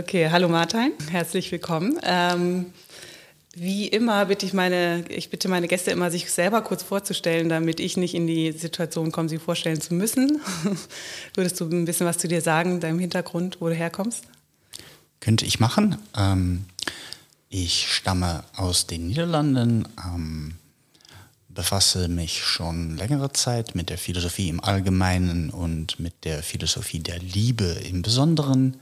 Okay, hallo Martin, herzlich willkommen. Ähm, wie immer bitte ich meine, ich bitte meine Gäste immer, sich selber kurz vorzustellen, damit ich nicht in die Situation komme, sie vorstellen zu müssen. Würdest du ein bisschen was zu dir sagen, deinem Hintergrund, wo du herkommst? Könnte ich machen. Ähm, ich stamme aus den Niederlanden, ähm, befasse mich schon längere Zeit mit der Philosophie im Allgemeinen und mit der Philosophie der Liebe im Besonderen.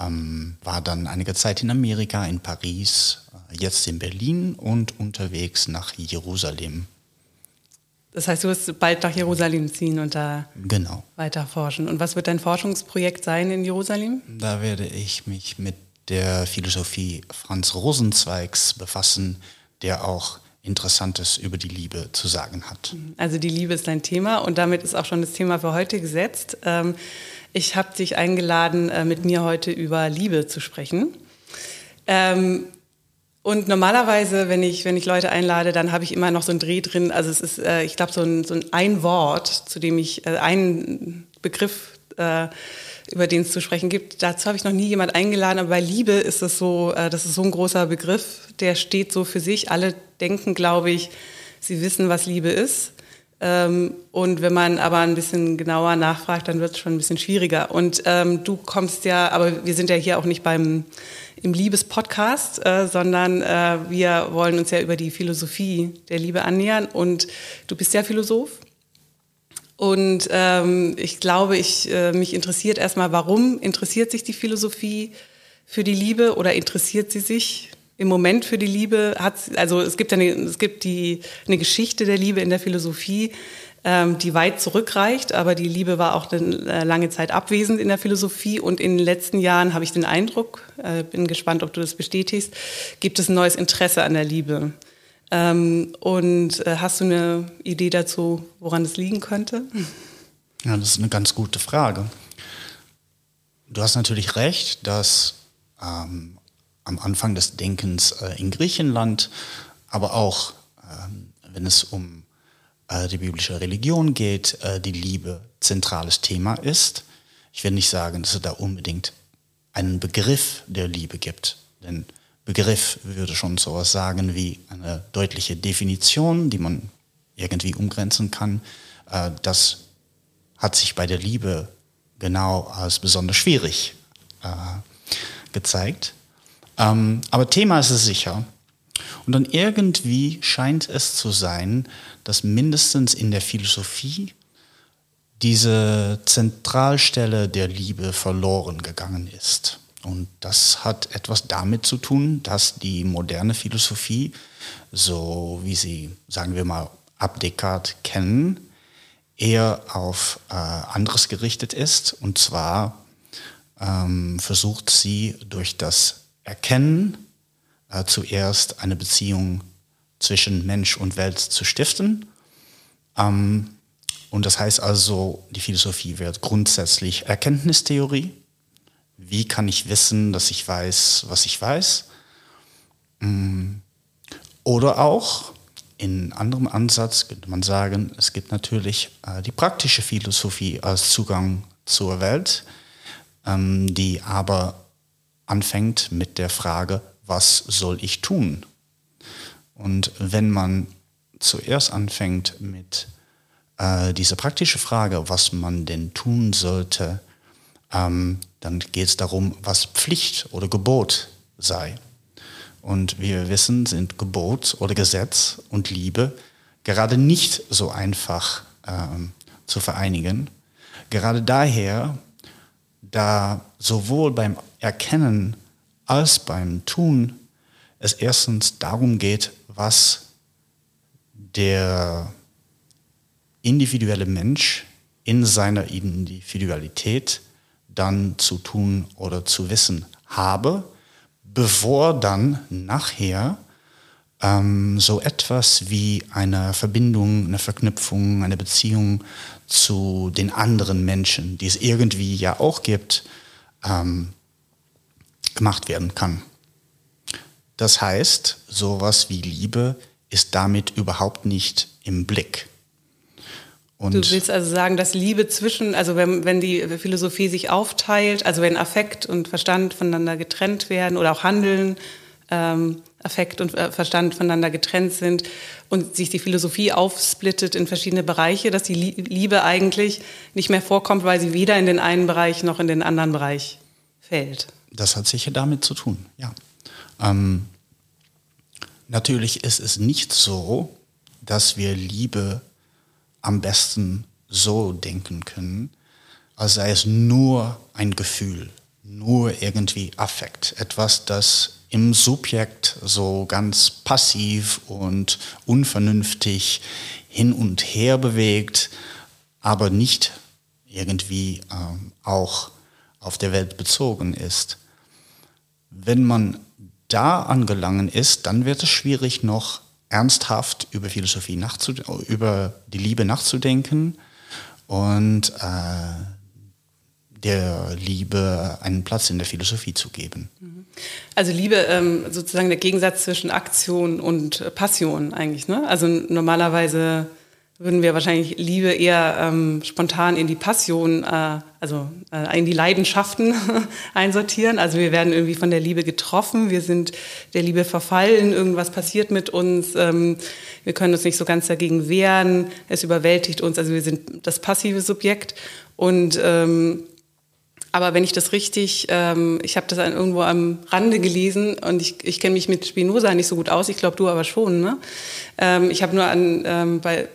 Ähm, war dann einige Zeit in Amerika, in Paris, äh, jetzt in Berlin und unterwegs nach Jerusalem. Das heißt, du wirst bald nach Jerusalem ziehen und da genau. weiter forschen. Und was wird dein Forschungsprojekt sein in Jerusalem? Da werde ich mich mit der Philosophie Franz Rosenzweigs befassen, der auch Interessantes über die Liebe zu sagen hat. Also die Liebe ist dein Thema und damit ist auch schon das Thema für heute gesetzt. Ähm, ich habe dich eingeladen, äh, mit mir heute über Liebe zu sprechen. Ähm, und normalerweise, wenn ich, wenn ich Leute einlade, dann habe ich immer noch so einen Dreh drin. Also es ist, äh, ich glaube, so ein, so ein, ein Wort, zu dem ich, äh, einen Begriff, äh, über den es zu sprechen gibt. Dazu habe ich noch nie jemand eingeladen, aber bei Liebe ist es so, äh, das ist so ein großer Begriff, der steht so für sich. Alle denken, glaube ich, sie wissen, was Liebe ist. Ähm, und wenn man aber ein bisschen genauer nachfragt, dann wird es schon ein bisschen schwieriger. Und ähm, du kommst ja, aber wir sind ja hier auch nicht beim im Liebespodcast, äh, sondern äh, wir wollen uns ja über die Philosophie der Liebe annähern. Und du bist ja Philosoph. Und ähm, ich glaube, ich, äh, mich interessiert erstmal, warum interessiert sich die Philosophie für die Liebe oder interessiert sie sich im Moment für die Liebe hat, also es gibt eine, es gibt die, eine Geschichte der Liebe in der Philosophie, ähm, die weit zurückreicht, aber die Liebe war auch eine äh, lange Zeit abwesend in der Philosophie und in den letzten Jahren habe ich den Eindruck, äh, bin gespannt, ob du das bestätigst, gibt es ein neues Interesse an der Liebe. Ähm, und äh, hast du eine Idee dazu, woran es liegen könnte? Ja, das ist eine ganz gute Frage. Du hast natürlich recht, dass ähm, am Anfang des Denkens äh, in Griechenland, aber auch ähm, wenn es um äh, die biblische Religion geht, äh, die Liebe zentrales Thema ist. Ich will nicht sagen, dass es da unbedingt einen Begriff der Liebe gibt, denn Begriff würde schon sowas sagen wie eine deutliche Definition, die man irgendwie umgrenzen kann. Das hat sich bei der Liebe genau als besonders schwierig gezeigt. Ähm, aber Thema ist es sicher. Und dann irgendwie scheint es zu sein, dass mindestens in der Philosophie diese Zentralstelle der Liebe verloren gegangen ist. Und das hat etwas damit zu tun, dass die moderne Philosophie, so wie sie, sagen wir mal, ab Descartes kennen, eher auf äh, anderes gerichtet ist. Und zwar ähm, versucht sie durch das erkennen, äh, zuerst eine Beziehung zwischen Mensch und Welt zu stiften. Ähm, und das heißt also, die Philosophie wird grundsätzlich Erkenntnistheorie. Wie kann ich wissen, dass ich weiß, was ich weiß? Mm. Oder auch, in anderem Ansatz könnte man sagen, es gibt natürlich äh, die praktische Philosophie als Zugang zur Welt, ähm, die aber anfängt mit der Frage, was soll ich tun? Und wenn man zuerst anfängt mit äh, dieser praktischen Frage, was man denn tun sollte, ähm, dann geht es darum, was Pflicht oder Gebot sei. Und wie wir wissen, sind Gebot oder Gesetz und Liebe gerade nicht so einfach ähm, zu vereinigen. Gerade daher, da sowohl beim Erkennen als beim Tun es erstens darum geht, was der individuelle Mensch in seiner Individualität dann zu tun oder zu wissen habe, bevor dann nachher ähm, so etwas wie eine Verbindung, eine Verknüpfung, eine Beziehung zu den anderen Menschen, die es irgendwie ja auch gibt, ähm, gemacht werden kann. Das heißt, sowas wie Liebe ist damit überhaupt nicht im Blick. Und du willst also sagen, dass Liebe zwischen, also wenn, wenn die Philosophie sich aufteilt, also wenn Affekt und Verstand voneinander getrennt werden oder auch Handeln, ähm, Affekt und äh, Verstand voneinander getrennt sind und sich die Philosophie aufsplittet in verschiedene Bereiche, dass die Liebe eigentlich nicht mehr vorkommt, weil sie weder in den einen Bereich noch in den anderen Bereich fällt. Das hat sicher damit zu tun, ja. Ähm, natürlich ist es nicht so, dass wir Liebe am besten so denken können, als sei es nur ein Gefühl, nur irgendwie Affekt, etwas, das im Subjekt so ganz passiv und unvernünftig hin und her bewegt, aber nicht irgendwie ähm, auch auf der Welt bezogen ist. Wenn man da angelangen ist, dann wird es schwierig noch ernsthaft über Philosophie über die Liebe nachzudenken und äh, der Liebe einen Platz in der Philosophie zu geben. Also Liebe, ähm, sozusagen der Gegensatz zwischen Aktion und Passion eigentlich. Ne? Also normalerweise würden wir wahrscheinlich Liebe eher ähm, spontan in die Passion, äh, also äh, in die Leidenschaften einsortieren. Also wir werden irgendwie von der Liebe getroffen, wir sind der Liebe verfallen, irgendwas passiert mit uns, ähm, wir können uns nicht so ganz dagegen wehren, es überwältigt uns, also wir sind das passive Subjekt. Und ähm, aber wenn ich das richtig, ähm, ich habe das irgendwo am Rande gelesen und ich, ich kenne mich mit Spinoza nicht so gut aus, ich glaube du aber schon. Ne? Ähm, ich habe nur an ähm, bei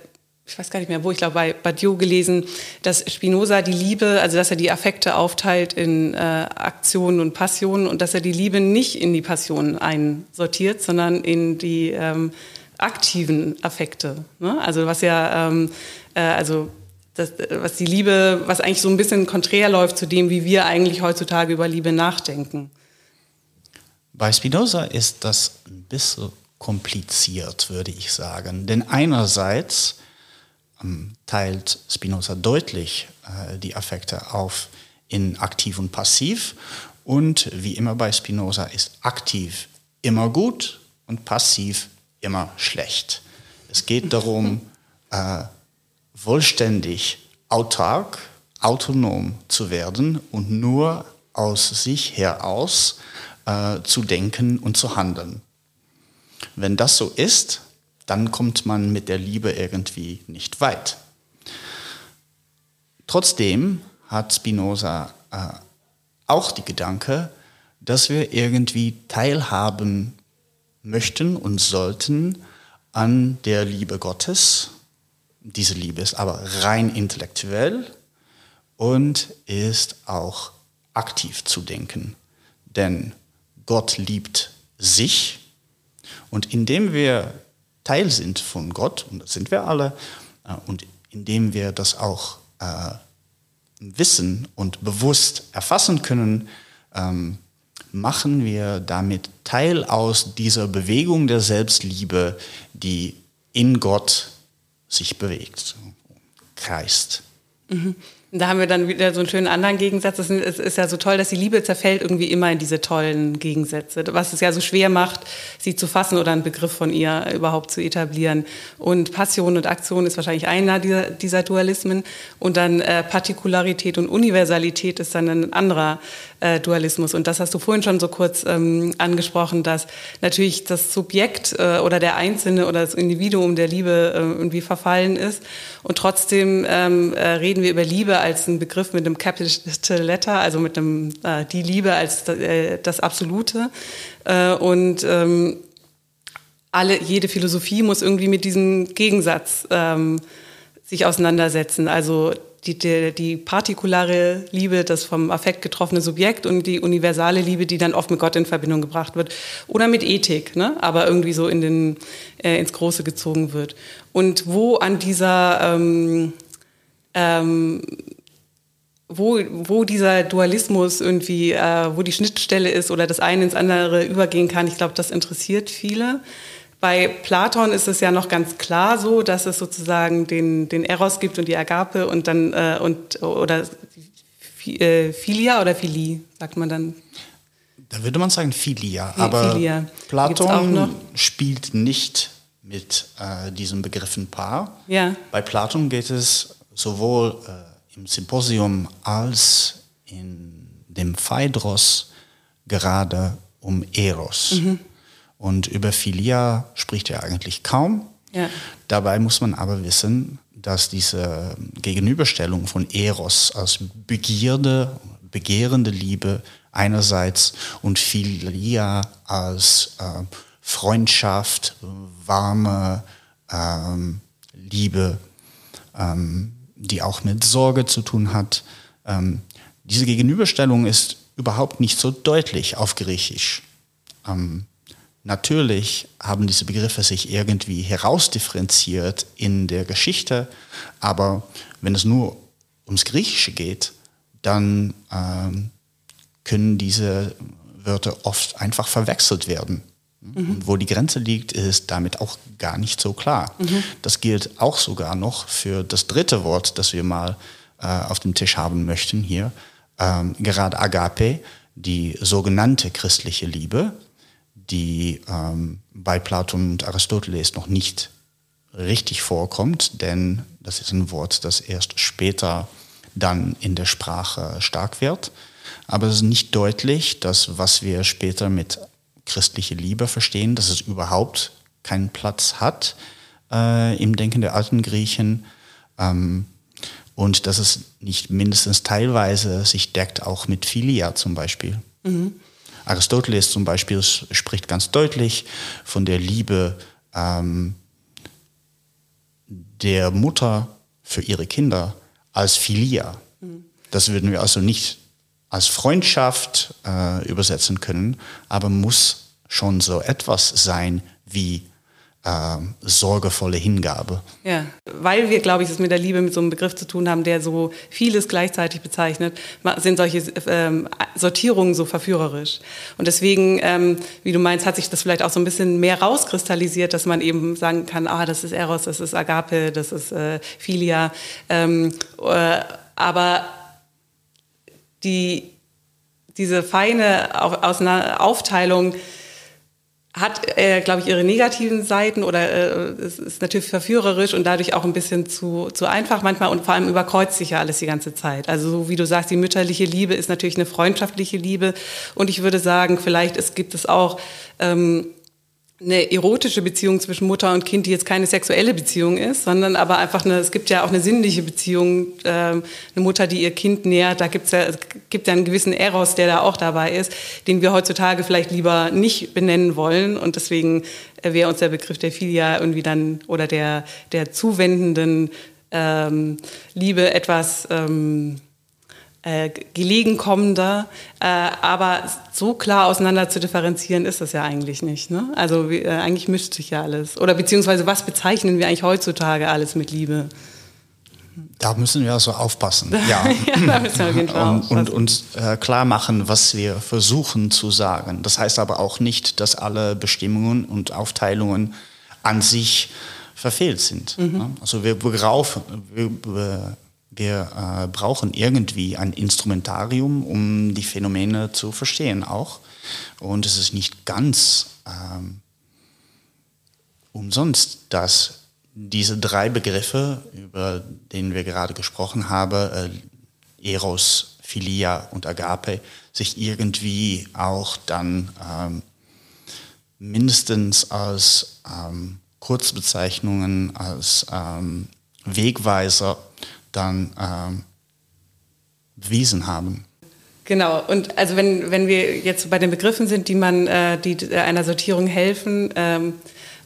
ich weiß gar nicht mehr wo, ich glaube bei Badiou gelesen, dass Spinoza die Liebe, also dass er die Affekte aufteilt in äh, Aktionen und Passionen und dass er die Liebe nicht in die Passionen einsortiert, sondern in die ähm, aktiven Affekte. Ne? Also was ja, ähm, äh, also das, was die Liebe, was eigentlich so ein bisschen konträr läuft zu dem, wie wir eigentlich heutzutage über Liebe nachdenken. Bei Spinoza ist das ein bisschen kompliziert, würde ich sagen. Denn einerseits teilt Spinoza deutlich äh, die Affekte auf in aktiv und passiv. Und wie immer bei Spinoza ist aktiv immer gut und passiv immer schlecht. Es geht darum, äh, vollständig autark, autonom zu werden und nur aus sich heraus äh, zu denken und zu handeln. Wenn das so ist, dann kommt man mit der Liebe irgendwie nicht weit. Trotzdem hat Spinoza äh, auch die Gedanke, dass wir irgendwie teilhaben möchten und sollten an der Liebe Gottes. Diese Liebe ist aber rein intellektuell und ist auch aktiv zu denken. Denn Gott liebt sich und indem wir Teil sind von Gott, und das sind wir alle, äh, und indem wir das auch äh, wissen und bewusst erfassen können, ähm, machen wir damit Teil aus dieser Bewegung der Selbstliebe, die in Gott sich bewegt, kreist. Mhm. Da haben wir dann wieder so einen schönen anderen Gegensatz. Es ist ja so toll, dass die Liebe zerfällt irgendwie immer in diese tollen Gegensätze, was es ja so schwer macht, sie zu fassen oder einen Begriff von ihr überhaupt zu etablieren. Und Passion und Aktion ist wahrscheinlich einer dieser, dieser Dualismen. Und dann äh, Partikularität und Universalität ist dann ein anderer äh, Dualismus. Und das hast du vorhin schon so kurz ähm, angesprochen, dass natürlich das Subjekt äh, oder der Einzelne oder das Individuum der Liebe äh, irgendwie verfallen ist. Und trotzdem ähm, äh, reden wir über Liebe als einen Begriff mit einem Capital Letter, also mit einem äh, die Liebe als äh, das Absolute. Äh, und ähm, alle, jede Philosophie muss irgendwie mit diesem Gegensatz ähm, sich auseinandersetzen. Also die, die, die partikulare Liebe, das vom Affekt getroffene Subjekt und die universale Liebe, die dann oft mit Gott in Verbindung gebracht wird. Oder mit Ethik, ne? aber irgendwie so in den, äh, ins Große gezogen wird. Und wo an dieser ähm, ähm, wo, wo dieser Dualismus irgendwie, äh, wo die Schnittstelle ist oder das eine ins andere übergehen kann, ich glaube, das interessiert viele. Bei Platon ist es ja noch ganz klar so, dass es sozusagen den, den Eros gibt und die Agape und dann äh, und oder äh, Philia oder Philie, sagt man dann. Da würde man sagen Philia, aber Philia. Platon spielt nicht mit äh, diesem Begriffen Paar. Ja. Bei Platon geht es sowohl äh, im Symposium als in dem Phaedros gerade um Eros. Mhm. Und über Philia spricht er eigentlich kaum. Ja. Dabei muss man aber wissen, dass diese Gegenüberstellung von Eros als Begierde, begehrende Liebe einerseits und Philia als äh, Freundschaft, warme ähm, Liebe, ähm, die auch mit Sorge zu tun hat. Ähm, diese Gegenüberstellung ist überhaupt nicht so deutlich auf Griechisch. Ähm, natürlich haben diese Begriffe sich irgendwie herausdifferenziert in der Geschichte, aber wenn es nur ums Griechische geht, dann ähm, können diese Wörter oft einfach verwechselt werden. Mhm. Und wo die Grenze liegt, ist damit auch gar nicht so klar. Mhm. Das gilt auch sogar noch für das dritte Wort, das wir mal äh, auf dem Tisch haben möchten hier, ähm, gerade Agape, die sogenannte christliche Liebe, die ähm, bei Platon und Aristoteles noch nicht richtig vorkommt, denn das ist ein Wort, das erst später dann in der Sprache stark wird. Aber es ist nicht deutlich, dass was wir später mit christliche Liebe verstehen, dass es überhaupt keinen Platz hat äh, im Denken der alten Griechen. Ähm, und dass es nicht mindestens teilweise sich deckt auch mit Philia zum Beispiel. Mhm. Aristoteles zum Beispiel spricht ganz deutlich von der Liebe ähm, der Mutter für ihre Kinder als Philia. Mhm. Das würden wir also nicht als Freundschaft äh, übersetzen können, aber muss schon so etwas sein wie äh, sorgevolle Hingabe. Ja, weil wir, glaube ich, es mit der Liebe mit so einem Begriff zu tun haben, der so vieles gleichzeitig bezeichnet, sind solche ähm, Sortierungen so verführerisch. Und deswegen, ähm, wie du meinst, hat sich das vielleicht auch so ein bisschen mehr rauskristallisiert, dass man eben sagen kann, ah, das ist Eros, das ist Agape, das ist äh, Philia. Ähm, äh, aber die, diese feine Aufteilung hat, äh, glaube ich, ihre negativen Seiten oder äh, es ist natürlich verführerisch und dadurch auch ein bisschen zu, zu einfach manchmal und vor allem überkreuzt sich ja alles die ganze Zeit. Also so wie du sagst, die mütterliche Liebe ist natürlich eine freundschaftliche Liebe und ich würde sagen, vielleicht es gibt es auch ähm, eine erotische Beziehung zwischen Mutter und Kind, die jetzt keine sexuelle Beziehung ist, sondern aber einfach eine, es gibt ja auch eine sinnliche Beziehung, äh, eine Mutter, die ihr Kind nährt, da gibt's ja, es gibt ja einen gewissen Eros, der da auch dabei ist, den wir heutzutage vielleicht lieber nicht benennen wollen. Und deswegen äh, wäre uns der Begriff der Filia irgendwie dann oder der, der zuwendenden ähm, Liebe etwas ähm, äh, gelegen kommender, äh, aber so klar auseinander zu differenzieren ist das ja eigentlich nicht. Ne? Also wie, äh, eigentlich mischt sich ja alles. Oder beziehungsweise was bezeichnen wir eigentlich heutzutage alles mit Liebe? Da müssen wir also aufpassen. Ja, ja da müssen wir auf jeden Fall und, aufpassen. und uns äh, klar machen, was wir versuchen zu sagen. Das heißt aber auch nicht, dass alle Bestimmungen und Aufteilungen an sich verfehlt sind. Mhm. Ne? Also wir, beraufen, wir, wir äh, brauchen irgendwie ein Instrumentarium, um die Phänomene zu verstehen auch. Und es ist nicht ganz ähm, umsonst, dass diese drei Begriffe, über denen wir gerade gesprochen haben, äh, Eros, Philia und Agape, sich irgendwie auch dann ähm, mindestens als ähm, Kurzbezeichnungen, als ähm, Wegweiser dann ähm, bewiesen haben. Genau, und also wenn, wenn wir jetzt bei den Begriffen sind, die man, äh, die einer Sortierung helfen, ähm,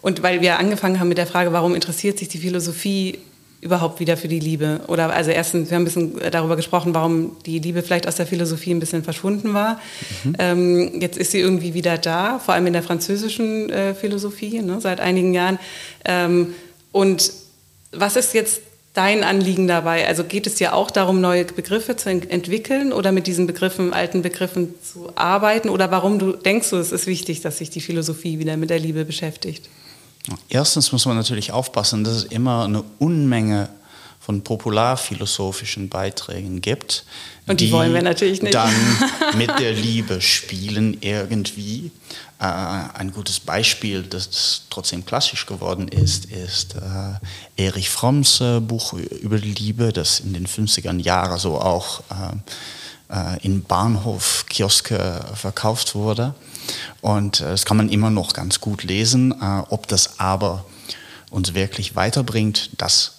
und weil wir angefangen haben mit der Frage, warum interessiert sich die Philosophie überhaupt wieder für die Liebe? Oder also erstens, wir haben ein bisschen darüber gesprochen, warum die Liebe vielleicht aus der Philosophie ein bisschen verschwunden war. Mhm. Ähm, jetzt ist sie irgendwie wieder da, vor allem in der französischen äh, Philosophie, ne, seit einigen Jahren. Ähm, und was ist jetzt dein Anliegen dabei? Also geht es dir auch darum, neue Begriffe zu ent entwickeln oder mit diesen Begriffen, alten Begriffen zu arbeiten? Oder warum du denkst du, es ist wichtig, dass sich die Philosophie wieder mit der Liebe beschäftigt? Erstens muss man natürlich aufpassen, dass es immer eine Unmenge von popularphilosophischen Beiträgen gibt. Und die, die wollen wir natürlich nicht. Dann mit der Liebe spielen irgendwie. Äh, ein gutes Beispiel, das trotzdem klassisch geworden ist, ist äh, Erich Fromms äh, Buch über die Liebe, das in den 50er Jahren so auch äh, äh, in Bahnhof, Kioske verkauft wurde. Und das kann man immer noch ganz gut lesen. ob das aber uns wirklich weiterbringt, das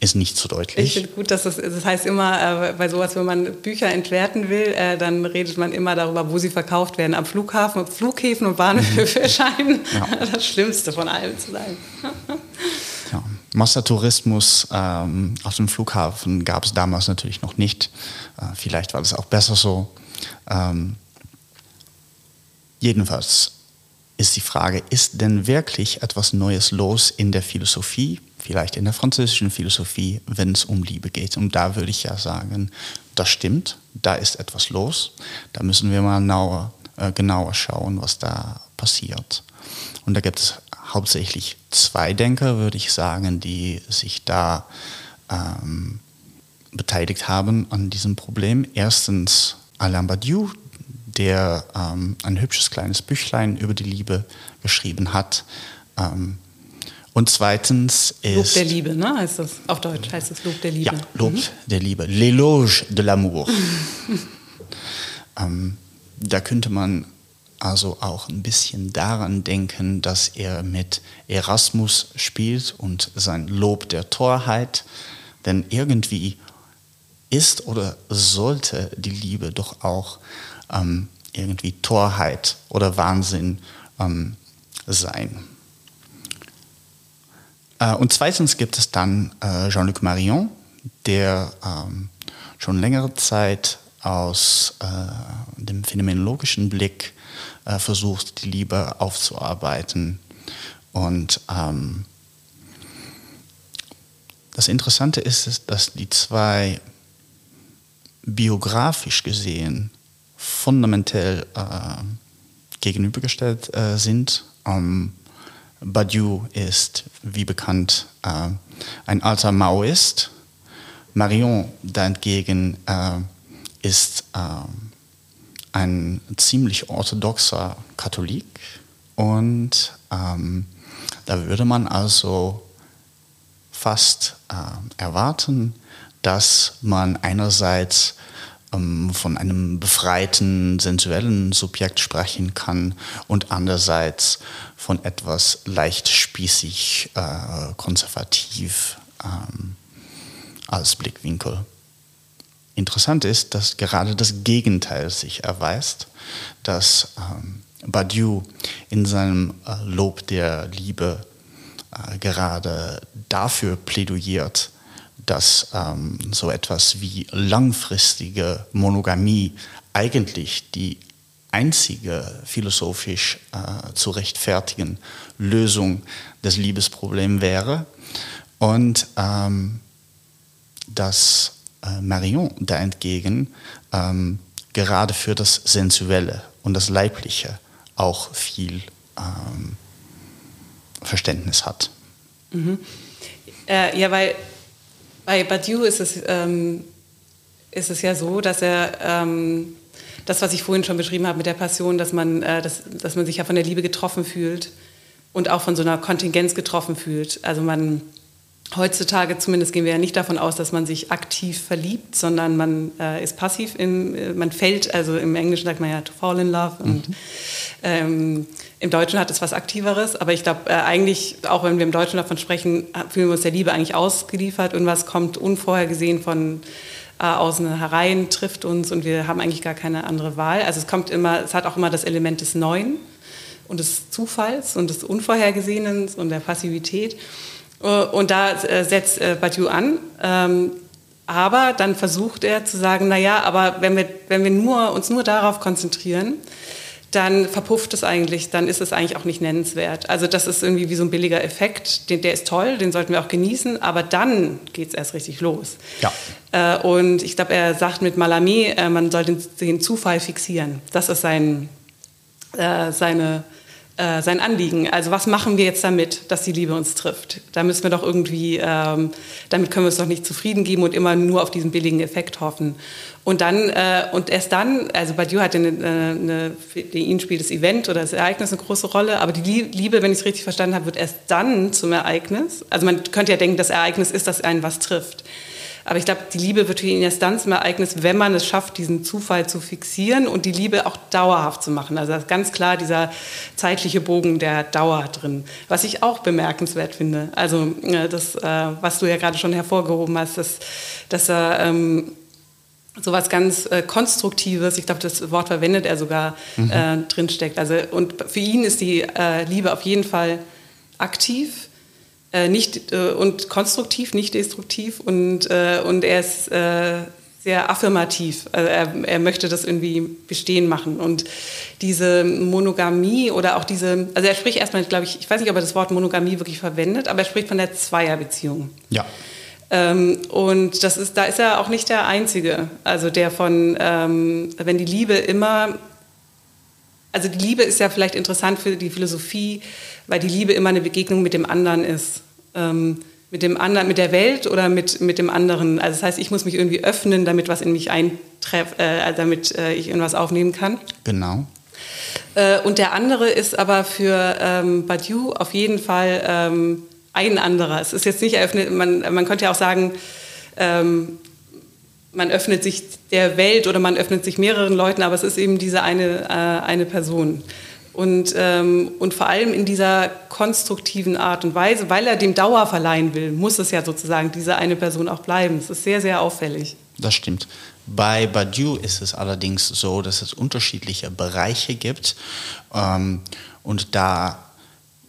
ist nicht so deutlich. Ich finde gut, dass das, das heißt immer, äh, bei sowas, wenn man Bücher entwerten will, äh, dann redet man immer darüber, wo sie verkauft werden. Am Flughafen, Flughäfen und Bahnhöfe mhm. scheinen ja. das Schlimmste von allem zu sein. ja. Massentourismus ähm, auf dem Flughafen gab es damals natürlich noch nicht. Äh, vielleicht war das auch besser so. Ähm, jedenfalls ist die Frage, ist denn wirklich etwas Neues los in der Philosophie, vielleicht in der französischen Philosophie, wenn es um Liebe geht? Und da würde ich ja sagen, das stimmt, da ist etwas los, da müssen wir mal genauer, äh, genauer schauen, was da passiert. Und da gibt es hauptsächlich zwei Denker, würde ich sagen, die sich da ähm, beteiligt haben an diesem Problem. Erstens Alain Badiou, der ähm, ein hübsches kleines Büchlein über die Liebe geschrieben hat. Ähm, und zweitens ist. Lob der Liebe, ne? Heißt das? Auf Deutsch heißt es Lob der Liebe. Ja, Lob mhm. der Liebe. L'éloge de l'amour. ähm, da könnte man also auch ein bisschen daran denken, dass er mit Erasmus spielt und sein Lob der Torheit. Denn irgendwie ist oder sollte die Liebe doch auch ähm, irgendwie Torheit oder Wahnsinn ähm, sein. Äh, und zweitens gibt es dann äh, Jean-Luc Marion, der ähm, schon längere Zeit aus äh, dem phänomenologischen Blick versucht, die Liebe aufzuarbeiten. Und ähm, das Interessante ist, dass die zwei biografisch gesehen fundamentell äh, gegenübergestellt äh, sind. Ähm, Badiou ist, wie bekannt, äh, ein alter Maoist. Marion dagegen äh, ist äh, ein ziemlich orthodoxer Katholik. Und ähm, da würde man also fast äh, erwarten, dass man einerseits ähm, von einem befreiten, sensuellen Subjekt sprechen kann und andererseits von etwas leicht spießig, äh, konservativ ähm, als Blickwinkel. Interessant ist, dass gerade das Gegenteil sich erweist, dass ähm, Badiou in seinem äh, Lob der Liebe äh, gerade dafür plädiert, dass ähm, so etwas wie langfristige Monogamie eigentlich die einzige philosophisch äh, zu rechtfertigen Lösung des Liebesproblems wäre und ähm, dass äh, Marion da entgegen ähm, gerade für das Sensuelle und das Leibliche auch viel ähm, Verständnis hat. Mhm. Äh, ja, weil bei Badiou ist es, ähm, ist es ja so, dass er ähm, das, was ich vorhin schon beschrieben habe mit der Passion, dass man, äh, dass, dass man sich ja von der Liebe getroffen fühlt und auch von so einer Kontingenz getroffen fühlt. Also man heutzutage zumindest gehen wir ja nicht davon aus, dass man sich aktiv verliebt, sondern man äh, ist passiv, in, äh, man fällt, also im Englischen sagt man ja to fall in love mhm. und ähm, im Deutschen hat es was Aktiveres, aber ich glaube äh, eigentlich, auch wenn wir im Deutschen davon sprechen, fühlen wir uns der Liebe eigentlich ausgeliefert. und was kommt unvorhergesehen von äh, außen herein, trifft uns und wir haben eigentlich gar keine andere Wahl. Also es kommt immer, es hat auch immer das Element des Neuen und des Zufalls und des Unvorhergesehenen und der Passivität. Äh, und da äh, setzt äh, Badiou an. Ähm, aber dann versucht er zu sagen, na ja, aber wenn wir, wenn wir nur, uns nur darauf konzentrieren, dann verpufft es eigentlich, dann ist es eigentlich auch nicht nennenswert. Also das ist irgendwie wie so ein billiger Effekt, den, der ist toll, den sollten wir auch genießen, aber dann geht es erst richtig los. Ja. Äh, und ich glaube, er sagt mit Malami, äh, man soll den, den, Zufall fixieren. Das ist sein, äh, seine äh, sein Anliegen. Also was machen wir jetzt damit, dass die Liebe uns trifft? Da müssen wir doch irgendwie, ähm, damit können wir uns doch nicht zufrieden geben und immer nur auf diesen billigen Effekt hoffen. Und dann, äh, und erst dann, also Badiou hat eine, eine, für ihn spielt das Event oder das Ereignis eine große Rolle, aber die Liebe, wenn ich es richtig verstanden habe, wird erst dann zum Ereignis. Also man könnte ja denken, das Ereignis ist, dass einen was trifft. Aber ich glaube, die Liebe wird für ihn erst dann zum Ereignis, wenn man es schafft, diesen Zufall zu fixieren und die Liebe auch dauerhaft zu machen. Also ganz klar dieser zeitliche Bogen der Dauer drin, was ich auch bemerkenswert finde. Also äh, das, äh, was du ja gerade schon hervorgehoben hast, dass, dass er ähm, sowas ganz äh, Konstruktives, ich glaube, das Wort verwendet er sogar, mhm. äh, drinsteckt. Also, und für ihn ist die äh, Liebe auf jeden Fall aktiv äh, nicht äh, und konstruktiv, nicht destruktiv und, äh, und er ist äh, sehr affirmativ. Also er, er möchte das irgendwie bestehen machen. Und diese Monogamie oder auch diese, also er spricht erstmal, glaube ich, ich weiß nicht, ob er das Wort Monogamie wirklich verwendet, aber er spricht von der Zweierbeziehung. Ja. Ähm, und das ist, da ist er auch nicht der Einzige. Also der von, ähm, wenn die Liebe immer also die Liebe ist ja vielleicht interessant für die Philosophie, weil die Liebe immer eine Begegnung mit dem anderen ist. Ähm, mit dem anderen, mit der Welt oder mit, mit dem anderen. Also das heißt, ich muss mich irgendwie öffnen, damit was in mich eintrefft, äh, damit äh, ich irgendwas aufnehmen kann. Genau. Äh, und der andere ist aber für ähm, Badiou auf jeden Fall ähm, ein anderer. Es ist jetzt nicht eröffnet, man, man könnte ja auch sagen, ähm, man öffnet sich der Welt oder man öffnet sich mehreren Leuten, aber es ist eben diese eine, äh, eine Person. Und, ähm, und vor allem in dieser konstruktiven Art und Weise, weil er dem Dauer verleihen will, muss es ja sozusagen diese eine Person auch bleiben. Es ist sehr, sehr auffällig. Das stimmt. Bei Badiou ist es allerdings so, dass es unterschiedliche Bereiche gibt. Ähm, und da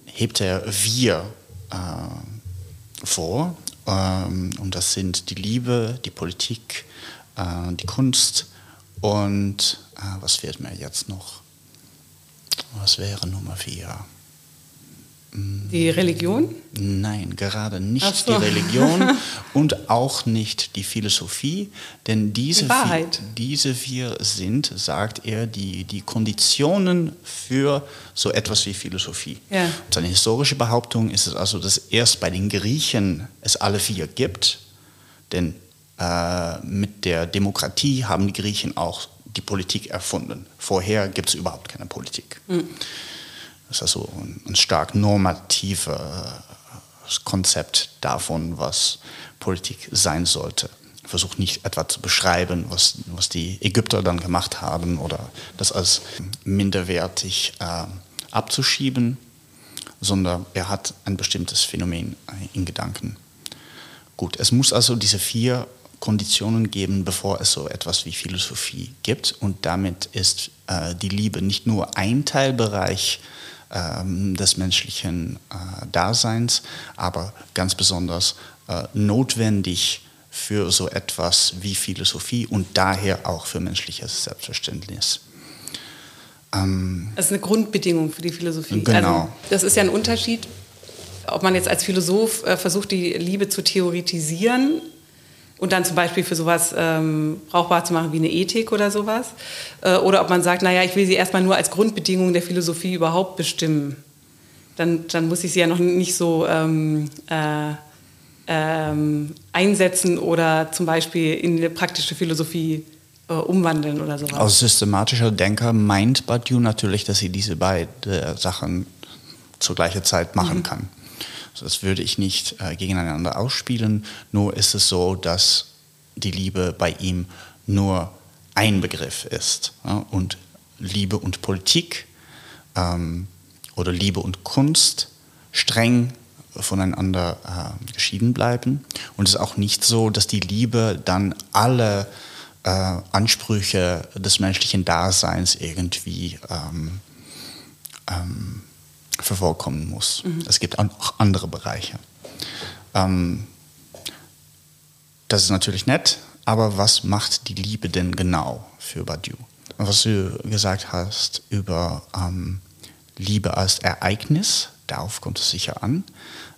hebt er wir äh, vor. Ähm, und das sind die Liebe, die Politik, äh, die Kunst und äh, was fehlt mir jetzt noch? Was wäre Nummer vier? Die Religion? Nein, gerade nicht so. die Religion und auch nicht die Philosophie, denn diese, die. Vier, diese vier sind, sagt er, die, die Konditionen für so etwas wie Philosophie. Ja. seine historische Behauptung ist es also, dass erst bei den Griechen es alle vier gibt, denn äh, mit der Demokratie haben die Griechen auch die Politik erfunden. Vorher gibt es überhaupt keine Politik. Mhm. Das ist also ein, ein stark normatives Konzept davon, was Politik sein sollte. Ich versuche nicht etwa zu beschreiben, was, was die Ägypter dann gemacht haben oder das als minderwertig äh, abzuschieben, sondern er hat ein bestimmtes Phänomen äh, in Gedanken. Gut, es muss also diese vier Konditionen geben, bevor es so etwas wie Philosophie gibt. Und damit ist äh, die Liebe nicht nur ein Teilbereich ähm, des menschlichen äh, Daseins, aber ganz besonders äh, notwendig für so etwas wie Philosophie und daher auch für menschliches Selbstverständnis. Ähm, das ist eine Grundbedingung für die Philosophie. Genau. Also, das ist ja ein Unterschied, ob man jetzt als Philosoph äh, versucht, die Liebe zu theoretisieren und dann zum Beispiel für sowas ähm, brauchbar zu machen wie eine Ethik oder sowas. Äh, oder ob man sagt, naja, ich will sie erstmal nur als Grundbedingung der Philosophie überhaupt bestimmen. Dann, dann muss ich sie ja noch nicht so ähm, äh, ähm, einsetzen oder zum Beispiel in eine praktische Philosophie äh, umwandeln oder sowas. Als systematischer Denker meint Badiou natürlich, dass sie diese beiden Sachen zur gleichen Zeit machen mhm. kann. Das würde ich nicht äh, gegeneinander ausspielen. Nur ist es so, dass die Liebe bei ihm nur ein Begriff ist. Ja? Und Liebe und Politik ähm, oder Liebe und Kunst streng voneinander äh, geschieden bleiben. Und es ist auch nicht so, dass die Liebe dann alle äh, Ansprüche des menschlichen Daseins irgendwie ähm, ähm, vervollkommen muss. Mhm. Es gibt auch andere Bereiche. Ähm, das ist natürlich nett, aber was macht die Liebe denn genau für Badiou? Was du gesagt hast über ähm, Liebe als Ereignis, darauf kommt es sicher an.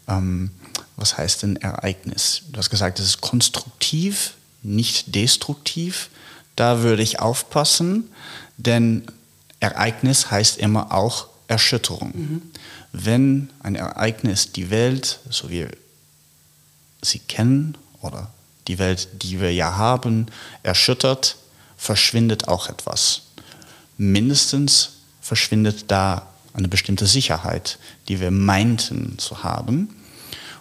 Ähm, was heißt denn Ereignis? Du hast gesagt, es ist konstruktiv, nicht destruktiv. Da würde ich aufpassen, denn Ereignis heißt immer auch Erschütterung. Mhm. Wenn ein Ereignis die Welt, so wie wir sie kennen, oder die Welt, die wir ja haben, erschüttert, verschwindet auch etwas. Mindestens verschwindet da eine bestimmte Sicherheit, die wir meinten zu haben.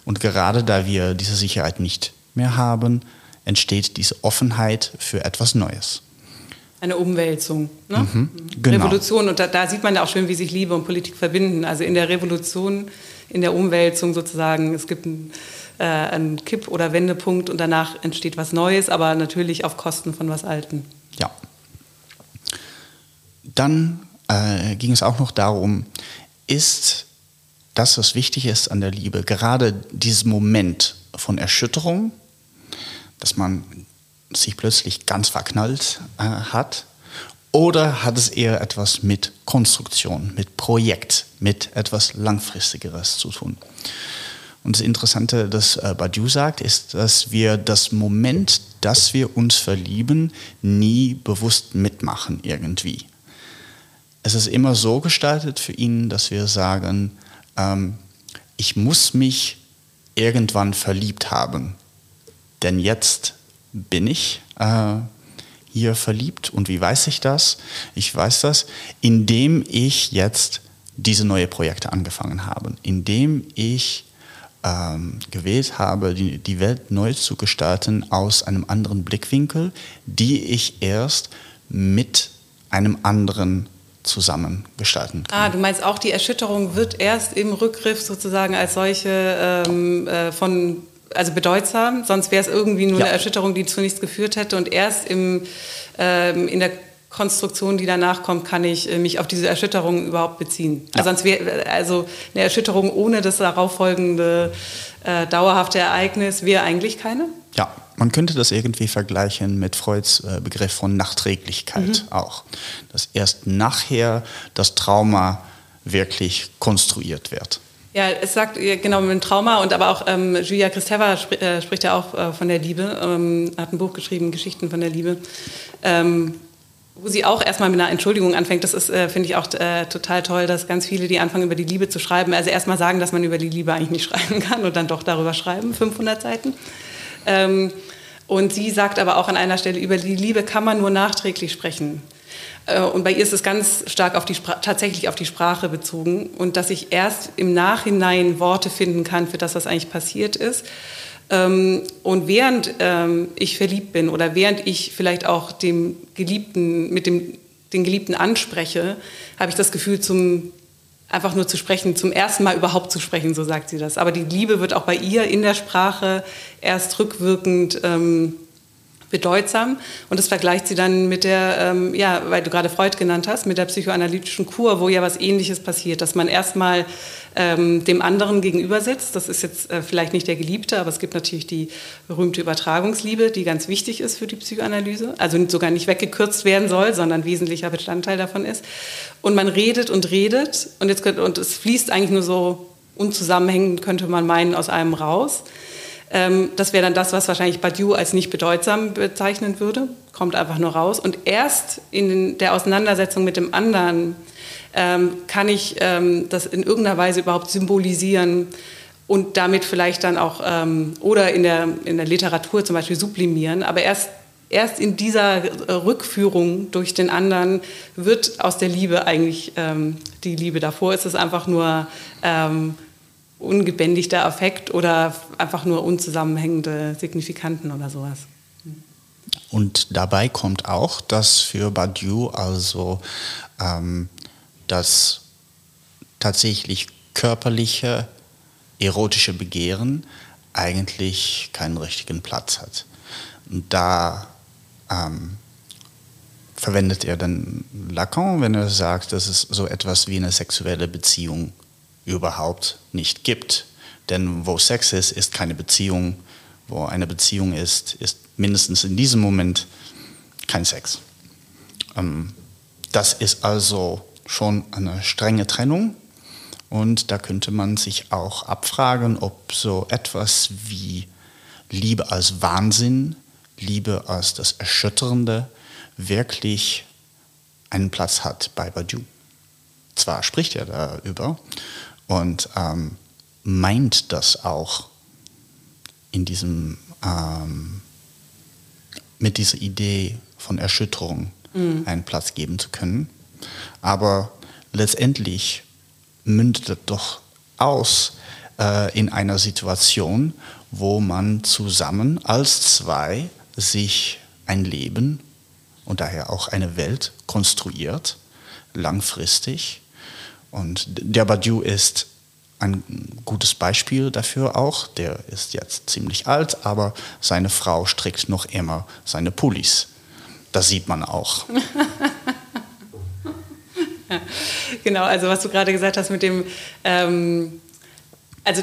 Und gerade da wir diese Sicherheit nicht mehr haben, entsteht diese Offenheit für etwas Neues. Eine Umwälzung, ne? Mhm, genau. Revolution. Und da, da, sieht man ja auch schön, wie sich Liebe und Politik verbinden. Also in der Revolution, in der Umwälzung sozusagen, es gibt einen, äh, einen Kipp- oder Wendepunkt und danach entsteht was Neues, aber natürlich auf Kosten von was Alten. Ja. Dann äh, ging es auch noch darum, ist das, was wichtig ist an der Liebe, gerade dieses Moment von Erschütterung, dass man sich plötzlich ganz verknallt äh, hat, oder hat es eher etwas mit Konstruktion, mit Projekt, mit etwas Langfristigeres zu tun? Und das Interessante, das äh, Badiou sagt, ist, dass wir das Moment, dass wir uns verlieben, nie bewusst mitmachen irgendwie es ist immer so gestaltet für ihn, dass wir sagen, ähm, ich muss mich irgendwann verliebt haben. Denn jetzt bin ich äh, hier verliebt. Und wie weiß ich das? Ich weiß das, indem ich jetzt diese neue Projekte angefangen habe, indem ich ähm, gewählt habe, die, die Welt neu zu gestalten aus einem anderen Blickwinkel, die ich erst mit einem anderen zusammen gestalten können. Ah, du meinst auch, die Erschütterung wird erst im Rückgriff sozusagen als solche ähm, äh, von also bedeutsam, sonst wäre es irgendwie nur ja. eine Erschütterung, die zu nichts geführt hätte. Und erst im, ähm, in der Konstruktion, die danach kommt, kann ich äh, mich auf diese Erschütterung überhaupt beziehen. Ja. Also sonst wäre also eine Erschütterung ohne das darauffolgende äh, dauerhafte Ereignis wäre eigentlich keine. Ja, man könnte das irgendwie vergleichen mit Freuds äh, Begriff von Nachträglichkeit mhm. auch. Dass erst nachher das Trauma wirklich konstruiert wird. Ja, es sagt genau mit dem Trauma und aber auch ähm, Julia Kristeva sp äh, spricht ja auch äh, von der Liebe, ähm, hat ein Buch geschrieben, Geschichten von der Liebe, ähm, wo sie auch erstmal mit einer Entschuldigung anfängt. Das ist, äh, finde ich, auch äh, total toll, dass ganz viele, die anfangen, über die Liebe zu schreiben, also erstmal sagen, dass man über die Liebe eigentlich nicht schreiben kann und dann doch darüber schreiben, 500 Seiten. Ähm, und sie sagt aber auch an einer Stelle, über die Liebe kann man nur nachträglich sprechen. Äh, und bei ihr ist es ganz stark auf die tatsächlich auf die Sprache bezogen und dass ich erst im Nachhinein Worte finden kann für das, was eigentlich passiert ist. Ähm, und während ähm, ich verliebt bin oder während ich vielleicht auch dem Geliebten mit dem den Geliebten anspreche, habe ich das Gefühl, zum einfach nur zu sprechen, zum ersten Mal überhaupt zu sprechen, so sagt sie das. Aber die Liebe wird auch bei ihr in der Sprache erst rückwirkend ähm, bedeutsam. Und das vergleicht sie dann mit der, ähm, ja, weil du gerade Freud genannt hast, mit der psychoanalytischen Kur, wo ja was Ähnliches passiert, dass man erstmal ähm, dem anderen gegenübersetzt. Das ist jetzt äh, vielleicht nicht der Geliebte, aber es gibt natürlich die berühmte Übertragungsliebe, die ganz wichtig ist für die Psychoanalyse, also sogar nicht weggekürzt werden soll, sondern wesentlicher Bestandteil davon ist. Und man redet und redet und, jetzt, und es fließt eigentlich nur so unzusammenhängend, könnte man meinen, aus einem raus. Ähm, das wäre dann das, was wahrscheinlich Badiou als nicht bedeutsam bezeichnen würde. Kommt einfach nur raus. Und erst in der Auseinandersetzung mit dem anderen ähm, kann ich ähm, das in irgendeiner Weise überhaupt symbolisieren und damit vielleicht dann auch oder in der, in der Literatur zum Beispiel sublimieren. Aber erst erst in dieser Rückführung durch den anderen wird aus der Liebe eigentlich ähm, die Liebe. Davor ist es einfach nur ähm, ungebändigter Affekt oder einfach nur unzusammenhängende Signifikanten oder sowas. Und dabei kommt auch, dass für Badiou also ähm, das tatsächlich körperliche, erotische Begehren eigentlich keinen richtigen Platz hat. Und da ähm, verwendet er dann Lacan, wenn er sagt, dass es so etwas wie eine sexuelle Beziehung überhaupt nicht gibt. Denn wo Sex ist, ist keine Beziehung. Wo eine Beziehung ist, ist mindestens in diesem Moment kein Sex. Ähm, das ist also schon eine strenge Trennung. Und da könnte man sich auch abfragen, ob so etwas wie Liebe als Wahnsinn, Liebe als das Erschütternde wirklich einen Platz hat bei Badiou. zwar spricht er darüber und ähm, meint das auch in diesem, ähm, mit dieser Idee von Erschütterung mhm. einen Platz geben zu können. Aber letztendlich mündet es doch aus äh, in einer Situation, wo man zusammen als zwei sich ein Leben und daher auch eine Welt konstruiert, langfristig. Und der Badiou ist ein gutes Beispiel dafür auch. Der ist jetzt ziemlich alt, aber seine Frau strickt noch immer seine Pullis. Das sieht man auch. genau, also was du gerade gesagt hast mit dem, ähm, also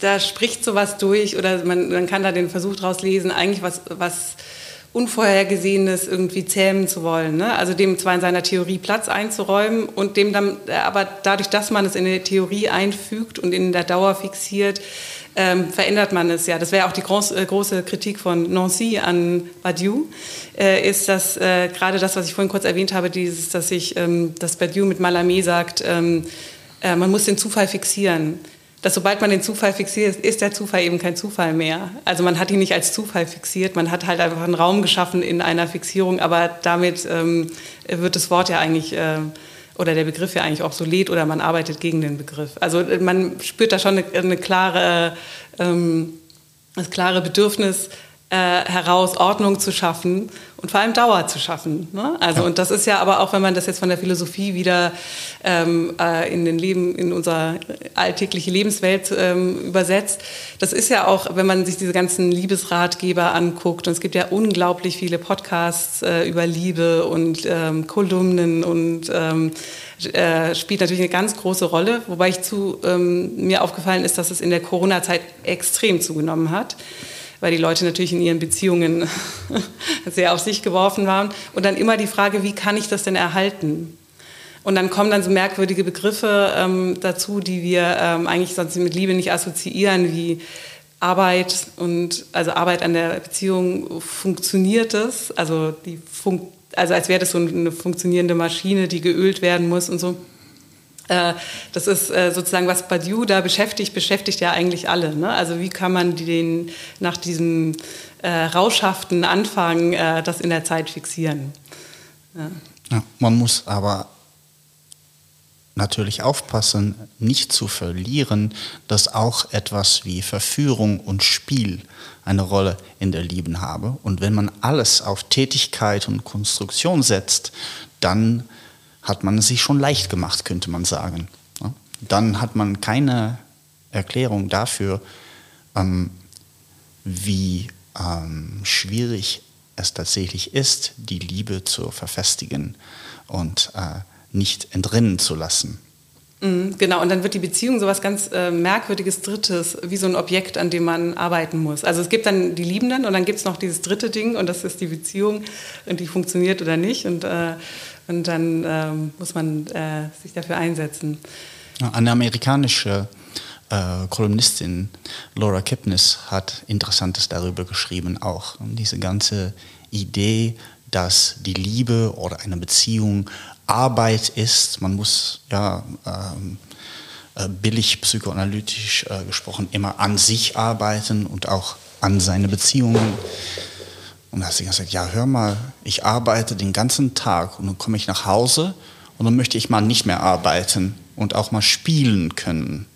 da spricht sowas durch oder man, man kann da den Versuch draus lesen, eigentlich was, was Unvorhergesehenes irgendwie zähmen zu wollen. Ne? Also dem zwar in seiner Theorie Platz einzuräumen und dem dann, aber dadurch, dass man es in die Theorie einfügt und in der Dauer fixiert, ähm, verändert man es ja. Das wäre auch die groß, äh, große Kritik von Nancy an Badiou, äh, ist, dass äh, gerade das, was ich vorhin kurz erwähnt habe, dieses, dass ich, ähm, dass Badiou mit Malamé sagt, ähm, äh, man muss den Zufall fixieren dass sobald man den Zufall fixiert, ist der Zufall eben kein Zufall mehr. Also man hat ihn nicht als Zufall fixiert, man hat halt einfach einen Raum geschaffen in einer Fixierung, aber damit ähm, wird das Wort ja eigentlich äh, oder der Begriff ja eigentlich obsolet oder man arbeitet gegen den Begriff. Also äh, man spürt da schon eine, eine klare, ähm, das klare Bedürfnis, äh, heraus Ordnung zu schaffen und vor allem Dauer zu schaffen. Ne? Also ja. und das ist ja aber auch, wenn man das jetzt von der Philosophie wieder ähm, äh, in den Leben, in unsere alltägliche Lebenswelt ähm, übersetzt, das ist ja auch, wenn man sich diese ganzen Liebesratgeber anguckt und es gibt ja unglaublich viele Podcasts äh, über Liebe und ähm, Kolumnen und ähm, äh, spielt natürlich eine ganz große Rolle, wobei ich zu ähm, mir aufgefallen ist, dass es in der Corona-Zeit extrem zugenommen hat weil die Leute natürlich in ihren Beziehungen sehr auf sich geworfen waren. Und dann immer die Frage, wie kann ich das denn erhalten? Und dann kommen dann so merkwürdige Begriffe ähm, dazu, die wir ähm, eigentlich sonst mit Liebe nicht assoziieren, wie Arbeit und also Arbeit an der Beziehung funktioniert es, also die Fun also als wäre das so eine funktionierende Maschine, die geölt werden muss und so. Äh, das ist äh, sozusagen, was Badiou da beschäftigt, beschäftigt ja eigentlich alle. Ne? Also wie kann man den nach diesem äh, rauschhaften Anfang äh, das in der Zeit fixieren? Ja. Ja, man muss aber natürlich aufpassen, nicht zu verlieren, dass auch etwas wie Verführung und Spiel eine Rolle in der Liebe habe. Und wenn man alles auf Tätigkeit und Konstruktion setzt, dann hat man es sich schon leicht gemacht, könnte man sagen. Dann hat man keine Erklärung dafür, ähm, wie ähm, schwierig es tatsächlich ist, die Liebe zu verfestigen und äh, nicht entrinnen zu lassen. Mhm, genau, und dann wird die Beziehung so was ganz äh, Merkwürdiges Drittes, wie so ein Objekt, an dem man arbeiten muss. Also es gibt dann die Liebenden und dann gibt es noch dieses dritte Ding und das ist die Beziehung und die funktioniert oder nicht. Und äh, und dann ähm, muss man äh, sich dafür einsetzen. Eine amerikanische äh, Kolumnistin, Laura Kipnis, hat Interessantes darüber geschrieben, auch. Und diese ganze Idee, dass die Liebe oder eine Beziehung Arbeit ist. Man muss ja ähm, äh, billig psychoanalytisch äh, gesprochen immer an sich arbeiten und auch an seine Beziehungen. Und da hat sie gesagt, ja, hör mal, ich arbeite den ganzen Tag und dann komme ich nach Hause und dann möchte ich mal nicht mehr arbeiten und auch mal spielen können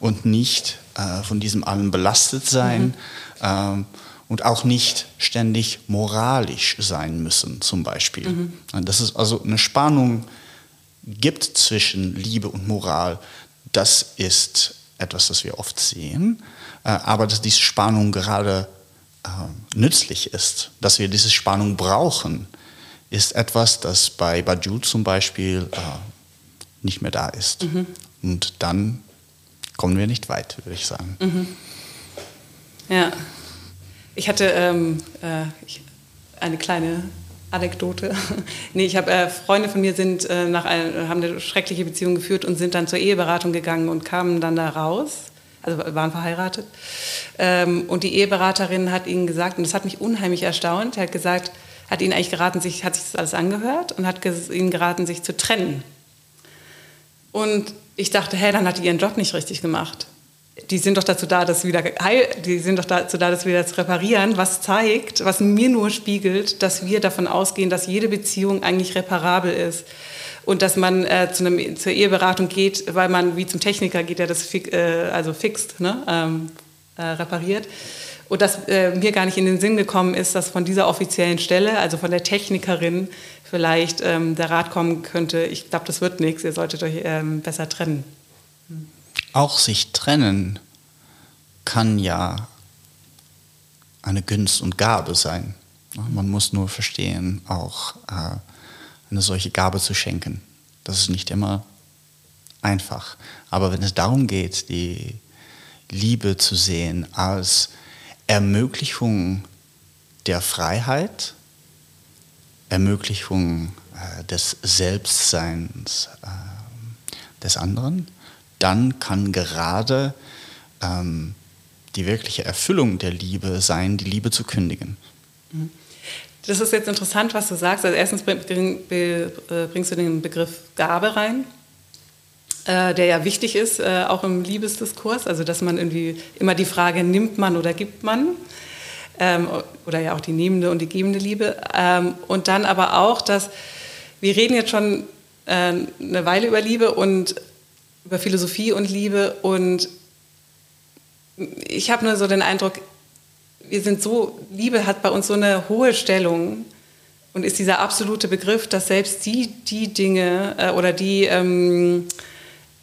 und nicht äh, von diesem allem belastet sein mhm. ähm, und auch nicht ständig moralisch sein müssen, zum Beispiel. Mhm. Das ist also eine Spannung gibt zwischen Liebe und Moral. Das ist etwas, das wir oft sehen, äh, aber dass diese Spannung gerade äh, nützlich ist, dass wir diese Spannung brauchen, ist etwas, das bei Baju zum Beispiel äh, nicht mehr da ist. Mhm. Und dann kommen wir nicht weit, würde ich sagen. Mhm. Ja, ich hatte ähm, äh, ich, eine kleine Anekdote. nee, ich habe äh, Freunde von mir sind äh, nach ein, haben eine schreckliche Beziehung geführt und sind dann zur Eheberatung gegangen und kamen dann da raus also waren verheiratet. Ähm, und die Eheberaterin hat ihnen gesagt, und das hat mich unheimlich erstaunt, hat gesagt, hat ihnen eigentlich geraten, sich, hat sich das alles angehört und hat ihnen geraten, sich zu trennen. Und ich dachte, hey, dann hat die ihren Job nicht richtig gemacht. Die sind doch dazu da, das wieder heil, die sind doch dazu da, das wieder zu reparieren, was zeigt, was mir nur spiegelt, dass wir davon ausgehen, dass jede Beziehung eigentlich reparabel ist und dass man äh, zu einem, zur Eheberatung geht, weil man wie zum Techniker geht, der das fi äh, also fixt, ne? ähm, äh, repariert. Und dass äh, mir gar nicht in den Sinn gekommen ist, dass von dieser offiziellen Stelle, also von der Technikerin, vielleicht ähm, der Rat kommen könnte, ich glaube, das wird nichts, ihr solltet euch ähm, besser trennen. Auch sich trennen kann ja eine Gunst und Gabe sein. Man muss nur verstehen, auch äh, eine solche Gabe zu schenken. Das ist nicht immer einfach. Aber wenn es darum geht, die Liebe zu sehen als Ermöglichung der Freiheit, Ermöglichung äh, des Selbstseins äh, des anderen, dann kann gerade ähm, die wirkliche Erfüllung der Liebe sein, die Liebe zu kündigen. Mhm. Das ist jetzt interessant, was du sagst. Also erstens äh, bringst du den Begriff Gabe rein, äh, der ja wichtig ist, äh, auch im Liebesdiskurs. Also dass man irgendwie immer die Frage, nimmt man oder gibt man? Ähm, oder ja auch die nehmende und die gebende Liebe. Ähm, und dann aber auch, dass wir reden jetzt schon eine Weile über Liebe und über Philosophie und Liebe und ich habe nur so den Eindruck, wir sind so, Liebe hat bei uns so eine hohe Stellung und ist dieser absolute Begriff, dass selbst die, die Dinge äh, oder die ähm,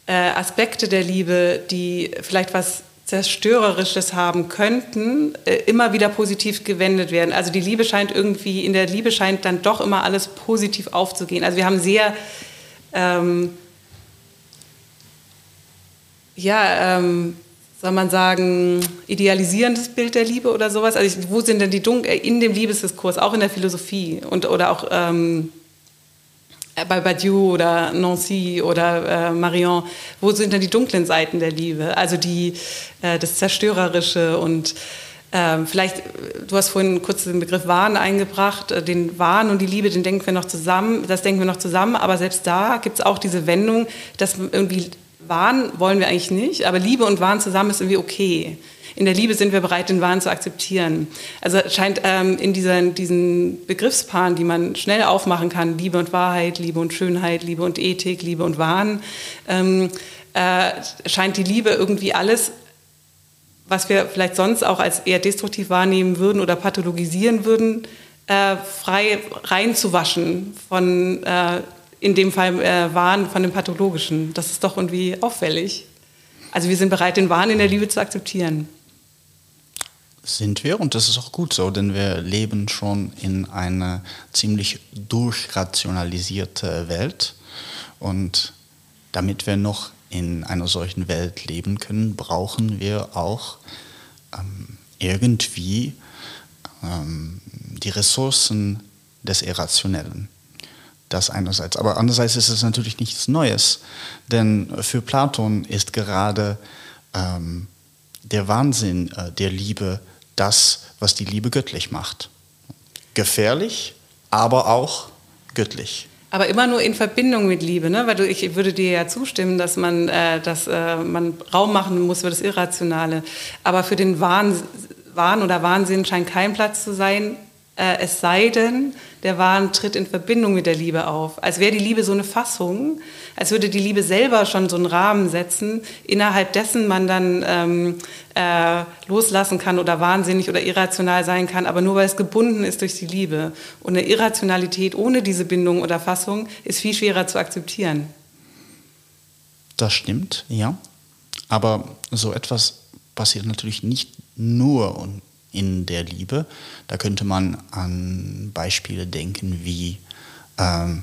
äh, Aspekte der Liebe, die vielleicht was Zerstörerisches haben könnten, äh, immer wieder positiv gewendet werden. Also die Liebe scheint irgendwie, in der Liebe scheint dann doch immer alles positiv aufzugehen. Also wir haben sehr, ähm, ja, ähm, soll man sagen, idealisierendes Bild der Liebe oder sowas? Also ich, wo sind denn die Dunkel, in dem Liebesdiskurs, auch in der Philosophie und, oder auch ähm, bei Badiou oder Nancy oder äh, Marion, wo sind denn die dunklen Seiten der Liebe? Also die, äh, das Zerstörerische und ähm, vielleicht, du hast vorhin kurz den Begriff Wahn eingebracht, äh, den Wahn und die Liebe, den denken wir noch zusammen, das denken wir noch zusammen, aber selbst da gibt es auch diese Wendung, dass irgendwie Wahn wollen wir eigentlich nicht, aber Liebe und Wahn zusammen ist irgendwie okay. In der Liebe sind wir bereit, den Wahn zu akzeptieren. Also scheint ähm, in dieser, diesen Begriffspaaren, die man schnell aufmachen kann, Liebe und Wahrheit, Liebe und Schönheit, Liebe und Ethik, Liebe und Wahn, ähm, äh, scheint die Liebe irgendwie alles, was wir vielleicht sonst auch als eher destruktiv wahrnehmen würden oder pathologisieren würden, äh, frei reinzuwaschen von äh, in dem Fall äh, Wahn von dem Pathologischen. Das ist doch irgendwie auffällig. Also wir sind bereit, den Wahn in der Liebe zu akzeptieren. Sind wir und das ist auch gut so, denn wir leben schon in einer ziemlich durchrationalisierte Welt und damit wir noch in einer solchen Welt leben können, brauchen wir auch ähm, irgendwie ähm, die Ressourcen des Irrationellen. Das einerseits. Aber andererseits ist es natürlich nichts Neues, denn für Platon ist gerade ähm, der Wahnsinn äh, der Liebe das, was die Liebe göttlich macht. Gefährlich, aber auch göttlich. Aber immer nur in Verbindung mit Liebe, ne? Weil du, ich würde dir ja zustimmen, dass man, äh, dass, äh, man Raum machen muss für das Irrationale. Aber für den Wahn, Wahn oder Wahnsinn scheint kein Platz zu sein, äh, es sei denn, der Wahn tritt in Verbindung mit der Liebe auf. Als wäre die Liebe so eine Fassung, als würde die Liebe selber schon so einen Rahmen setzen, innerhalb dessen man dann ähm, äh, loslassen kann oder wahnsinnig oder irrational sein kann, aber nur weil es gebunden ist durch die Liebe. Und eine Irrationalität ohne diese Bindung oder Fassung ist viel schwerer zu akzeptieren. Das stimmt, ja. Aber so etwas passiert natürlich nicht nur und in der Liebe. Da könnte man an Beispiele denken, wie, ähm,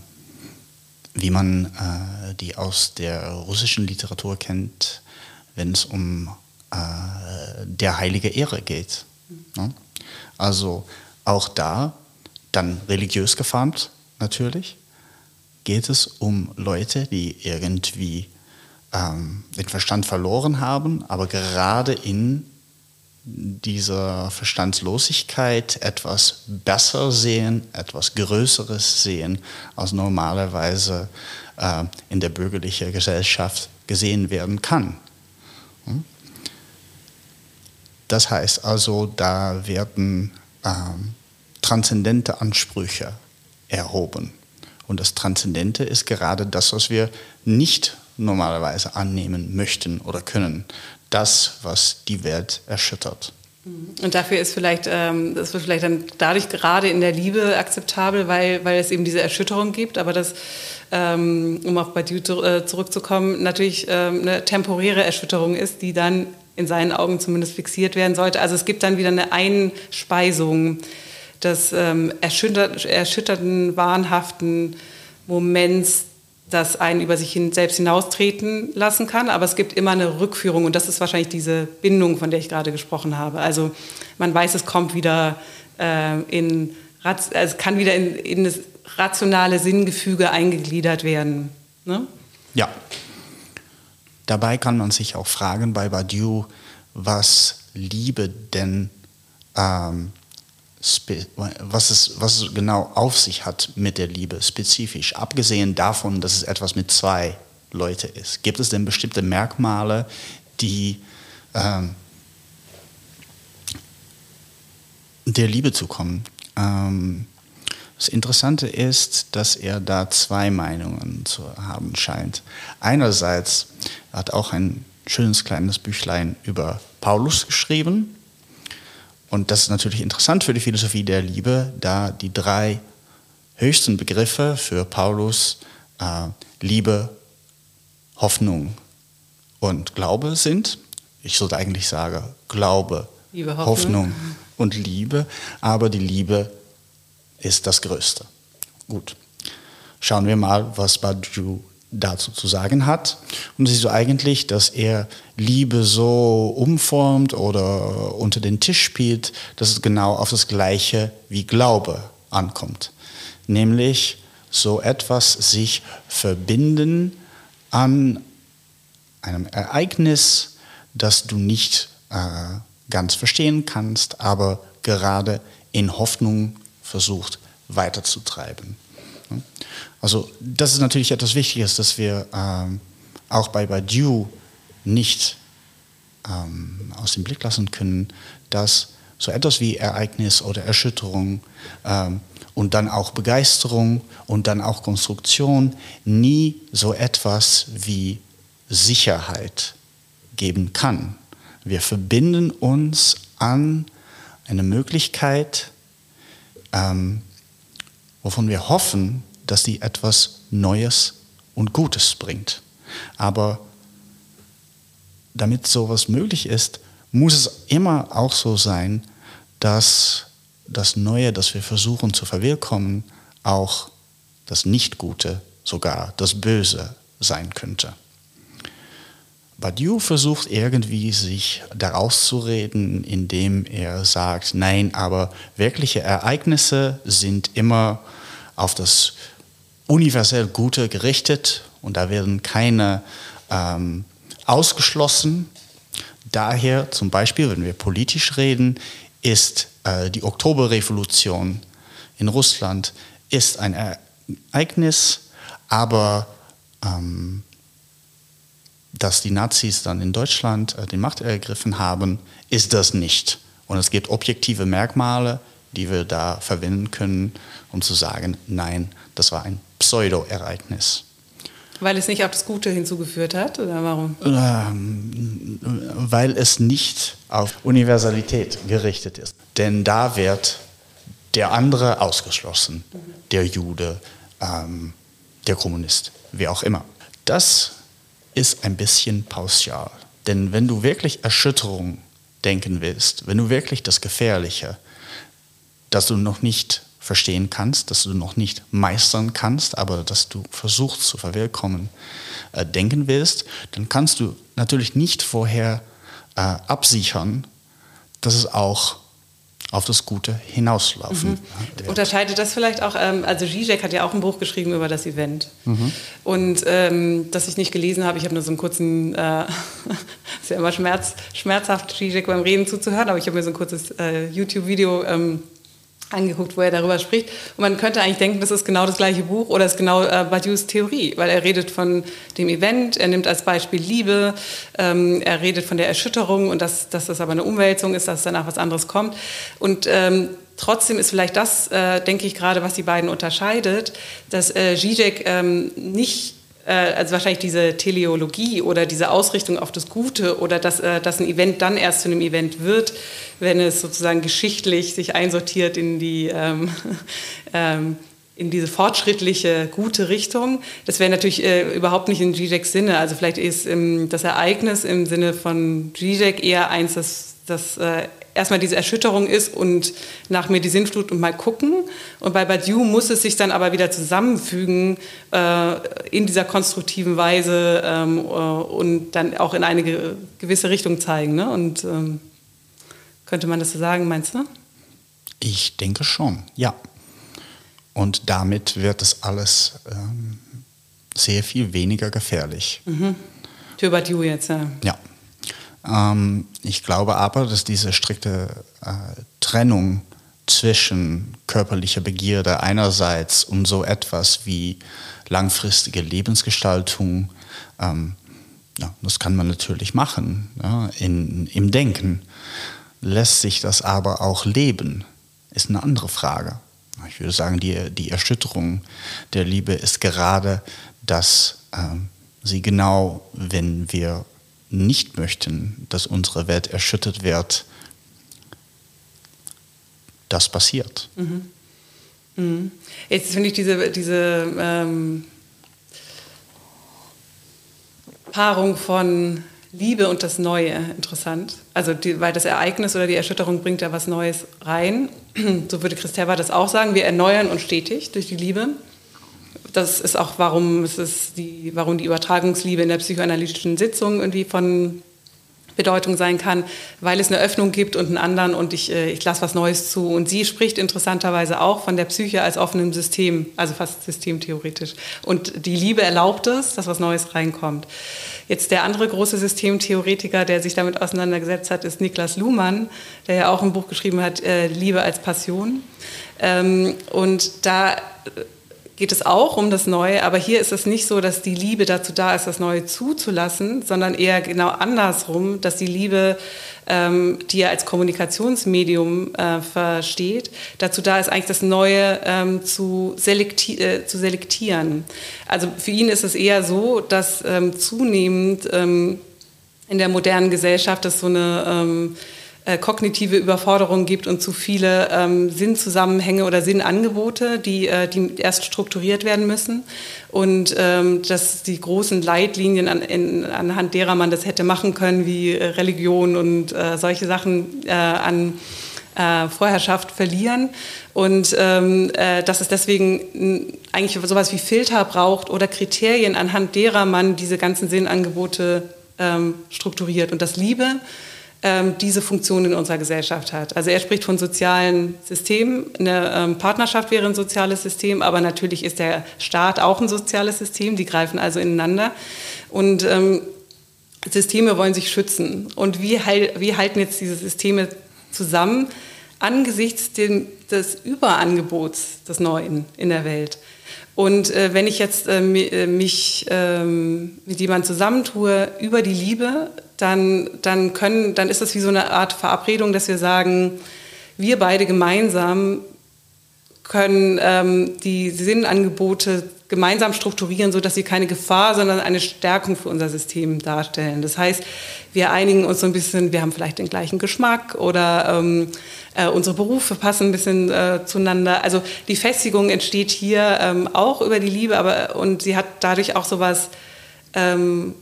wie man äh, die aus der russischen Literatur kennt, wenn es um äh, der heilige Ehre geht. Ne? Also auch da, dann religiös gefarmt natürlich, geht es um Leute, die irgendwie ähm, den Verstand verloren haben, aber gerade in dieser Verstandslosigkeit etwas besser sehen, etwas Größeres sehen, als normalerweise äh, in der bürgerlichen Gesellschaft gesehen werden kann. Hm? Das heißt also, da werden ähm, transzendente Ansprüche erhoben. Und das Transzendente ist gerade das, was wir nicht normalerweise annehmen möchten oder können. Das, was die Welt erschüttert. Und dafür ist vielleicht, ähm, das wird vielleicht dann dadurch gerade in der Liebe akzeptabel, weil, weil es eben diese Erschütterung gibt, aber das, ähm, um auch bei dir äh, zurückzukommen, natürlich ähm, eine temporäre Erschütterung ist, die dann in seinen Augen zumindest fixiert werden sollte. Also es gibt dann wieder eine Einspeisung des ähm, erschüttert, erschütterten, wahnhaften Moments, das einen über sich hin, selbst hinaustreten lassen kann. Aber es gibt immer eine Rückführung und das ist wahrscheinlich diese Bindung, von der ich gerade gesprochen habe. Also man weiß, es kommt wieder äh, in, also kann wieder in, in das rationale Sinngefüge eingegliedert werden. Ne? Ja, Dabei kann man sich auch fragen bei Badiou, was Liebe denn, ähm, was, es, was es genau auf sich hat mit der Liebe spezifisch, abgesehen davon, dass es etwas mit zwei Leuten ist. Gibt es denn bestimmte Merkmale, die ähm, der Liebe zukommen? Ähm, das Interessante ist, dass er da zwei Meinungen zu haben scheint. Einerseits hat auch ein schönes kleines Büchlein über Paulus geschrieben. Und das ist natürlich interessant für die Philosophie der Liebe, da die drei höchsten Begriffe für Paulus äh, Liebe, Hoffnung und Glaube sind. Ich sollte eigentlich sagen Glaube, Liebe, Hoffnung. Hoffnung und Liebe, aber die Liebe ist das Größte. Gut, schauen wir mal, was Badiou dazu zu sagen hat. Und ist so eigentlich, dass er Liebe so umformt oder unter den Tisch spielt, dass es genau auf das Gleiche wie Glaube ankommt. Nämlich so etwas sich verbinden an einem Ereignis, das du nicht äh, ganz verstehen kannst, aber gerade in Hoffnung versucht weiterzutreiben. Also das ist natürlich etwas Wichtiges, dass wir ähm, auch bei Badiou nicht ähm, aus dem Blick lassen können, dass so etwas wie Ereignis oder Erschütterung ähm, und dann auch Begeisterung und dann auch Konstruktion nie so etwas wie Sicherheit geben kann. Wir verbinden uns an eine Möglichkeit, ähm, wovon wir hoffen, dass sie etwas Neues und Gutes bringt. Aber damit sowas möglich ist, muss es immer auch so sein, dass das Neue, das wir versuchen zu verwirklichen, auch das Nicht-Gute, sogar das Böse sein könnte. Badiou versucht irgendwie sich daraus zu reden, indem er sagt, nein, aber wirkliche Ereignisse sind immer auf das universell Gute gerichtet und da werden keine ähm, ausgeschlossen. Daher zum Beispiel, wenn wir politisch reden, ist äh, die Oktoberrevolution in Russland ist ein Ereignis, aber ähm, dass die Nazis dann in Deutschland äh, die Macht ergriffen haben, ist das nicht. Und es gibt objektive Merkmale, die wir da verwenden können, um zu sagen, nein, das war ein Pseudo-Ereignis. Weil es nicht auf das Gute hinzugeführt hat, oder warum? Ähm, weil es nicht auf Universalität gerichtet ist. Denn da wird der andere ausgeschlossen, der Jude, ähm, der Kommunist, wie auch immer. Das ist ein bisschen pauschal. Denn wenn du wirklich Erschütterung denken willst, wenn du wirklich das Gefährliche, das du noch nicht verstehen kannst, das du noch nicht meistern kannst, aber das du versuchst zu verwirklichen, äh, denken willst, dann kannst du natürlich nicht vorher äh, absichern, dass es auch auf das Gute hinauslaufen. Mhm. Unterscheidet das vielleicht auch, ähm, also Zizek hat ja auch ein Buch geschrieben über das Event. Mhm. Und ähm, das ich nicht gelesen habe, ich habe nur so einen kurzen, äh, ist ja immer schmerz, schmerzhaft, Zizek beim Reden zuzuhören, aber ich habe mir so ein kurzes äh, YouTube-Video ähm, angeguckt, wo er darüber spricht. Und man könnte eigentlich denken, das ist genau das gleiche Buch oder ist genau äh, Badiou's Theorie, weil er redet von dem Event, er nimmt als Beispiel Liebe, ähm, er redet von der Erschütterung und dass, dass das aber eine Umwälzung ist, dass danach was anderes kommt. Und ähm, trotzdem ist vielleicht das, äh, denke ich gerade, was die beiden unterscheidet, dass äh, Zizek ähm, nicht also wahrscheinlich diese Teleologie oder diese Ausrichtung auf das Gute oder dass, äh, dass ein Event dann erst zu einem Event wird, wenn es sozusagen geschichtlich sich einsortiert in die ähm, ähm, in diese fortschrittliche, gute Richtung. Das wäre natürlich äh, überhaupt nicht in Zizeks Sinne. Also vielleicht ist ähm, das Ereignis im Sinne von Zizek eher eins, das, das äh, erstmal diese Erschütterung ist und nach mir die Sinnflut und mal gucken. Und bei Badiou muss es sich dann aber wieder zusammenfügen äh, in dieser konstruktiven Weise ähm, äh, und dann auch in eine ge gewisse Richtung zeigen. Ne? Und ähm, könnte man das so sagen, meinst du? Ich denke schon, ja. Und damit wird es alles ähm, sehr viel weniger gefährlich. Mhm. Für Badiou jetzt, ja. Ja. Ähm, ich glaube aber, dass diese strikte äh, Trennung zwischen körperlicher Begierde einerseits und so etwas wie langfristige Lebensgestaltung, ähm, ja, das kann man natürlich machen ja, in, im Denken. Lässt sich das aber auch leben, ist eine andere Frage. Ich würde sagen, die, die Erschütterung der Liebe ist gerade, dass ähm, sie genau, wenn wir nicht möchten, dass unsere Welt erschüttert wird, das passiert. Mhm. Mhm. Jetzt finde ich diese, diese ähm, Paarung von Liebe und das Neue interessant. Also die, weil das Ereignis oder die Erschütterung bringt ja was Neues rein. So würde Christeva das auch sagen. Wir erneuern uns stetig durch die Liebe das ist auch, warum, es ist die, warum die Übertragungsliebe in der psychoanalytischen Sitzung irgendwie von Bedeutung sein kann, weil es eine Öffnung gibt und einen anderen und ich, äh, ich lasse was Neues zu. Und sie spricht interessanterweise auch von der Psyche als offenem System, also fast systemtheoretisch. Und die Liebe erlaubt es, dass was Neues reinkommt. Jetzt der andere große Systemtheoretiker, der sich damit auseinandergesetzt hat, ist Niklas Luhmann, der ja auch ein Buch geschrieben hat, äh, Liebe als Passion. Ähm, und da geht es auch um das Neue, aber hier ist es nicht so, dass die Liebe dazu da ist, das Neue zuzulassen, sondern eher genau andersrum, dass die Liebe, ähm, die er als Kommunikationsmedium äh, versteht, dazu da ist, eigentlich das Neue ähm, zu, selekti äh, zu selektieren. Also für ihn ist es eher so, dass ähm, zunehmend ähm, in der modernen Gesellschaft es so eine ähm, äh, kognitive Überforderung gibt und zu viele ähm, Sinnzusammenhänge oder Sinnangebote, die, äh, die erst strukturiert werden müssen. Und ähm, dass die großen Leitlinien, an, in, anhand derer man das hätte machen können, wie äh, Religion und äh, solche Sachen an äh, Vorherrschaft verlieren und ähm, äh, dass es deswegen eigentlich sowas wie Filter braucht oder Kriterien, anhand derer man diese ganzen Sinnangebote ähm, strukturiert und dass Liebe diese Funktion in unserer Gesellschaft hat. Also er spricht von sozialen Systemen. Eine ähm, Partnerschaft wäre ein soziales System, aber natürlich ist der Staat auch ein soziales System. Die greifen also ineinander. Und ähm, Systeme wollen sich schützen. Und wie, wie halten jetzt diese Systeme zusammen angesichts dem, des Überangebots des Neuen in der Welt? Und äh, wenn ich jetzt äh, äh mich äh, mit jemandem zusammentue über die Liebe, dann, dann, können, dann ist das wie so eine Art Verabredung, dass wir sagen, wir beide gemeinsam können ähm, die Sinnangebote gemeinsam strukturieren, sodass sie keine Gefahr, sondern eine Stärkung für unser System darstellen. Das heißt, wir einigen uns so ein bisschen, wir haben vielleicht den gleichen Geschmack oder ähm, äh, unsere Berufe passen ein bisschen äh, zueinander. Also die Festigung entsteht hier ähm, auch über die Liebe, aber und sie hat dadurch auch sowas ähm,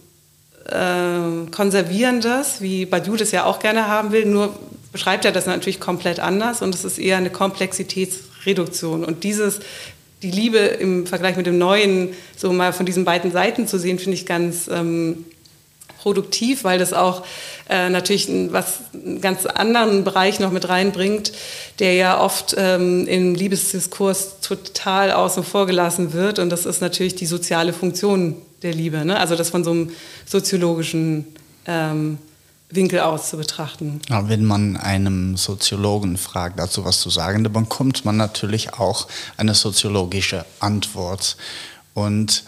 äh, Konservierendes, wie Badiou das ja auch gerne haben will, nur beschreibt er das natürlich komplett anders und es ist eher eine Komplexitätsreduktion. Und dieses die Liebe im Vergleich mit dem Neuen so mal von diesen beiden Seiten zu sehen, finde ich ganz ähm, produktiv, weil das auch äh, natürlich ein, was einen ganz anderen Bereich noch mit reinbringt, der ja oft ähm, im Liebesdiskurs total außen vor gelassen wird. Und das ist natürlich die soziale Funktion der Liebe. Ne? Also das von so einem soziologischen ähm, Winkel aus zu betrachten. Ja, wenn man einem Soziologen fragt, dazu was zu sagen, dann bekommt man natürlich auch eine soziologische Antwort. Und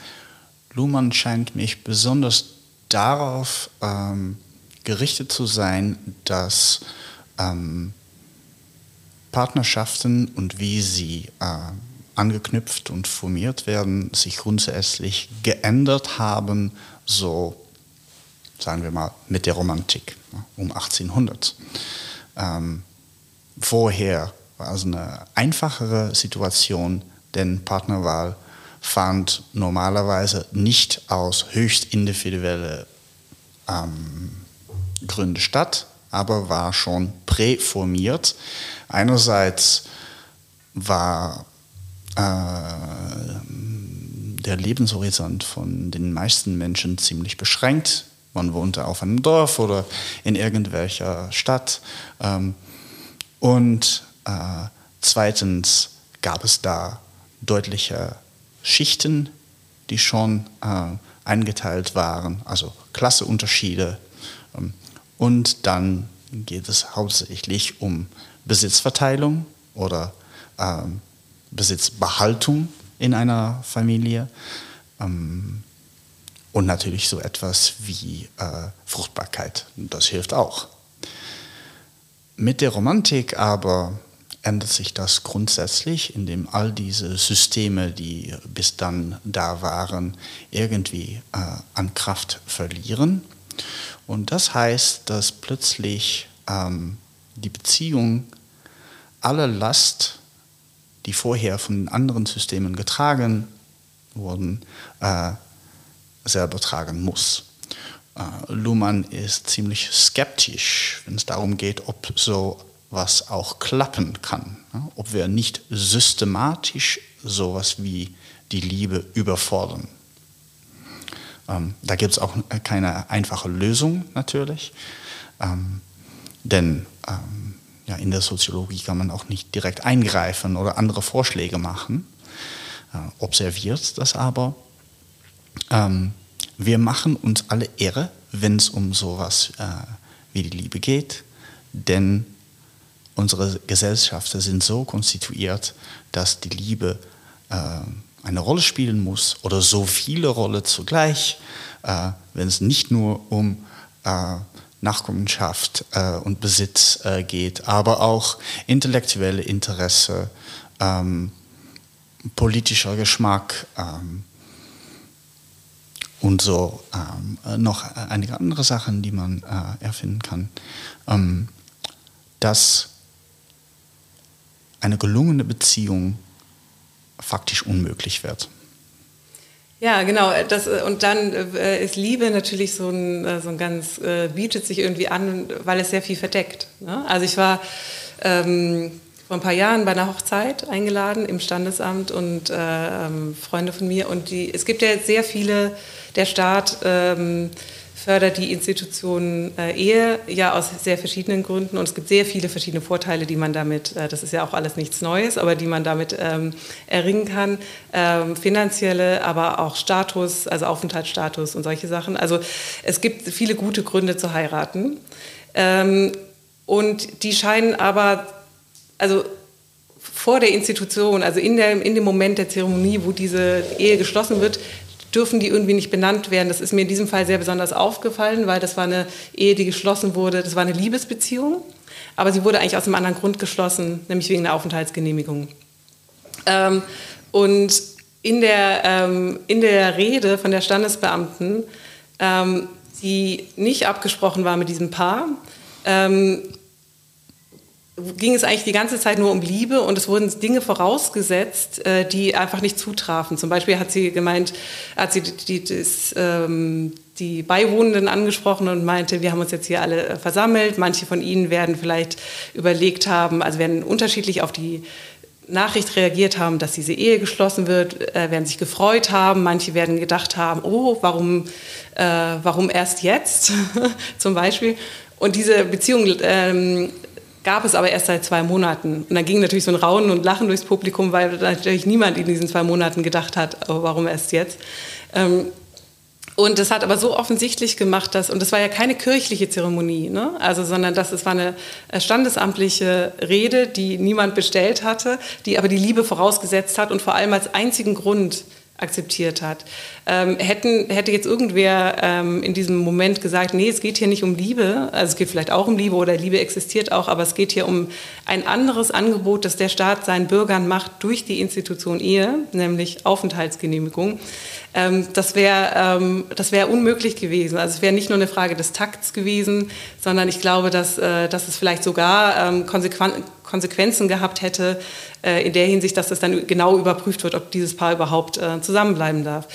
Luhmann scheint mich besonders darauf ähm, gerichtet zu sein, dass ähm, Partnerschaften und wie sie äh, angeknüpft und formiert werden, sich grundsätzlich geändert haben, so sagen wir mal mit der Romantik um 1800. Ähm, vorher war es eine einfachere Situation, denn Partnerwahl fand normalerweise nicht aus höchst individuellen ähm, Gründen statt, aber war schon präformiert. Einerseits war äh, der Lebenshorizont von den meisten Menschen ziemlich beschränkt. Man wohnte auf einem Dorf oder in irgendwelcher Stadt. Ähm, und äh, zweitens gab es da deutliche Schichten, die schon äh, eingeteilt waren, also Klasseunterschiede. Ähm, und dann geht es hauptsächlich um Besitzverteilung oder ähm, Besitzbehaltung in einer Familie. Ähm, und natürlich so etwas wie äh, Fruchtbarkeit. Das hilft auch. Mit der Romantik aber ändert sich das grundsätzlich, indem all diese Systeme, die bis dann da waren, irgendwie äh, an Kraft verlieren. Und das heißt, dass plötzlich ähm, die Beziehung alle Last, die vorher von anderen Systemen getragen wurden, äh, selber tragen muss. Äh, Luhmann ist ziemlich skeptisch, wenn es darum geht, ob so was auch klappen kann. Ob wir nicht systematisch sowas wie die Liebe überfordern. Ähm, da gibt es auch keine einfache Lösung natürlich, ähm, denn ähm, ja, in der Soziologie kann man auch nicht direkt eingreifen oder andere Vorschläge machen. Äh, observiert das aber. Ähm, wir machen uns alle irre, wenn es um sowas äh, wie die Liebe geht, denn unsere Gesellschaften sind so konstituiert, dass die Liebe äh, eine Rolle spielen muss oder so viele Rollen zugleich, äh, wenn es nicht nur um äh, Nachkommenschaft äh, und Besitz äh, geht, aber auch intellektuelle Interesse, ähm, politischer Geschmack ähm, und so ähm, noch einige andere Sachen, die man äh, erfinden kann. Ähm, dass eine gelungene Beziehung faktisch unmöglich wird. Ja, genau. Das, und dann äh, ist Liebe natürlich so ein, äh, so ein ganz, äh, bietet sich irgendwie an, weil es sehr viel verdeckt. Ne? Also ich war ähm, vor ein paar Jahren bei einer Hochzeit eingeladen im Standesamt und äh, ähm, Freunde von mir. Und die, es gibt ja sehr viele, der Staat ähm, fördert die Institution äh, Ehe ja aus sehr verschiedenen Gründen und es gibt sehr viele verschiedene Vorteile, die man damit, äh, das ist ja auch alles nichts Neues, aber die man damit ähm, erringen kann. Ähm, finanzielle, aber auch Status, also Aufenthaltsstatus und solche Sachen. Also es gibt viele gute Gründe zu heiraten. Ähm, und die scheinen aber, also vor der Institution, also in, der, in dem Moment der Zeremonie, wo diese Ehe geschlossen wird, dürfen die irgendwie nicht benannt werden. Das ist mir in diesem Fall sehr besonders aufgefallen, weil das war eine Ehe, die geschlossen wurde. Das war eine Liebesbeziehung, aber sie wurde eigentlich aus einem anderen Grund geschlossen, nämlich wegen der Aufenthaltsgenehmigung. Ähm, und in der, ähm, in der Rede von der Standesbeamten, ähm, die nicht abgesprochen war mit diesem Paar, ähm, ging es eigentlich die ganze Zeit nur um Liebe und es wurden Dinge vorausgesetzt, äh, die einfach nicht zutrafen. Zum Beispiel hat sie gemeint, hat sie die, das, ähm, die Beiwohnenden angesprochen und meinte, wir haben uns jetzt hier alle äh, versammelt. Manche von ihnen werden vielleicht überlegt haben, also werden unterschiedlich auf die Nachricht reagiert haben, dass diese Ehe geschlossen wird, äh, werden sich gefreut haben. Manche werden gedacht haben, oh, warum, äh, warum erst jetzt zum Beispiel. Und diese Beziehung ähm, gab es aber erst seit zwei Monaten. Und dann ging natürlich so ein Raunen und Lachen durchs Publikum, weil natürlich niemand in diesen zwei Monaten gedacht hat, oh, warum erst jetzt. Ähm, und das hat aber so offensichtlich gemacht, dass, und das war ja keine kirchliche Zeremonie, ne? also, sondern das, das war eine äh, standesamtliche Rede, die niemand bestellt hatte, die aber die Liebe vorausgesetzt hat und vor allem als einzigen Grund akzeptiert hat. Ähm, hätten, hätte jetzt irgendwer ähm, in diesem Moment gesagt, nee, es geht hier nicht um Liebe, also es geht vielleicht auch um Liebe oder Liebe existiert auch, aber es geht hier um ein anderes Angebot, das der Staat seinen Bürgern macht durch die Institution Ehe, nämlich Aufenthaltsgenehmigung. Ähm, das wäre ähm, das wär unmöglich gewesen. Also es wäre nicht nur eine Frage des Takts gewesen, sondern ich glaube, dass, äh, dass es vielleicht sogar ähm, Konsequenzen gehabt hätte, äh, in der Hinsicht, dass das dann genau überprüft wird, ob dieses Paar überhaupt äh, zusammenbleiben darf.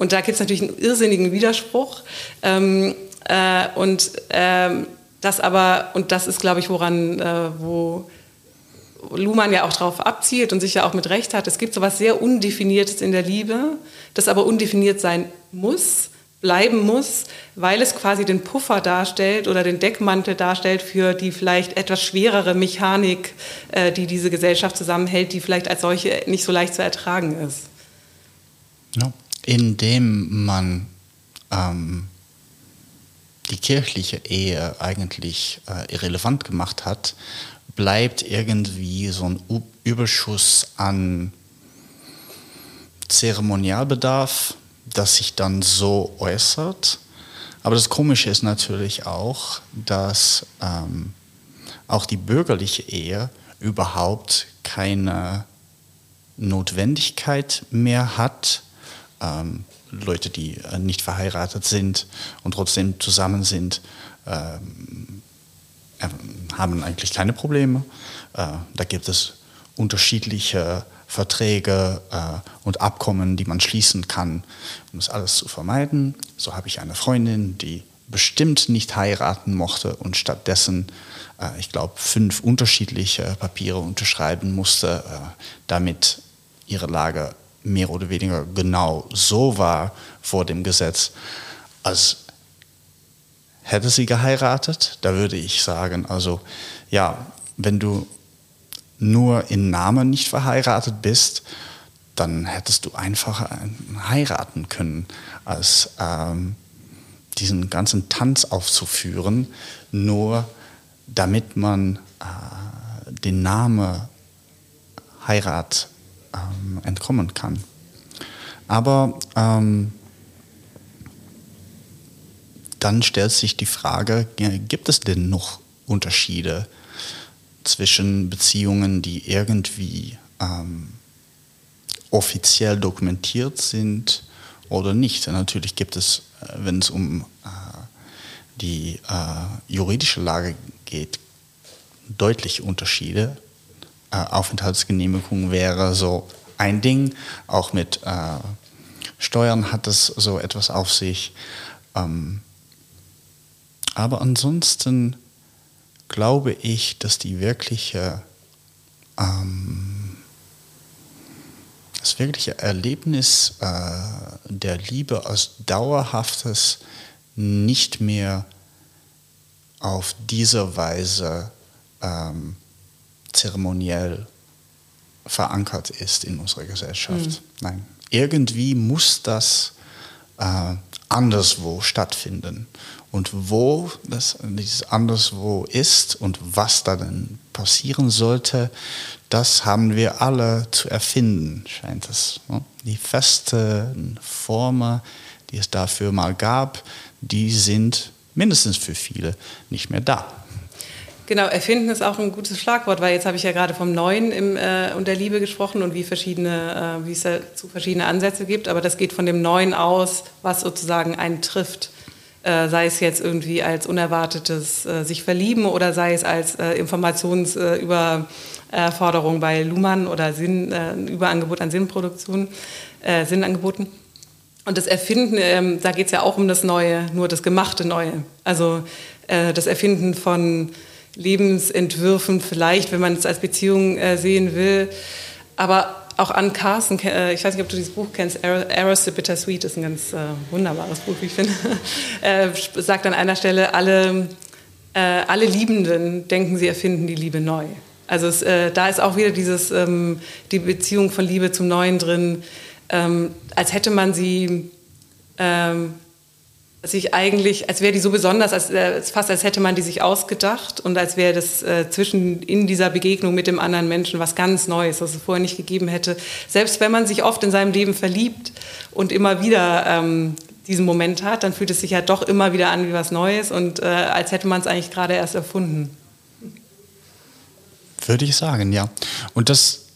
Und da gibt es natürlich einen irrsinnigen Widerspruch. Ähm, äh, und ähm, das aber, und das ist, glaube ich, woran, äh, wo Luhmann ja auch darauf abzielt und sich ja auch mit Recht hat, es gibt so etwas sehr Undefiniertes in der Liebe, das aber undefiniert sein muss, bleiben muss, weil es quasi den Puffer darstellt oder den Deckmantel darstellt für die vielleicht etwas schwerere Mechanik, äh, die diese Gesellschaft zusammenhält, die vielleicht als solche nicht so leicht zu ertragen ist. Ja. Indem man ähm, die kirchliche Ehe eigentlich äh, irrelevant gemacht hat, bleibt irgendwie so ein Überschuss an Zeremonialbedarf, das sich dann so äußert. Aber das Komische ist natürlich auch, dass ähm, auch die bürgerliche Ehe überhaupt keine Notwendigkeit mehr hat. Ähm, Leute, die äh, nicht verheiratet sind und trotzdem zusammen sind, ähm, haben eigentlich keine Probleme. Äh, da gibt es unterschiedliche Verträge äh, und Abkommen, die man schließen kann, um das alles zu vermeiden. So habe ich eine Freundin, die bestimmt nicht heiraten mochte und stattdessen, äh, ich glaube, fünf unterschiedliche Papiere unterschreiben musste, damit ihre Lage mehr oder weniger genau so war vor dem Gesetz, als Hätte sie geheiratet, da würde ich sagen, also ja, wenn du nur in Namen nicht verheiratet bist, dann hättest du einfach heiraten können, als ähm, diesen ganzen Tanz aufzuführen, nur damit man äh, den Namen Heirat ähm, entkommen kann. Aber ähm, dann stellt sich die Frage, gibt es denn noch Unterschiede zwischen Beziehungen, die irgendwie ähm, offiziell dokumentiert sind oder nicht? Natürlich gibt es, äh, wenn es um äh, die äh, juridische Lage geht, deutliche Unterschiede. Äh, Aufenthaltsgenehmigung wäre so ein Ding, auch mit äh, Steuern hat es so etwas auf sich. Ähm, aber ansonsten glaube ich, dass die wirkliche, ähm, das wirkliche Erlebnis äh, der Liebe als dauerhaftes nicht mehr auf diese Weise ähm, zeremoniell verankert ist in unserer Gesellschaft. Mhm. Nein, irgendwie muss das äh, anderswo stattfinden. Und wo das, dieses anderswo ist und was da denn passieren sollte, das haben wir alle zu erfinden, scheint es. Ne? Die festen Formen, die es dafür mal gab, die sind mindestens für viele nicht mehr da. Genau, erfinden ist auch ein gutes Schlagwort, weil jetzt habe ich ja gerade vom Neuen im, äh, und der Liebe gesprochen und wie, verschiedene, äh, wie es dazu verschiedene Ansätze gibt. Aber das geht von dem Neuen aus, was sozusagen einen trifft. Äh, sei es jetzt irgendwie als unerwartetes äh, sich verlieben oder sei es als äh, Informationsüberforderung bei Luhmann oder Sinn, äh, Überangebot an Sinnproduktion, äh, Sinnangeboten. Und das Erfinden, ähm, da geht es ja auch um das Neue, nur das gemachte Neue. Also äh, das Erfinden von Lebensentwürfen vielleicht, wenn man es als Beziehung äh, sehen will. aber auch an Carson, äh, ich weiß nicht, ob du dieses Buch kennst, Eros the Bittersweet ist ein ganz äh, wunderbares Buch, wie ich finde, äh, sagt an einer Stelle, alle, äh, alle Liebenden denken, sie erfinden die Liebe neu. Also es, äh, da ist auch wieder dieses, ähm, die Beziehung von Liebe zum Neuen drin, ähm, als hätte man sie ähm, sich eigentlich, als wäre die so besonders, als, äh, fast als hätte man die sich ausgedacht und als wäre das äh, zwischen in dieser Begegnung mit dem anderen Menschen was ganz Neues, was es vorher nicht gegeben hätte. Selbst wenn man sich oft in seinem Leben verliebt und immer wieder ähm, diesen Moment hat, dann fühlt es sich ja doch immer wieder an wie was Neues und äh, als hätte man es eigentlich gerade erst erfunden. Würde ich sagen, ja. Und das,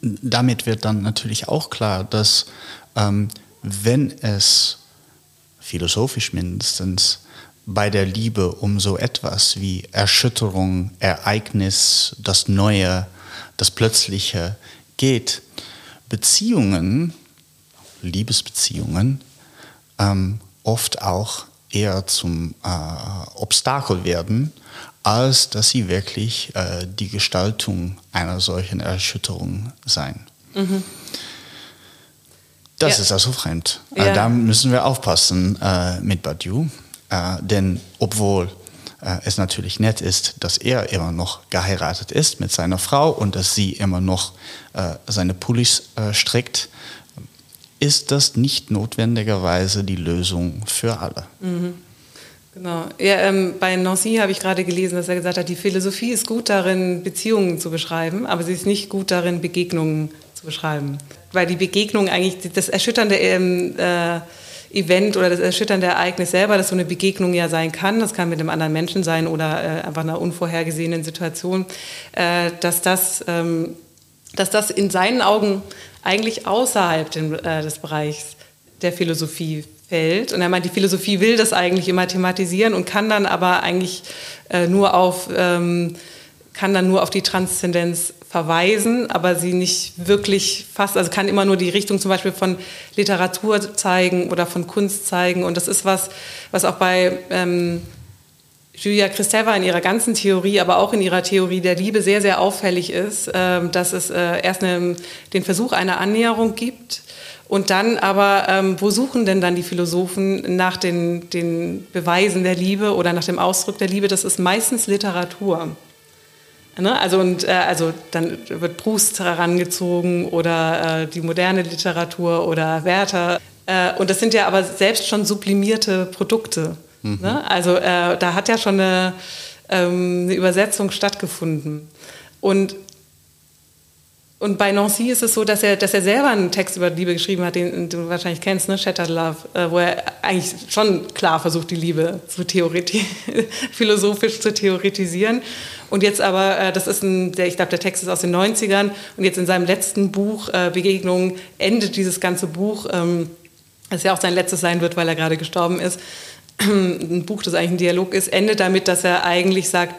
damit wird dann natürlich auch klar, dass ähm, wenn es philosophisch mindestens, bei der Liebe um so etwas wie Erschütterung, Ereignis, das Neue, das Plötzliche geht. Beziehungen, Liebesbeziehungen, ähm, oft auch eher zum äh, Obstakel werden, als dass sie wirklich äh, die Gestaltung einer solchen Erschütterung sein. Mhm. Das ja. ist also fremd. Äh, ja. Da müssen wir aufpassen äh, mit Badiou. Äh, denn obwohl äh, es natürlich nett ist, dass er immer noch geheiratet ist mit seiner Frau und dass sie immer noch äh, seine Pullis äh, strickt, ist das nicht notwendigerweise die Lösung für alle. Mhm. Genau. Ja, ähm, bei Nancy habe ich gerade gelesen, dass er gesagt hat, die Philosophie ist gut darin, Beziehungen zu beschreiben, aber sie ist nicht gut darin, Begegnungen zu beschreiben weil die Begegnung eigentlich das erschütternde äh, Event oder das erschütternde Ereignis selber, das so eine Begegnung ja sein kann, das kann mit einem anderen Menschen sein oder äh, einfach einer unvorhergesehenen Situation, äh, dass, das, ähm, dass das in seinen Augen eigentlich außerhalb den, äh, des Bereichs der Philosophie fällt. Und er meint, die Philosophie will das eigentlich immer thematisieren und kann dann aber eigentlich äh, nur auf ähm, kann dann nur auf die Transzendenz verweisen, aber sie nicht wirklich fast, also kann immer nur die Richtung zum Beispiel von Literatur zeigen oder von Kunst zeigen. Und das ist was, was auch bei ähm, Julia Kristeva in ihrer ganzen Theorie, aber auch in ihrer Theorie der Liebe sehr, sehr auffällig ist, äh, dass es äh, erst eine, den Versuch einer Annäherung gibt und dann aber, ähm, wo suchen denn dann die Philosophen nach den, den Beweisen der Liebe oder nach dem Ausdruck der Liebe? Das ist meistens Literatur. Ne? Also, und, äh, also dann wird Proust herangezogen oder äh, die moderne Literatur oder Werther. Äh, und das sind ja aber selbst schon sublimierte Produkte. Mhm. Ne? Also äh, da hat ja schon eine, ähm, eine Übersetzung stattgefunden. Und und bei Nancy ist es so, dass er, dass er selber einen Text über Liebe geschrieben hat, den du wahrscheinlich kennst, ne? Shattered Love, äh, wo er eigentlich schon klar versucht, die Liebe zu philosophisch zu theoretisieren. Und jetzt aber, äh, das ist ein, der, ich glaube, der Text ist aus den 90ern und jetzt in seinem letzten Buch, äh, Begegnung, endet dieses ganze Buch, ähm, das ja auch sein letztes sein wird, weil er gerade gestorben ist, ein Buch, das eigentlich ein Dialog ist, endet damit, dass er eigentlich sagt,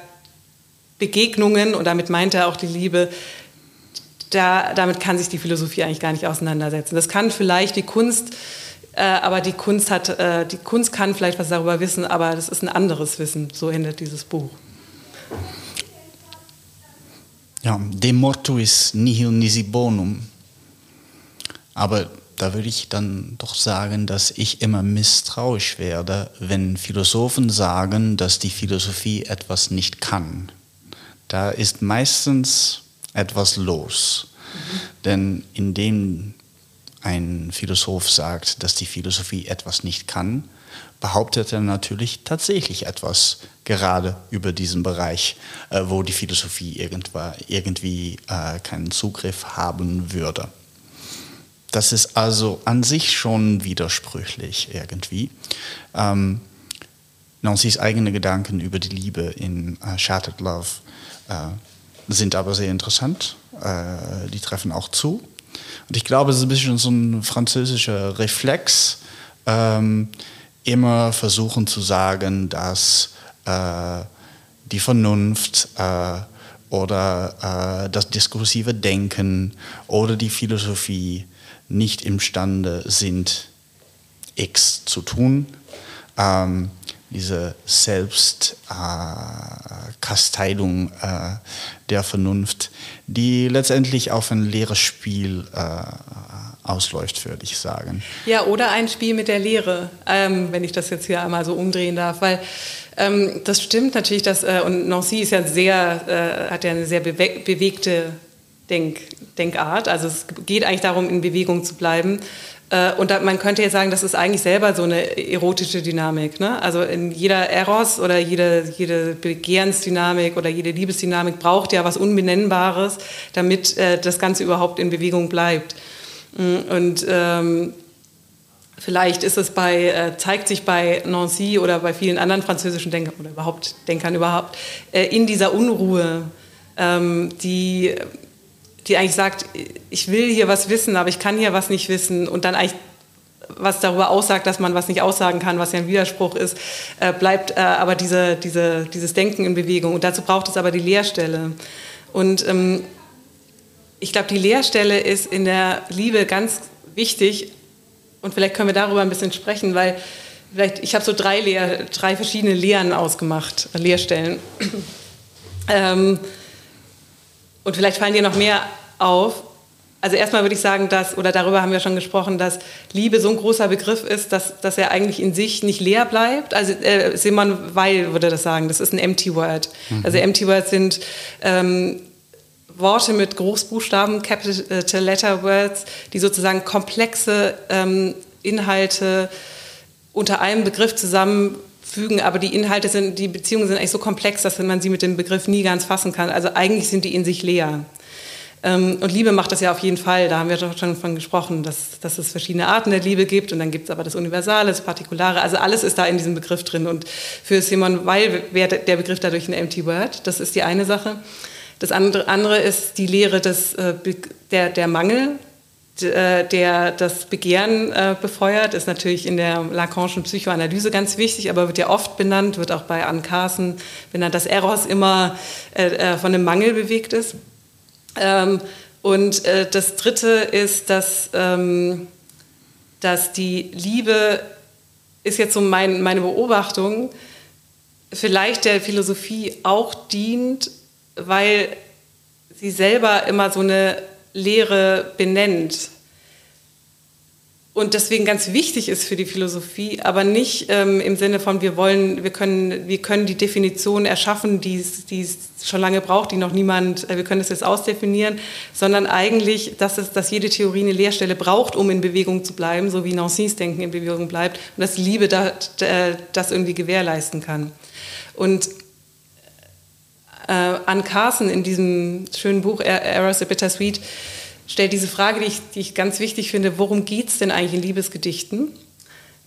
Begegnungen, und damit meint er auch die Liebe, da, damit kann sich die Philosophie eigentlich gar nicht auseinandersetzen. Das kann vielleicht die Kunst, äh, aber die Kunst hat, äh, die Kunst kann vielleicht was darüber wissen, aber das ist ein anderes Wissen. So endet dieses Buch. Ja, de mortuis nihil nisi bonum. Aber da würde ich dann doch sagen, dass ich immer misstrauisch werde, wenn Philosophen sagen, dass die Philosophie etwas nicht kann. Da ist meistens etwas los. Mhm. Denn indem ein Philosoph sagt, dass die Philosophie etwas nicht kann, behauptet er natürlich tatsächlich etwas gerade über diesen Bereich, äh, wo die Philosophie irgendwann, irgendwie äh, keinen Zugriff haben würde. Das ist also an sich schon widersprüchlich irgendwie. Ähm, Nancys eigene Gedanken über die Liebe in äh, Shattered Love äh, sind aber sehr interessant. Äh, die treffen auch zu. Und ich glaube, es ist ein bisschen so ein französischer Reflex, ähm, immer versuchen zu sagen, dass äh, die Vernunft äh, oder äh, das diskursive Denken oder die Philosophie nicht imstande sind, X zu tun. Ähm, diese Selbstkritik Kasteidung äh, der Vernunft, die letztendlich auf ein leeres Spiel äh, ausläuft, würde ich sagen. Ja, oder ein Spiel mit der Lehre, ähm, wenn ich das jetzt hier einmal so umdrehen darf, weil ähm, das stimmt natürlich, dass, äh, und Nancy ist ja sehr, äh, hat ja eine sehr bewe bewegte Denk Denkart, also es geht eigentlich darum, in Bewegung zu bleiben. Äh, und da, man könnte jetzt sagen, das ist eigentlich selber so eine erotische Dynamik. Ne? Also in jeder Eros oder jede, jede Begehrensdynamik oder jede Liebesdynamik braucht ja was Unbenennbares, damit äh, das Ganze überhaupt in Bewegung bleibt. Mm, und ähm, vielleicht ist es bei, äh, zeigt sich bei Nancy oder bei vielen anderen französischen Denkern oder überhaupt Denkern überhaupt äh, in dieser Unruhe, ähm, die die eigentlich sagt, ich will hier was wissen, aber ich kann hier was nicht wissen und dann eigentlich was darüber aussagt, dass man was nicht aussagen kann, was ja ein Widerspruch ist, äh, bleibt äh, aber diese, diese, dieses Denken in Bewegung. Und dazu braucht es aber die Leerstelle. Und ähm, ich glaube, die Leerstelle ist in der Liebe ganz wichtig. Und vielleicht können wir darüber ein bisschen sprechen, weil vielleicht, ich habe so drei, Lehr, drei verschiedene Lehren ausgemacht, Leerstellen. ähm, und vielleicht fallen dir noch mehr auf. Also erstmal würde ich sagen, dass, oder darüber haben wir schon gesprochen, dass Liebe so ein großer Begriff ist, dass, dass er eigentlich in sich nicht leer bleibt. Also äh, Simon Weil würde das sagen, das ist ein Empty Word. Mhm. Also Empty Words sind ähm, Worte mit Großbuchstaben, Capital Letter Words, die sozusagen komplexe ähm, Inhalte unter einem Begriff zusammen fügen, aber die Inhalte sind, die Beziehungen sind eigentlich so komplex, dass man sie mit dem Begriff nie ganz fassen kann. Also eigentlich sind die in sich leer. Ähm, und Liebe macht das ja auf jeden Fall, da haben wir doch schon von gesprochen, dass, dass es verschiedene Arten der Liebe gibt und dann gibt es aber das Universale, das Partikulare, also alles ist da in diesem Begriff drin. Und für Simon Weil wäre der Begriff dadurch ein empty word, das ist die eine Sache. Das andere, andere ist die Lehre des, äh, der, der Mangel, äh, der das Begehren äh, befeuert, ist natürlich in der Lacanischen Psychoanalyse ganz wichtig, aber wird ja oft benannt, wird auch bei Anne Carson benannt, dass Eros immer von einem Mangel bewegt ist. Ähm, und das Dritte ist, dass, ähm, dass die Liebe, ist jetzt so mein, meine Beobachtung, vielleicht der Philosophie auch dient, weil sie selber immer so eine Lehre benennt und deswegen ganz wichtig ist für die Philosophie, aber nicht ähm, im Sinne von wir wollen, wir können, wir können die Definition erschaffen, die es schon lange braucht, die noch niemand, äh, wir können es jetzt ausdefinieren, sondern eigentlich, dass es, dass jede Theorie eine Leerstelle braucht, um in Bewegung zu bleiben, so wie Nancys Denken in Bewegung bleibt und dass Liebe da, das irgendwie gewährleisten kann. Und äh, Anne Carson in diesem schönen Buch Errors a Bittersweet stellt diese Frage, die ich, die ich ganz wichtig finde, worum geht es denn eigentlich in Liebesgedichten?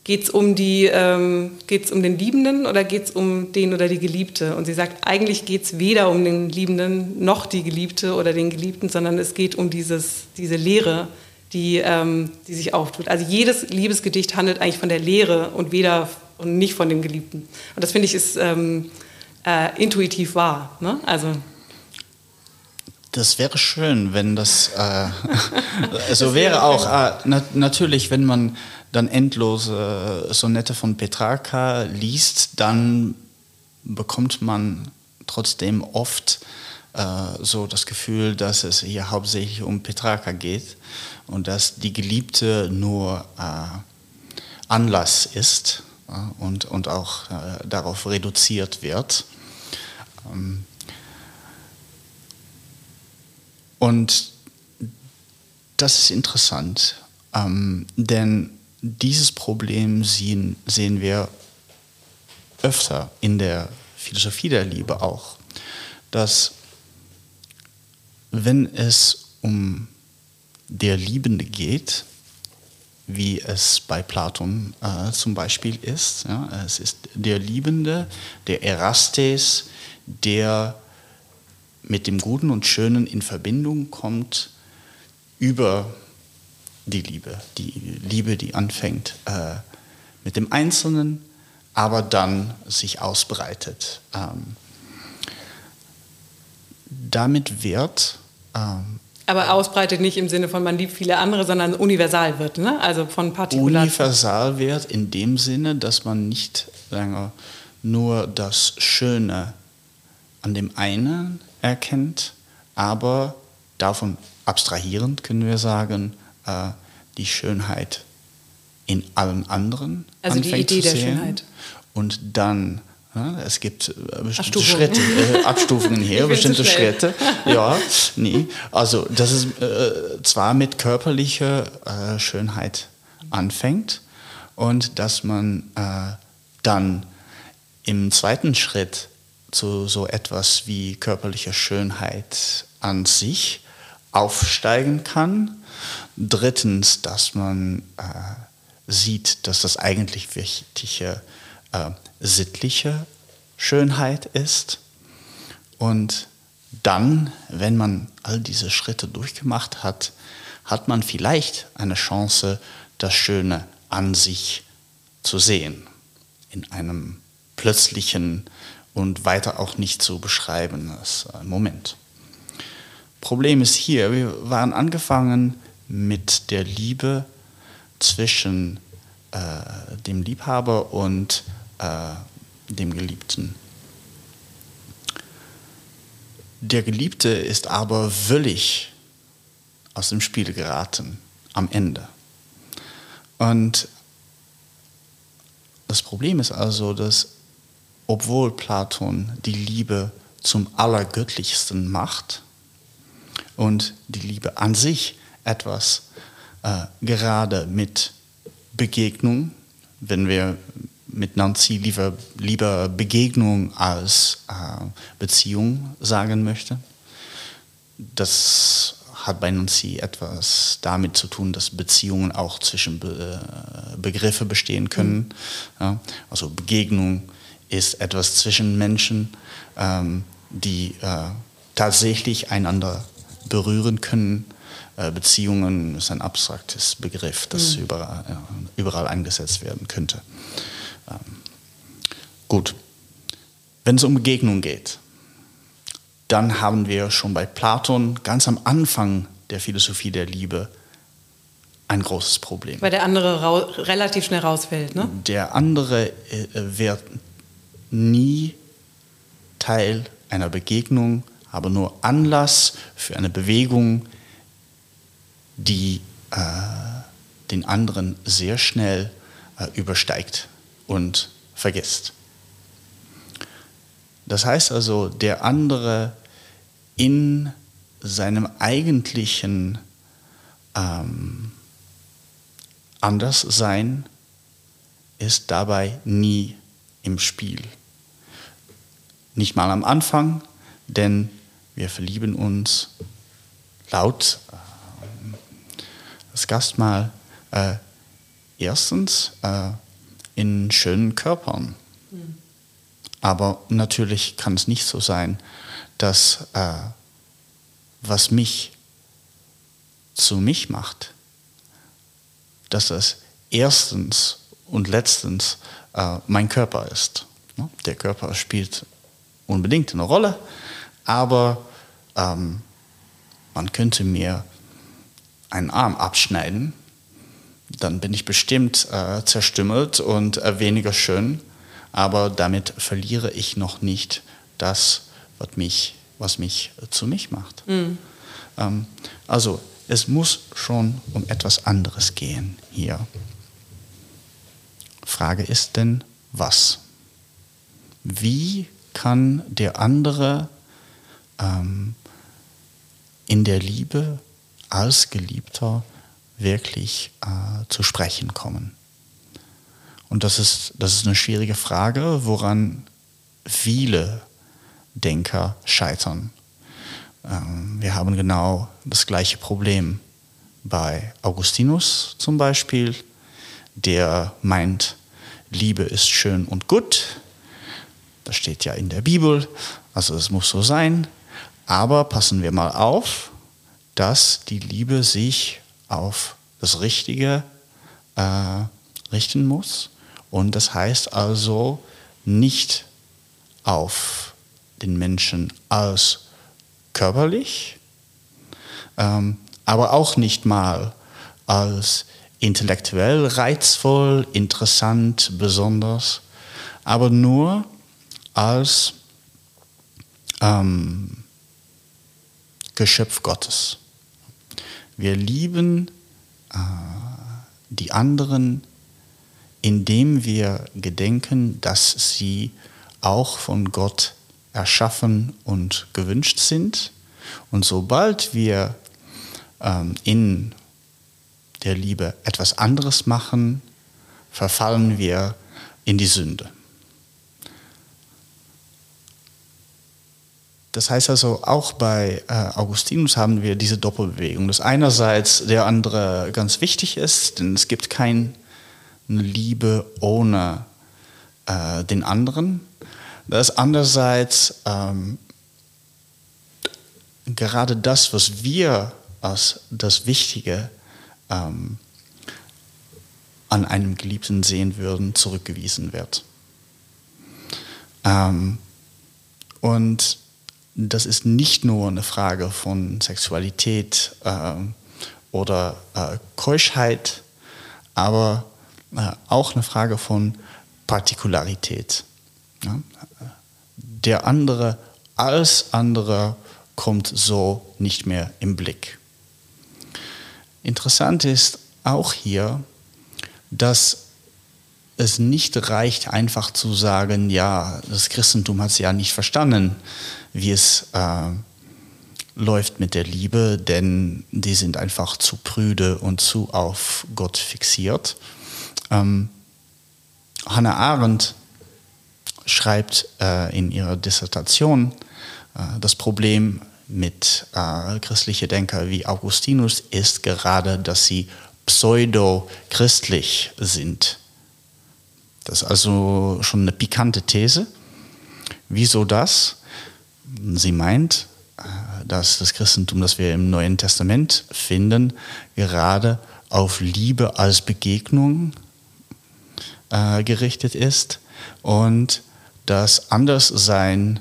Geht es um, ähm, um den Liebenden oder geht es um den oder die Geliebte? Und sie sagt, eigentlich geht es weder um den Liebenden noch die Geliebte oder den Geliebten, sondern es geht um dieses, diese Lehre, die, ähm, die sich auftut. Also jedes Liebesgedicht handelt eigentlich von der Lehre und weder und nicht von dem Geliebten. Und das finde ich ist ähm, äh, intuitiv wahr. Ne? Also das wäre schön, wenn das äh, so das wäre auch äh, na, natürlich, wenn man dann endlose Sonette von Petrarca liest, dann bekommt man trotzdem oft äh, so das Gefühl, dass es hier hauptsächlich um Petrarca geht und dass die Geliebte nur äh, Anlass ist äh, und, und auch äh, darauf reduziert wird. Ähm, und das ist interessant, ähm, denn dieses Problem sehen, sehen wir öfter in der Philosophie der Liebe auch, dass wenn es um der Liebende geht, wie es bei Platon äh, zum Beispiel ist. Ja, es ist der Liebende, der Erastes, der mit dem Guten und Schönen in Verbindung kommt über die Liebe. Die Liebe, die anfängt äh, mit dem Einzelnen, aber dann sich ausbreitet. Ähm, damit wird. Ähm, aber ausbreitet nicht im Sinne von man liebt viele andere, sondern universal wird, ne? Also von Partikular. Universal wird in dem Sinne, dass man nicht länger nur das Schöne an dem einen erkennt, aber davon abstrahierend können wir sagen, äh, die Schönheit in allen anderen also anfängt die Idee zu sehen. der Schönheit. Und dann, ja, es gibt äh, bestimmte. Schritte, äh, Abstufungen hier, bestimmte. Schritte. Ja, nee. Also, dass es äh, zwar mit körperlicher äh, Schönheit anfängt und dass man äh, dann im zweiten Schritt zu so etwas wie körperliche Schönheit an sich aufsteigen kann. Drittens, dass man äh, sieht, dass das eigentlich wichtige äh, sittliche Schönheit ist. Und dann, wenn man all diese Schritte durchgemacht hat, hat man vielleicht eine Chance, das Schöne an sich zu sehen. In einem plötzlichen und weiter auch nicht zu beschreibenden äh, Moment. Problem ist hier, wir waren angefangen mit der Liebe zwischen äh, dem Liebhaber und äh, dem Geliebten. Der Geliebte ist aber völlig aus dem Spiel geraten am Ende. Und das Problem ist also, dass obwohl Platon die Liebe zum Allergöttlichsten macht und die Liebe an sich etwas äh, gerade mit Begegnung, wenn wir mit Nancy lieber, lieber Begegnung als äh, Beziehung sagen möchte. Das hat bei Nancy etwas damit zu tun, dass Beziehungen auch zwischen Be äh, Begriffe bestehen können. Ja, also Begegnung ist etwas zwischen Menschen, ähm, die äh, tatsächlich einander berühren können. Äh, Beziehungen ist ein abstraktes Begriff, das Mhm. überall, ja, überall eingesetzt werden könnte. Gut, wenn es um Begegnung geht, dann haben wir schon bei Platon ganz am Anfang der Philosophie der Liebe ein großes Problem. Weil der andere relativ schnell rausfällt, ne? Der andere äh, wird nie Teil einer Begegnung, aber nur Anlass für eine Bewegung, die äh, den anderen sehr schnell äh, übersteigt und vergisst. Das heißt also, der andere in seinem eigentlichen ähm, Anderssein ist dabei nie im Spiel. Nicht mal am Anfang, denn wir verlieben uns laut äh, das Gastmahl äh, erstens äh, in schönen Körpern. Aber natürlich kann es nicht so sein, dass äh, was mich zu mich macht, dass das erstens und letztens äh, mein Körper ist. Ne? Der Körper spielt unbedingt eine Rolle, aber ähm, man könnte mir einen Arm abschneiden, dann bin ich bestimmt äh, zerstümmelt und äh, weniger schön, aber damit verliere ich noch nicht das, was mich, was mich äh, zu mich macht. Ähm, also es muss schon um etwas anderes gehen hier. Frage ist denn, was? Wie kann der andere ähm, in der Liebe als Geliebter wirklich äh, zu sprechen kommen? Und das ist, das ist eine schwierige Frage, woran viele Denker scheitern. Ähm, wir haben genau das gleiche Problem bei Augustinus zum Beispiel, der meint, Liebe ist schön und gut. Das steht ja in der Bibel, also es muss so sein. Aber passen wir mal auf, dass die Liebe sich auf das Richtige äh, richten muss. Und das heißt also nicht auf den Menschen als körperlich, ähm, aber auch nicht mal als intellektuell reizvoll, interessant, besonders, aber nur als ähm, Geschöpf Gottes. Wir lieben äh, die anderen, indem wir gedenken, dass sie auch von Gott erschaffen und gewünscht sind. Und sobald wir ähm, in der Liebe etwas anderes machen, verfallen wir in die Sünde. Das heißt also, auch bei äh, Augustinus haben wir diese Doppelbewegung, dass einerseits der andere ganz wichtig ist, denn es gibt keine Liebe ohne äh, den anderen. Das andererseits ähm, gerade das, was wir als das Wichtige ähm, an einem Geliebten sehen würden, zurückgewiesen wird. Ähm, und das ist nicht nur eine Frage von Sexualität äh, oder äh, Keuschheit, aber äh, auch eine Frage von Partikularität. Ja? Der andere als andere kommt so nicht mehr im Blick. Interessant ist auch hier, dass es nicht reicht, einfach zu sagen, ja, das Christentum hat es ja nicht verstanden, wie es äh, läuft mit der Liebe, denn die sind einfach zu prüde und zu auf Gott fixiert. Ähm, Hannah Arendt schreibt äh, in ihrer Dissertation, äh, das Problem mit äh, christlichen Denker wie Augustinus ist gerade, dass sie pseudo-christlich sind. Das ist also schon eine pikante These. Wieso das? Sie meint, äh, dass das Christentum, das wir im Neuen Testament finden, gerade auf Liebe als Begegnung äh, gerichtet ist und das Anderssein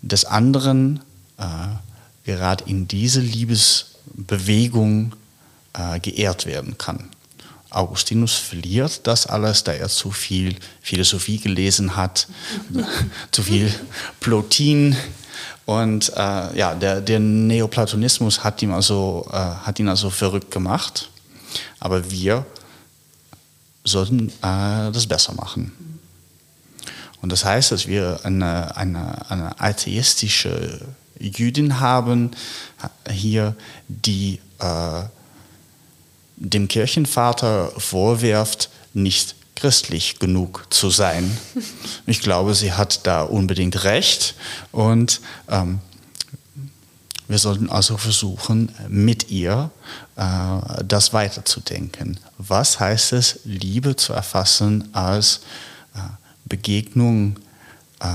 des anderen äh, gerade in diese Liebesbewegung äh, geehrt werden kann. Augustinus verliert das alles, da er zu viel Philosophie gelesen hat, zu viel Plotin. Und äh, ja, der, der, Neoplatonismus hat, ihm also, äh, hat ihn also verrückt gemacht. Aber wir sollten äh, das besser machen. Und das heißt, dass wir eine, eine, eine atheistische Jüdin haben hier, die äh, dem Kirchenvater vorwirft, nicht christlich genug zu sein. Ich glaube, sie hat da unbedingt recht und ähm, wir sollten also versuchen, mit ihr äh, das weiterzudenken. Was heißt es, Liebe zu erfassen als äh, Begegnung äh,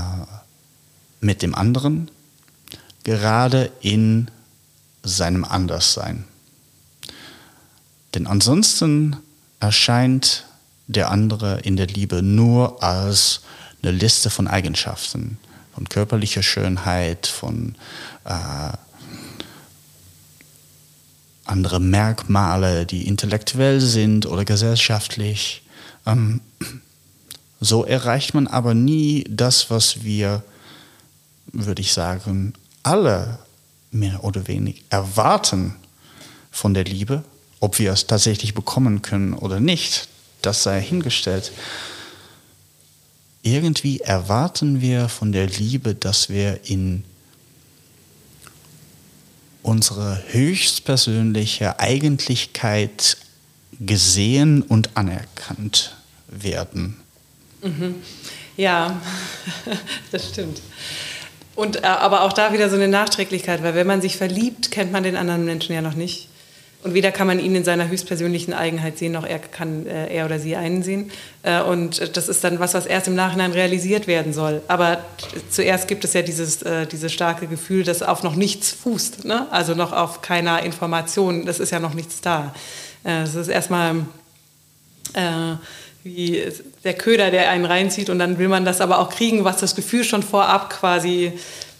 mit dem anderen, gerade in seinem Anderssein. Denn ansonsten erscheint der andere in der Liebe nur als eine Liste von Eigenschaften, von körperlicher Schönheit, von äh, andere Merkmale, die intellektuell sind oder gesellschaftlich. Ähm, so erreicht man aber nie das, was wir, würde ich sagen, alle mehr oder weniger erwarten von der Liebe, ob wir es tatsächlich bekommen können oder nicht, das sei hingestellt. Irgendwie erwarten wir von der Liebe, dass wir in unsere höchstpersönliche Eigentlichkeit gesehen und anerkannt werden. Mhm. Ja, das stimmt. Und äh, aber auch da wieder so eine Nachträglichkeit, weil wenn man sich verliebt, kennt man den anderen Menschen ja noch nicht. Und weder kann man ihn in seiner höchstpersönlichen Eigenheit sehen, noch er kann äh, er oder sie einen sehen. Äh, und das ist dann was, was erst im Nachhinein realisiert werden soll. Aber zuerst gibt es ja dieses, äh, dieses starke Gefühl, das auf noch nichts fußt. Ne? Also noch auf keiner Information. Das ist ja noch nichts da. Äh, es ist erstmal äh, wie der Köder, der einen reinzieht und dann will man das aber auch kriegen, was das Gefühl schon vorab quasi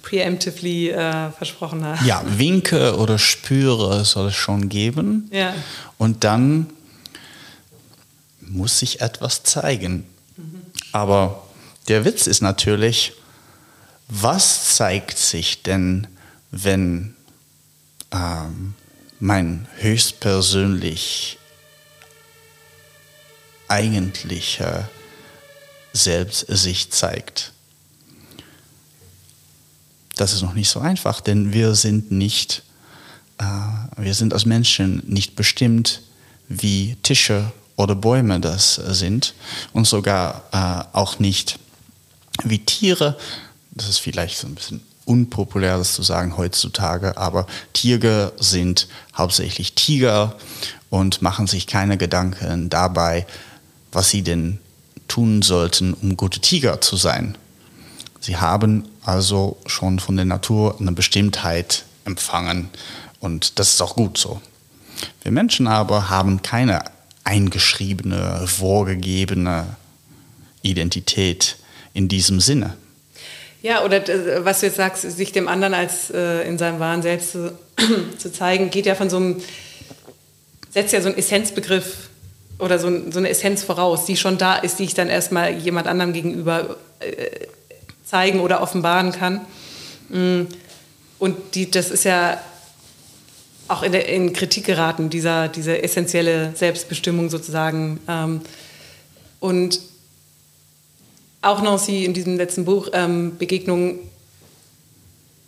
preemptively äh, versprochen hat. Ja, Winke oder Spüre soll es schon geben. Ja. Und dann muss sich etwas zeigen. Mhm. Aber der Witz ist natürlich, was zeigt sich denn, wenn ähm, mein höchstpersönlich eigentlicher Selbst sich zeigt? Das ist noch nicht so einfach, denn wir sind nicht, äh, wir sind als Menschen nicht bestimmt, wie Tische oder Bäume das sind und sogar äh, auch nicht wie Tiere. Das ist vielleicht so ein bisschen unpopulär, das zu sagen heutzutage, aber Tiger sind hauptsächlich Tiger und machen sich keine Gedanken dabei, was sie denn tun sollten, um gute Tiger zu sein. Sie haben also schon von der Natur eine Bestimmtheit empfangen und das ist auch gut so. Wir Menschen aber haben keine eingeschriebene, vorgegebene Identität in diesem Sinne. Ja, oder was du jetzt sagst, sich dem anderen als äh, in seinem wahren Selbst zu, zu, zeigen, geht ja von so einem, setzt ja so einen Essenzbegriff oder so, so, eine Essenz voraus, die schon da ist, die ich dann erstmal jemand anderem gegenüber äh, zeigen oder offenbaren kann. Mm. Und die, das ist ja auch in, der, in Kritik geraten, dieser, diese essentielle Selbstbestimmung sozusagen. Ähm, und auch Nancy in diesem letzten Buch ähm, Begegnung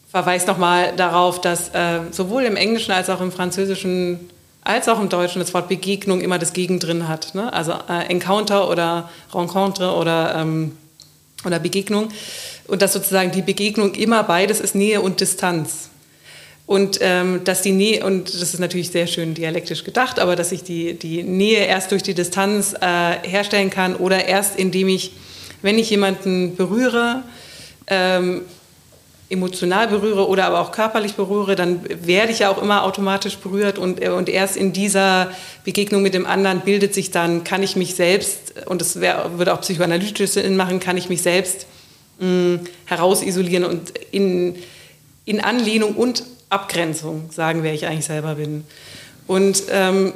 verweist nochmal darauf, dass äh, sowohl im Englischen als auch im Französischen als auch im Deutschen das Wort Begegnung immer das Gegen drin hat. Ne? Also äh, Encounter oder Rencontre oder, ähm, oder Begegnung. Und dass sozusagen die Begegnung immer beides ist Nähe und Distanz. Und ähm, dass die Nähe, und das ist natürlich sehr schön dialektisch gedacht, aber dass ich die, die Nähe erst durch die Distanz äh, herstellen kann oder erst indem ich, wenn ich jemanden berühre, ähm, emotional berühre oder aber auch körperlich berühre, dann werde ich ja auch immer automatisch berührt und, äh, und erst in dieser Begegnung mit dem anderen bildet sich dann, kann ich mich selbst, und das wär, würde auch psychoanalytisch Sinn machen, kann ich mich selbst mh, herausisolieren und in, in Anlehnung und Abgrenzung sagen, wer ich eigentlich selber bin. Und ähm,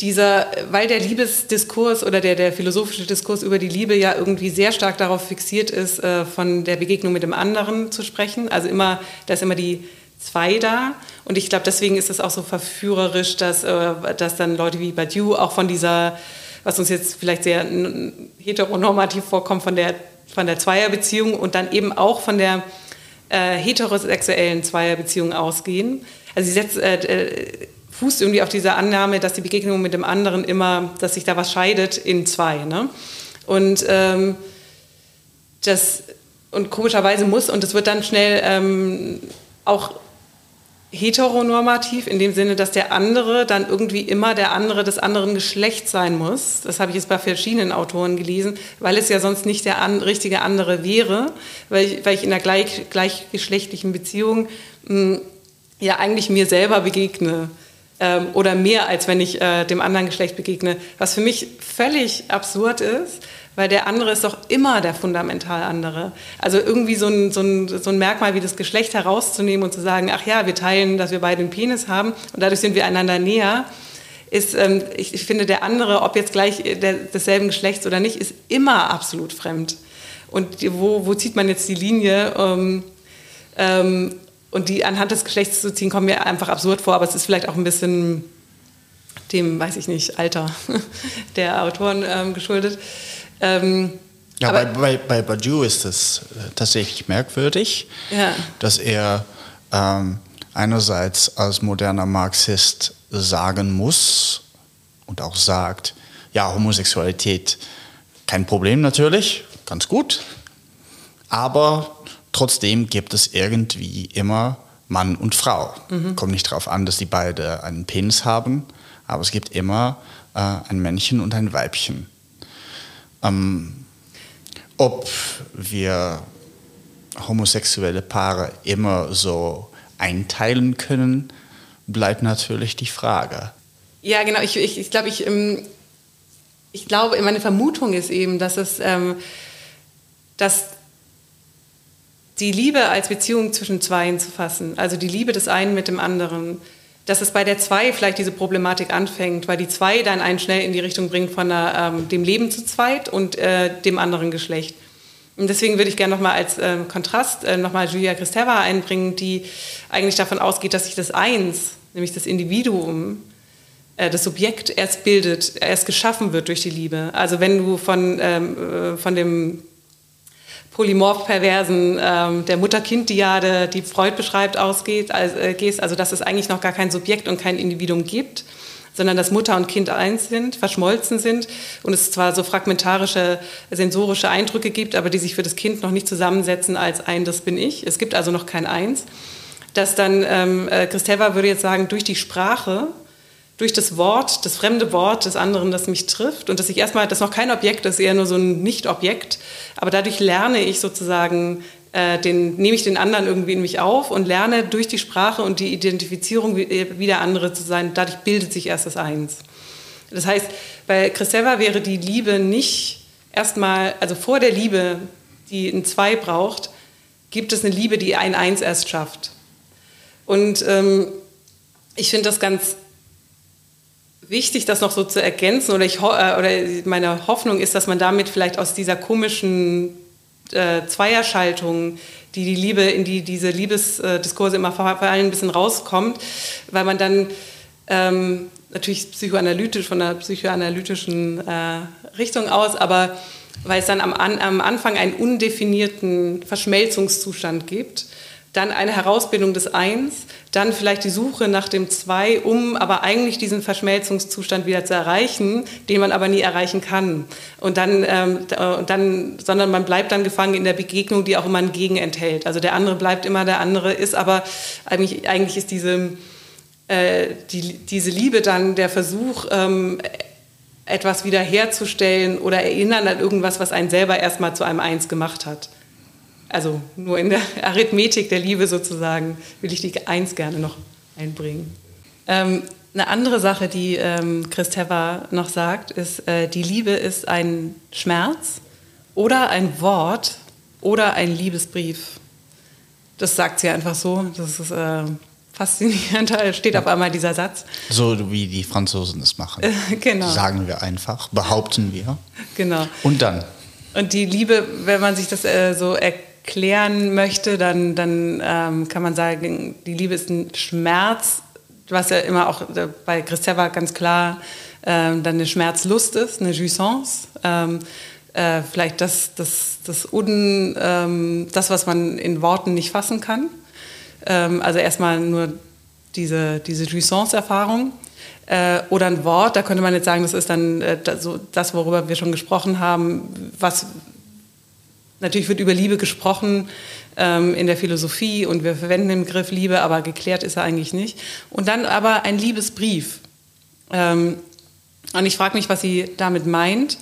dieser, weil der Liebesdiskurs oder der, der philosophische Diskurs über die Liebe ja irgendwie sehr stark darauf fixiert ist, äh, von der Begegnung mit dem anderen zu sprechen. Also immer, da ist immer die zwei da. Und ich glaube, deswegen ist es auch so verführerisch, dass, äh, dass dann Leute wie Badiou auch von dieser, was uns jetzt vielleicht sehr heteronormativ vorkommt, von der, von der Zweierbeziehung und dann eben auch von der äh, heterosexuellen Zweierbeziehung ausgehen. Also sie setzt, äh, äh, fußt irgendwie auf dieser Annahme, dass die Begegnung mit dem anderen immer, dass sich da was scheidet in zwei. Ne? Und ähm, das und komischerweise muss und es wird dann schnell ähm, auch heteronormativ in dem Sinne, dass der andere dann irgendwie immer der andere des anderen Geschlechts sein muss. Das habe ich jetzt bei verschiedenen Autoren gelesen, weil es ja sonst nicht der an, richtige andere wäre, weil ich, weil ich in der gleich, gleichgeschlechtlichen Beziehung mh, hm, ja eigentlich mir selber begegne ähm, oder mehr als wenn ich äh, dem anderen Geschlecht begegne, was für mich völlig absurd ist weil der andere ist doch immer der fundamental andere. Also irgendwie so ein, so ein, so ein Merkmal wie das Geschlecht herauszunehmen und zu sagen, ach ja, wir teilen, dass wir beide einen Penis haben und dadurch sind wir einander näher, ist, ähm, ich, ich, finde, der andere, ob jetzt gleich der, desselben Geschlechts oder nicht, ist immer absolut fremd. Und wo, wo zieht man jetzt die Linie? Ähm, ähm, und die anhand des Geschlechts zu ziehen, kommt mir einfach absurd vor, aber es ist vielleicht auch ein bisschen dem, weiß ich nicht, Alter der Autoren ähm, geschuldet. Ähm, ja, bei, bei, bei Badiou ist es äh, tatsächlich merkwürdig, ja. dass er ähm, einerseits als moderner Marxist sagen muss und auch sagt, ja, Homosexualität kein Problem natürlich, ganz gut, aber trotzdem gibt es irgendwie immer Mann und Frau. Mhm. Kommt nicht darauf an, dass die beide einen Penis haben, aber es gibt immer äh, ein Männchen und ein Weibchen. Ähm, ob wir homosexuelle Paare immer so einteilen können, bleibt natürlich die Frage. Ja, genau. Ich, ich, ich glaube, ich, ähm, ich glaube, meine Vermutung ist eben, dass es, ähm, dass die Liebe als Beziehung zwischen Zweien zu fassen, also die Liebe des einen mit dem anderen, dass es bei der 2 vielleicht diese Problematik anfängt, weil die 2 dann einen schnell in die Richtung bringt von der, ähm, dem Leben zu zweit und äh, dem anderen Geschlecht. Und deswegen würde ich gerne nochmal als äh, Kontrast äh, nochmal Julia Kristeva einbringen, die eigentlich davon ausgeht, dass sich das Eins, nämlich das Individuum, äh, das Subjekt erst bildet, erst geschaffen wird durch die Liebe. Also wenn du von, ähm, äh, von dem polymorph-perversen ähm, der Mutter-Kind-Diade, die Freud beschreibt, ausgeht, also, äh, gehst, also dass es eigentlich noch gar kein Subjekt und kein Individuum gibt, sondern dass Mutter und Kind eins sind, verschmolzen sind und es zwar so fragmentarische sensorische Eindrücke gibt, aber die sich für das Kind noch nicht zusammensetzen als ein, das bin ich. Es gibt also noch kein Eins. Dass dann, ähm, äh, Christeva würde jetzt sagen, durch die Sprache, durch das Wort, das fremde Wort des anderen, das mich trifft und dass ich erstmal, das ist noch kein Objekt, das ist eher nur so ein Nicht-Objekt, aber dadurch lerne ich sozusagen äh, den, nehme ich den anderen irgendwie in mich auf und lerne durch die Sprache und die Identifizierung, äh, wie der andere zu sein. Dadurch bildet sich erst das Eins. Das heißt, bei Christeva wäre die Liebe nicht erstmal, also vor der Liebe, die ein Zwei braucht, gibt es eine Liebe, die ein Eins erst schafft. Und ähm, ich finde das ganz wichtig, das noch so zu ergänzen. Oder, ich, äh, oder meine Hoffnung ist, dass man damit vielleicht aus dieser komischen äh, Zweierschaltung, die die Liebe in die diese Liebesdiskurse immer fallen, ein bisschen rauskommt, weil man dann ähm, natürlich psychoanalytisch von der psychoanalytischen äh, Richtung aus, aber weil es dann am, am Anfang einen undefinierten Verschmelzungszustand gibt dann eine Herausbildung des Eins, dann vielleicht die Suche nach dem Zwei, um aber eigentlich diesen Verschmelzungszustand wieder zu erreichen, den man aber nie erreichen kann. Und dann, ähm, dann, sondern man bleibt dann gefangen in der Begegnung, die auch immer ein Gegen enthält. Also der andere bleibt immer der andere, ist aber eigentlich, eigentlich ist diese, äh, die, diese Liebe dann der Versuch, ähm, etwas wiederherzustellen oder erinnern an irgendwas, was einen selber erstmal zu einem Eins gemacht hat also nur in der Arithmetik der Liebe sozusagen, will ich die Eins gerne noch einbringen. Ähm, eine andere Sache, die ähm, Christeva noch sagt, ist, äh, die Liebe ist ein Schmerz oder ein Wort oder ein Liebesbrief. Das sagt sie einfach so. Das ist äh, faszinierend. Da steht ja. auf einmal dieser Satz. So wie die Franzosen es machen. genau. Sagen wir einfach, behaupten wir. Genau. Und dann? Und die Liebe, wenn man sich das äh, so erklärt, klären möchte, dann, dann ähm, kann man sagen, die Liebe ist ein Schmerz, was ja immer auch äh, bei Christeva ganz klar ähm, dann eine Schmerzlust ist, eine Jouissance. Ähm, äh, vielleicht das, das, das, Un, ähm, das, was man in Worten nicht fassen kann. Ähm, also erstmal nur diese, diese Jouissance-Erfahrung. Äh, oder ein Wort, da könnte man jetzt sagen, das ist dann äh, das, worüber wir schon gesprochen haben, was Natürlich wird über Liebe gesprochen ähm, in der Philosophie und wir verwenden den Begriff Liebe, aber geklärt ist er eigentlich nicht. Und dann aber ein Liebesbrief. Ähm, und ich frage mich, was sie damit meint.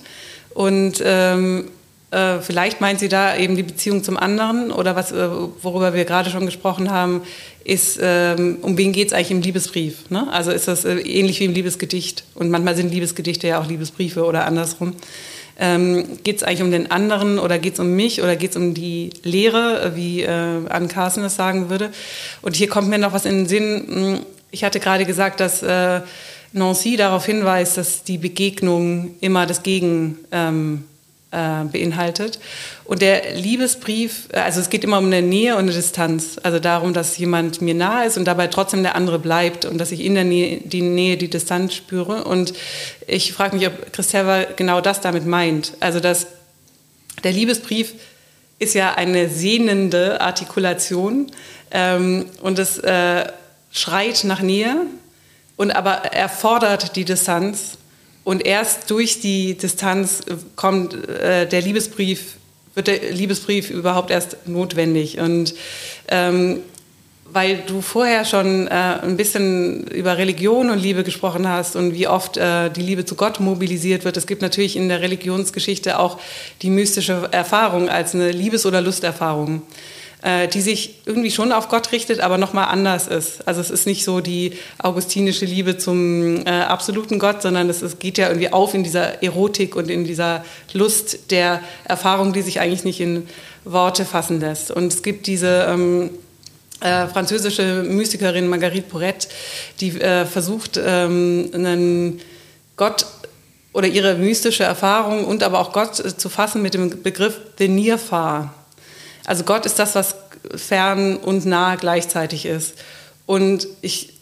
Und ähm, äh, vielleicht meint sie da eben die Beziehung zum anderen oder was, äh, worüber wir gerade schon gesprochen haben, ist, ähm, um wen geht es eigentlich im Liebesbrief? Ne? Also ist das äh, ähnlich wie im Liebesgedicht. Und manchmal sind Liebesgedichte ja auch Liebesbriefe oder andersrum. Ähm, geht es eigentlich um den anderen oder geht es um mich oder geht es um die Lehre, wie äh, Anne Carson das sagen würde? Und hier kommt mir noch was in den Sinn. Hm, ich hatte gerade gesagt, dass äh, Nancy darauf hinweist, dass die Begegnung immer das Gegen ähm, äh, beinhaltet. Und der Liebesbrief, äh, also es geht immer um eine Nähe und eine Distanz. Also darum, dass jemand mir nahe ist und dabei trotzdem der andere bleibt und dass ich in der Nähe die Nähe, die Distanz spüre. Und ich frage mich, ob Christella genau das damit meint. Also dass der Liebesbrief ist ja eine sehnende Artikulation ähm, und es äh, schreit nach Nähe und aber erfordert die Distanz und erst durch die Distanz kommt äh, der Liebesbrief, wird der Liebesbrief überhaupt erst notwendig. Und ähm, weil du vorher schon äh, ein bisschen über Religion und Liebe gesprochen hast und wie oft äh, die Liebe zu Gott mobilisiert wird. Es gibt natürlich in der Religionsgeschichte auch die mystische Erfahrung als eine Liebes- oder Lusterfahrung. Äh, die sich irgendwie schon auf Gott richtet, aber nochmal anders ist. Also es ist nicht so die augustinische Liebe zum äh, absoluten Gott, sondern es, es geht ja irgendwie auf in dieser Erotik und in dieser Lust der Erfahrung, die sich eigentlich nicht in Worte fassen lässt. Und es gibt diese ähm, äh, französische Mystikerin Marguerite Porret, die äh, versucht, ähm, einen Gott oder ihre mystische Erfahrung und aber auch Gott äh, zu fassen mit dem Begriff the near far. Also Gott ist das, was fern und nah gleichzeitig ist. Und ich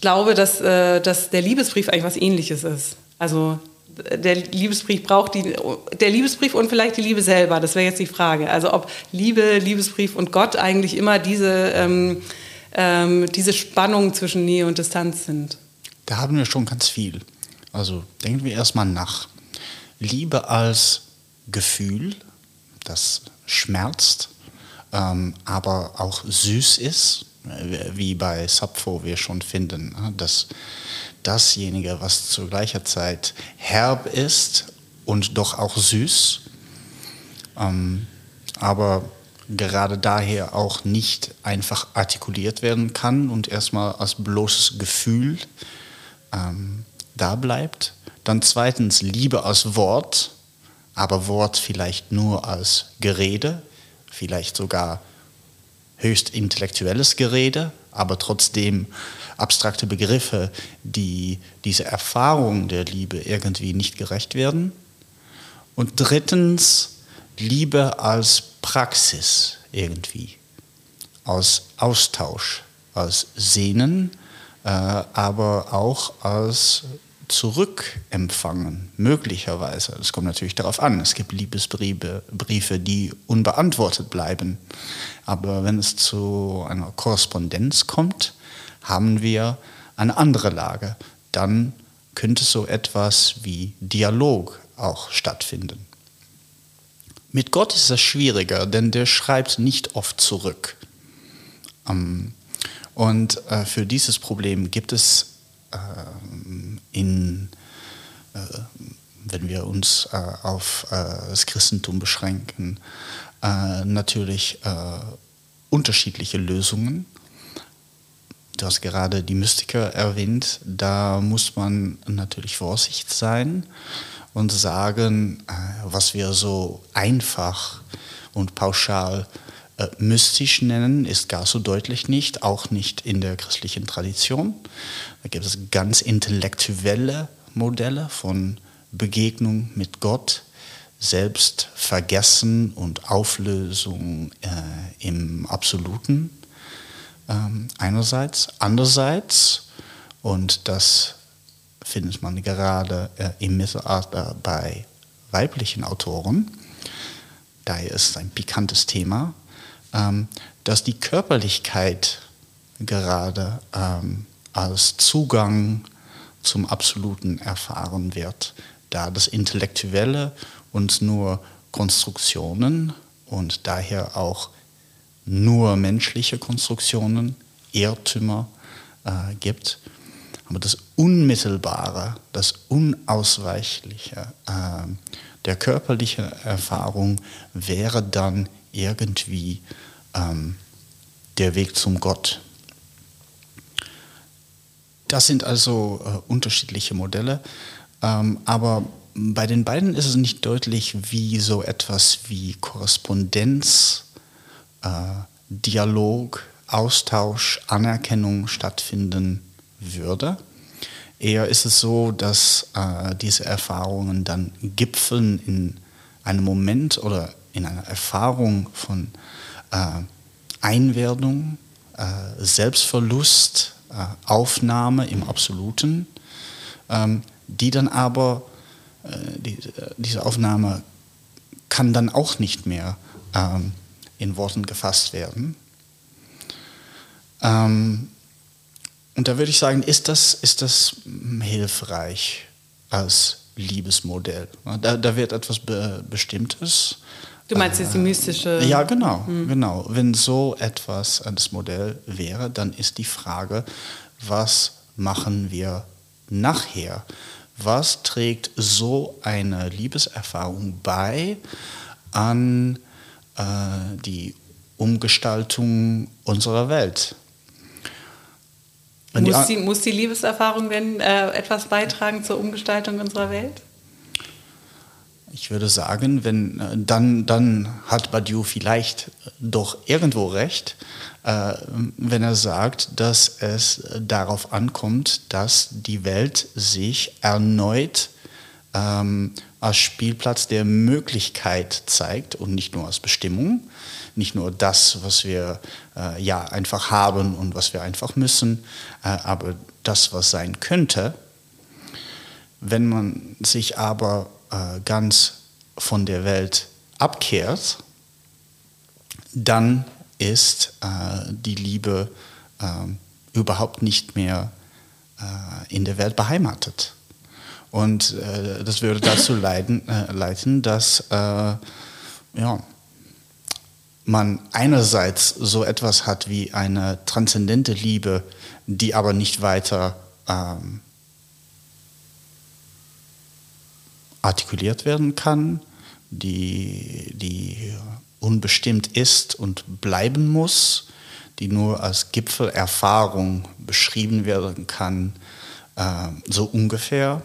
glaube, dass, äh, dass der Liebesbrief eigentlich was ähnliches ist. Also der Liebesbrief braucht die, der Liebesbrief und vielleicht die Liebe selber, das wäre jetzt die Frage. Also ob Liebe, Liebesbrief und Gott eigentlich immer diese, ähm, ähm, diese Spannung zwischen Nähe und Distanz sind. Da haben wir schon ganz viel. Also denken wir erstmal nach. Liebe als Gefühl, das schmerzt, ähm, aber auch süß ist, wie bei Sappho wir schon finden, ne? dass dasjenige, was zu gleicher Zeit herb ist und doch auch süß, ähm, aber gerade daher auch nicht einfach artikuliert werden kann und erstmal als bloßes Gefühl ähm, da bleibt. Dann zweitens Liebe als Wort, aber Wort vielleicht nur als Gerede, vielleicht sogar höchst intellektuelles Gerede, aber trotzdem abstrakte Begriffe, die diese Erfahrung der Liebe irgendwie nicht gerecht werden. Und drittens Liebe als Praxis irgendwie, als Austausch, als Sehnen, äh, aber auch als zurückempfangen, möglicherweise. Es kommt natürlich darauf an. Es gibt Liebesbriefe, Briefe, die unbeantwortet bleiben. Aber wenn es zu einer Korrespondenz kommt, haben wir eine andere Lage. Dann könnte so etwas wie Dialog auch stattfinden. Mit Gott ist es schwieriger, denn der schreibt nicht oft zurück. Ähm, und äh, für dieses Problem gibt es ähm, in, äh, wenn wir uns äh, auf das Christentum beschränken, natürlich unterschiedliche Lösungen. Du hast gerade die Mystiker erwähnt, da muss man natürlich vorsichtig sein und sagen, was wir so einfach und pauschal äh, mystisch nennen, ist gar so deutlich nicht, auch nicht in der christlichen Tradition. Da gibt es ganz intellektuelle Modelle von Begegnung mit Gott, Selbstvergessen und Auflösung äh, im Absoluten ähm, einerseits. Andererseits, und das findet man gerade äh, im Mittelalter bei weiblichen Autoren, daher ist es ein pikantes Thema, ähm, dass die Körperlichkeit gerade ähm, als Zugang zum Absoluten erfahren wird, da das Intellektuelle uns nur Konstruktionen und daher auch nur menschliche Konstruktionen, Irrtümer äh, gibt. Aber das Unmittelbare, das Unausweichliche äh, der körperlichen Erfahrung wäre dann irgendwie ähm, der Weg zum Gott. Das sind also äh, unterschiedliche Modelle, ähm, aber bei den beiden ist es nicht deutlich, wie so etwas wie Korrespondenz, äh, Dialog, Austausch, Anerkennung stattfinden würde. Eher ist es so, dass äh, diese Erfahrungen dann gipfeln in einem Moment oder in einer Erfahrung von äh, Einwerdung, äh, Selbstverlust, äh, Aufnahme im Absoluten, ähm, die dann aber, äh, die, äh, diese Aufnahme kann dann auch nicht mehr ähm, in Worten gefasst werden. Ähm, und da würde ich sagen, ist das, ist das hilfreich als Liebesmodell? Da, da wird etwas Be Bestimmtes Du meinst jetzt die mystische. Ja, genau, hm. genau. Wenn so etwas das Modell wäre, dann ist die Frage, was machen wir nachher? Was trägt so eine Liebeserfahrung bei an äh, die Umgestaltung unserer Welt? Muss die, muss die, Liebeserfahrung denn äh, etwas beitragen zur Umgestaltung unserer Welt? Ich würde sagen, wenn, äh, dann, dann hat Badiou vielleicht äh, doch irgendwo recht, äh, wenn er sagt, dass es darauf ankommt, dass die Welt sich erneut ähm, als Spielplatz der Möglichkeit zeigt und nicht nur als Bestimmung, nicht nur das, was wir äh, ja einfach haben und was wir einfach müssen, äh, aber das, was sein könnte. Wenn man sich aber äh, ganz von der Welt abkehrt, dann ist äh, die Liebe äh, überhaupt nicht mehr äh, in der Welt beheimatet. Und äh, das würde dazu leiden, äh, leiten, dass ja, man einerseits so etwas hat wie eine transzendente Liebe, die aber nicht weiter ähm, artikuliert werden kann, die, die unbestimmt ist und bleiben muss, die nur als Gipfelerfahrung beschrieben werden kann, äh, so ungefähr.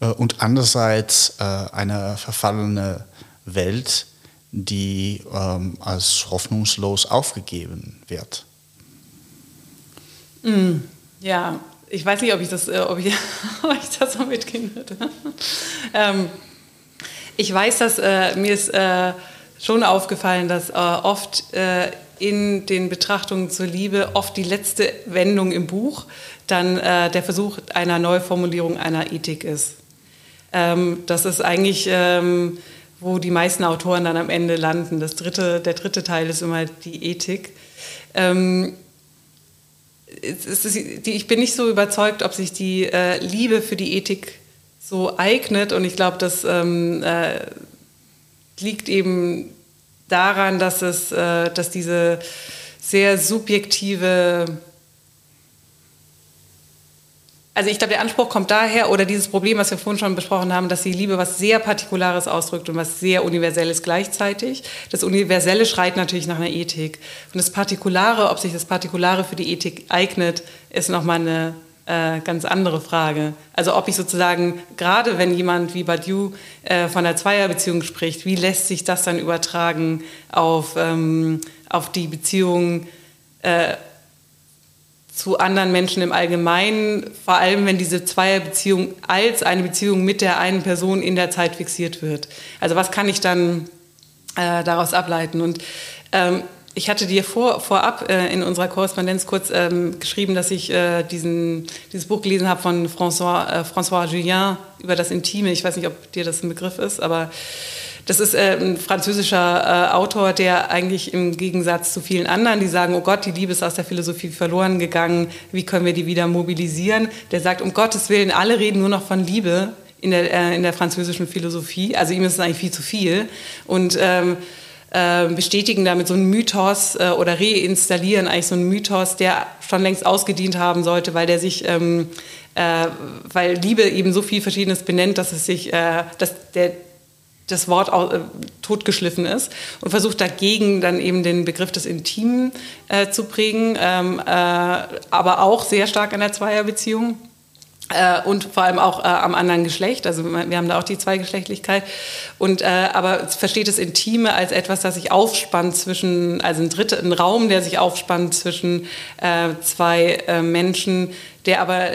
Äh, und andererseits äh, eine verfallene Welt, die ähm, als hoffnungslos aufgegeben wird. Mm, ja, ich weiß nicht, ob ich das, äh, ob ich, ob ich das so mitgehen würde. ähm, ich weiß, dass äh, mir ist äh, schon aufgefallen, dass äh, oft äh, in den Betrachtungen zur Liebe oft die letzte Wendung im Buch dann äh, der Versuch einer Neuformulierung einer Ethik ist. Ähm, das ist eigentlich, ähm, wo die meisten Autoren dann am Ende landen. Das dritte, der dritte Teil ist immer die Ethik. Ähm, ich bin nicht so überzeugt, ob sich die äh, Liebe für die Ethik so eignet. Und ich glaube, das ähm, äh, liegt eben daran, dass, es, äh, dass diese sehr subjektive also ich glaube, der Anspruch kommt daher, oder dieses Problem, was wir vorhin schon besprochen haben, dass die Liebe was sehr Partikulares ausdrückt und was sehr Universelles gleichzeitig. Das Universelle schreit natürlich nach einer Ethik. Und das Partikulare, ob sich das Partikulare für die Ethik eignet, ist nochmal eine äh, ganz andere Frage. Also ob ich sozusagen, gerade wenn jemand wie Badiou äh, von der Zweierbeziehung spricht, wie lässt sich das dann übertragen auf, ähm, auf die Beziehung äh, zu anderen Menschen im Allgemeinen, vor allem wenn diese Zweierbeziehung als eine Beziehung mit der einen Person in der Zeit fixiert wird. Also was kann ich dann äh, daraus ableiten? Und ähm, ich hatte dir vor, vorab äh, in unserer Korrespondenz kurz ähm, geschrieben, dass ich äh, diesen, dieses Buch gelesen habe von François, äh, François Julien über das Intime. Ich weiß nicht, ob dir das ein Begriff ist, aber das ist äh, ein französischer äh, Autor, der eigentlich im Gegensatz zu vielen anderen, die sagen, oh Gott, die Liebe ist aus der Philosophie verloren gegangen, wie können wir die wieder mobilisieren? Der sagt, um Gottes Willen, alle reden nur noch von Liebe in der, äh, in der französischen Philosophie. Also ihm ist es eigentlich viel zu viel. Und ähm, äh, bestätigen damit so einen Mythos oder reinstallieren eigentlich so einen Mythos, der schon längst ausgedient haben sollte, weil der sich ähm, äh, weil Liebe eben so viel Verschiedenes benennt, dass es sich, äh, dass der, das Wort äh, totgeschliffen ist und versucht dagegen dann eben den Begriff des Intimen äh, zu prägen, ähm, äh, aber auch sehr stark in der Zweierbeziehung. Äh, und vor allem auch äh, am anderen Geschlecht. Also wir haben da auch die Zweigeschlechtlichkeit. Und äh, aber versteht das Intime als etwas, das sich aufspannt zwischen, also ein dritter, ein Raum, der sich aufspannt zwischen äh, zwei äh, Menschen, der aber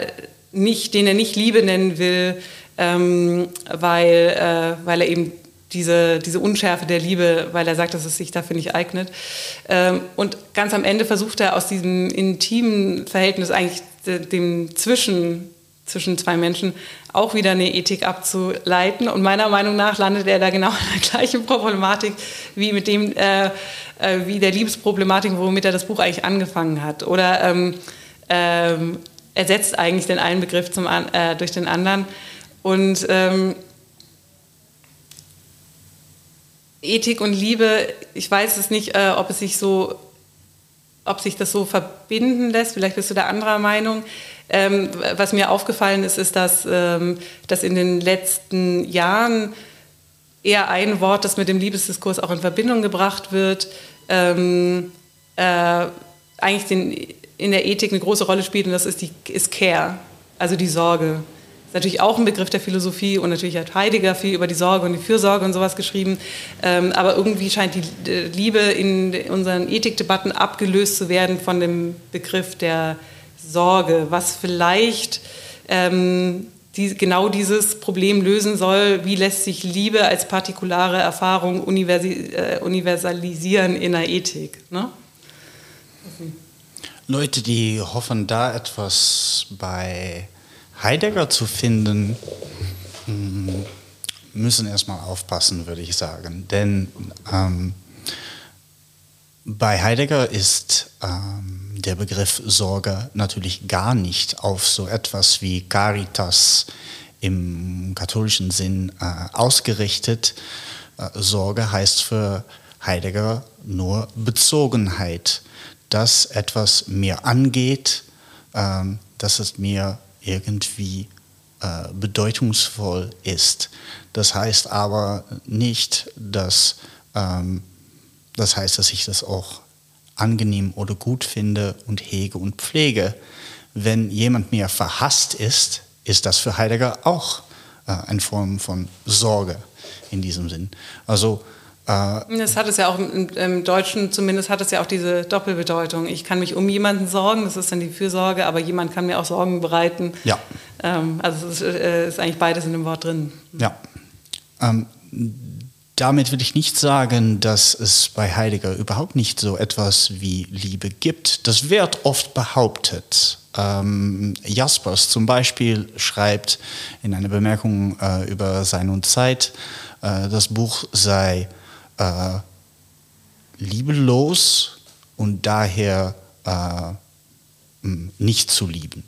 nicht, den er nicht Liebe nennen will, ähm, weil, äh, weil er eben diese, diese Unschärfe der Liebe, weil er sagt, dass es sich dafür nicht eignet. Ähm, und ganz am Ende versucht er aus diesem intimen Verhältnis eigentlich dem Zwischen, zwischen zwei Menschen auch wieder eine Ethik abzuleiten. Und meiner Meinung nach landet er da genau in der gleichen Problematik wie mit dem, äh, äh, wie der Liebesproblematik, womit er das Buch eigentlich angefangen hat. Oder ähm, ähm, ersetzt eigentlich den einen Begriff zum, äh, durch den anderen. Und ähm, Ethik und Liebe, ich weiß es nicht, äh, ob es sich so, ob sich das so verbinden lässt. Vielleicht bist du da anderer Meinung. Ähm, was mir aufgefallen ist, ist, dass, ähm, dass in den letzten Jahren eher ein Wort, das mit dem Liebesdiskurs auch in Verbindung gebracht wird, ähm, äh, eigentlich den, in der Ethik eine große Rolle spielt und das ist, die, ist Care, also die Sorge ist natürlich auch ein Begriff der Philosophie und natürlich hat Heidegger viel über die Sorge und die Fürsorge und sowas geschrieben. Ähm, aber irgendwie scheint die Liebe in unseren Ethikdebatten abgelöst zu werden von dem Begriff der Sorge, was vielleicht ähm, die, genau dieses Problem lösen soll, wie lässt sich Liebe als partikulare Erfahrung universi äh, universalisieren in der Ethik. Ne? Leute, die hoffen, da etwas bei Heidegger zu finden, hm, müssen erstmal aufpassen, würde ich sagen. Denn ähm, bei Heidegger ist ähm, der Begriff Sorge natürlich gar nicht auf so etwas wie Caritas im katholischen Sinn äh, ausgerichtet. Äh, Sorge heißt für Heidegger nur Bezogenheit, dass etwas mir angeht, äh, dass es mir irgendwie äh, bedeutungsvoll ist. Das heißt aber nicht, dass ähm, das heißt, dass ich das auch angenehm oder gut finde und hege und pflege. Wenn jemand mir verhasst ist, ist das für Heidegger auch äh, eine Form von Sorge in diesem Sinn. Also das hat es ja auch im, im, Deutschen, zumindest hat es ja auch diese Doppelbedeutung. Ich kann mich um jemanden sorgen, das ist dann die Fürsorge, aber jemand kann mir auch Sorgen bereiten. Ja. Ähm, also es ist, äh, ist, eigentlich beides in dem Wort drin. Ja. Ähm, damit will ich nicht sagen, dass es bei Heidegger überhaupt nicht so etwas wie Liebe gibt. Das wird oft behauptet. Ähm, Jaspers zum Beispiel schreibt in einer Bemerkung äh, über Sein und Zeit, äh, das Buch sei äh, liebelos und daher äh, nicht zu lieben.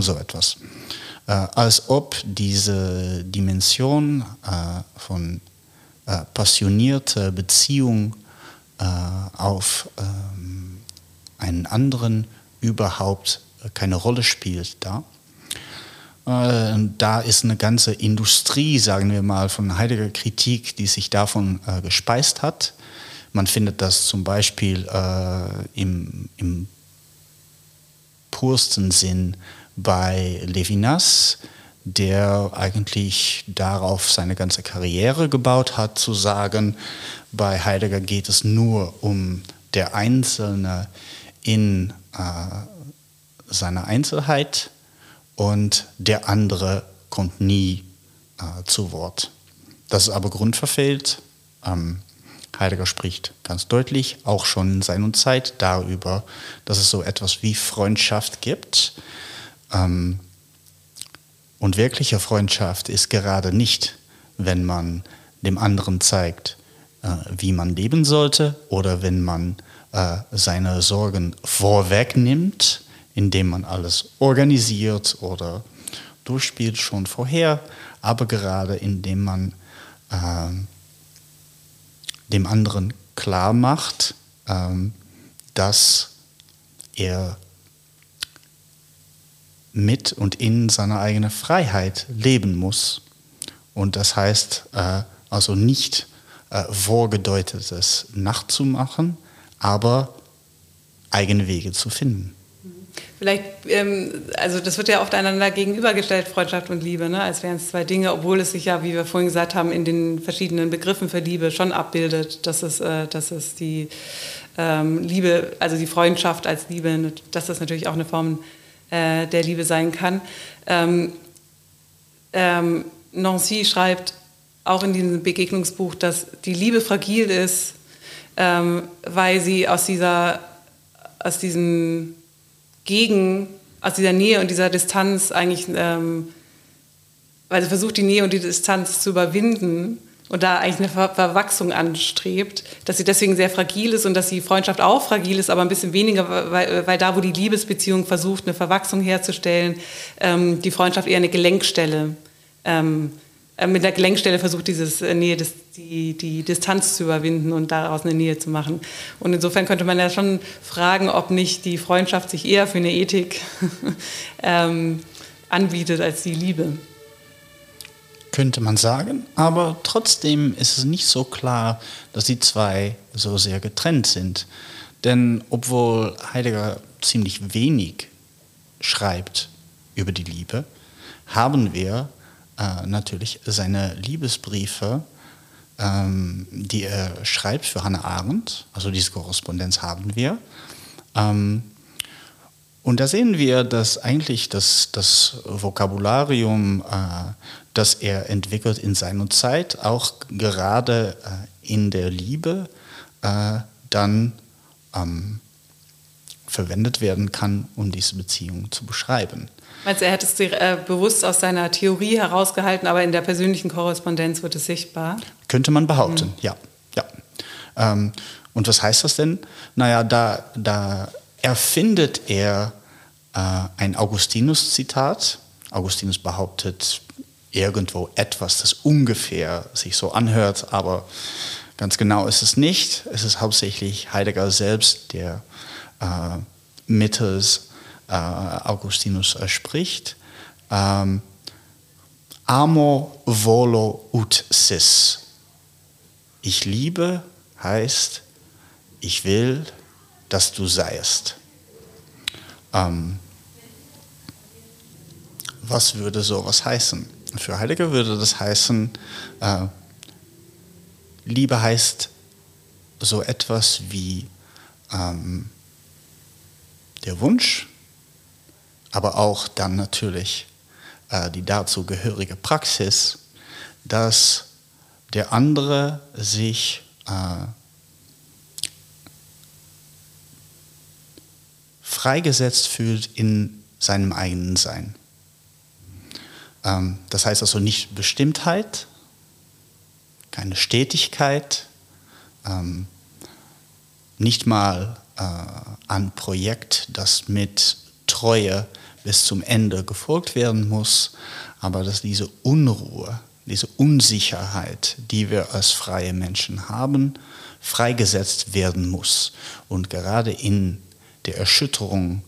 So etwas. Äh, als ob diese Dimension äh, von äh, passionierte Beziehung äh, auf ähm, einen anderen überhaupt keine Rolle spielt da. Äh, da ist eine ganze Industrie, sagen wir mal, von Heidegger Kritik, die sich davon äh, gespeist hat. Man findet das zum Beispiel äh, im, im pursten Sinn bei Levinas, der eigentlich darauf seine ganze Karriere gebaut hat, zu sagen, bei Heidegger geht es nur um der Einzelne in äh, seiner Einzelheit und der andere kommt nie äh, zu Wort. Das ist aber grundverfehlt. Ähm, Heidegger spricht ganz deutlich, auch schon in seiner Zeit, darüber, dass es so etwas wie Freundschaft gibt. Ähm, und wirkliche Freundschaft ist gerade nicht, wenn man dem anderen zeigt, äh, wie man leben sollte oder wenn man äh, seine Sorgen vorwegnimmt, indem man alles organisiert oder durchspielt schon vorher, aber gerade indem man äh, dem anderen klar macht, äh, dass er mit und in seiner eigenen Freiheit leben muss. Und das heißt äh, also nicht äh, vorgedeutetes nachzumachen, aber eigene Wege zu finden. Vielleicht, ähm, also das wird ja oft einander gegenübergestellt, Freundschaft und Liebe, ne? als wären es zwei Dinge, obwohl es sich ja, wie wir vorhin gesagt haben, in den verschiedenen Begriffen für Liebe schon abbildet, dass es, äh, dass es die ähm, Liebe, also die Freundschaft als Liebe, dass das natürlich auch eine Form äh, der Liebe sein kann. Ähm, ähm, Nancy schreibt auch in diesem Begegnungsbuch, dass die Liebe fragil ist, ähm, weil sie aus dieser, aus diesem Gegen, aus dieser Nähe und dieser Distanz eigentlich, ähm, sie versucht, die Nähe und die Distanz zu überwinden und da eigentlich eine Ver Verwachsung anstrebt, dass sie deswegen sehr fragil ist und dass die Freundschaft auch fragil ist, aber ein bisschen weniger, weil, weil da, wo die Liebesbeziehung versucht, eine Verwachsung herzustellen, ähm, die Freundschaft eher eine Gelenkstelle. Ähm, äh, mit der Gelenkstelle versucht dieses äh, Nähe, das, die, die Distanz zu überwinden und daraus eine Nähe zu machen. Und insofern könnte man ja schon fragen, ob nicht die Freundschaft sich eher für eine Ethik ähm, anbietet als die Liebe könnte man sagen. Aber trotzdem ist es nicht so klar, dass die zwei so sehr getrennt sind. Denn obwohl Heidegger ziemlich wenig schreibt über die Liebe, haben wir äh, natürlich seine Liebesbriefe, ähm, die er schreibt für Hannah Arendt. Also diese Korrespondenz haben wir. Ähm, und da sehen wir, dass eigentlich das, das Vokabularium, äh, das er entwickelt in seiner Zeit, auch gerade äh, in der Liebe äh, dann ähm, verwendet werden kann, um diese Beziehung zu beschreiben. Meinst du, er hätte es äh, bewusst aus seiner Theorie herausgehalten, aber in der persönlichen Korrespondenz wird es sichtbar? Könnte man behaupten, mhm. ja. ja. Ähm, und was heißt das denn? Naja, da, da erfindet er äh, ein Augustinus-Zitat. Augustinus behauptet irgendwo etwas, das ungefähr sich so anhört, aber ganz genau ist es nicht. Es ist hauptsächlich Heidegger selbst, der äh, mittels äh, Augustinus äh, spricht. Ähm, Amor volo ut sis. Ich liebe heißt, ich will, dass du seiest. Ähm, was würde sowas heißen? Für Heidegger würde das heißen, äh, Liebe heißt so etwas wie ähm, der Wunsch, aber auch dann natürlich äh, die dazu gehörige Praxis, dass der andere sich äh, freigesetzt fühlt in seinem eigenen Sein. Ähm, das heißt also nicht Bestimmtheit, keine Stetigkeit, ähm, nicht mal äh, ein Projekt, das mit Treue bis zum Ende gefolgt werden muss, aber dass diese Unruhe, diese Unsicherheit, die wir als freie Menschen haben, freigesetzt werden muss. Und gerade in der Erschütterung,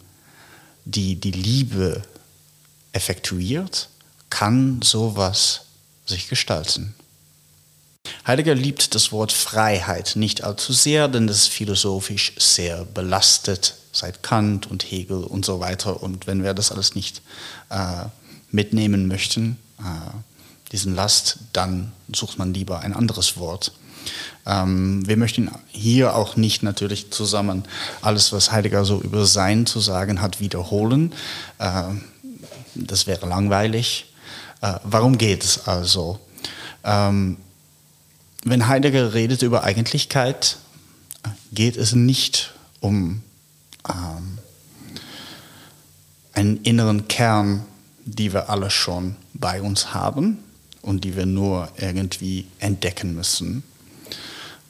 die die Liebe effektuiert, kann sowas sich gestalten. Heidegger liebt das Wort Freiheit nicht allzu sehr, denn das ist philosophisch sehr belastet, seit Kant und Hegel und so weiter. Und wenn wir das alles nicht äh, mitnehmen möchten, äh, diesen Last, dann sucht man lieber ein anderes Wort. Ähm, wir möchten hier auch nicht natürlich zusammen alles, was Heidegger so über Sein zu sagen hat, wiederholen. Äh, das wäre langweilig. Äh, warum geht es also? Ähm, wenn Heidegger redet über Eigentlichkeit, geht es nicht um ähm, einen inneren Kern, die wir alle schon bei uns haben und die wir nur irgendwie entdecken müssen.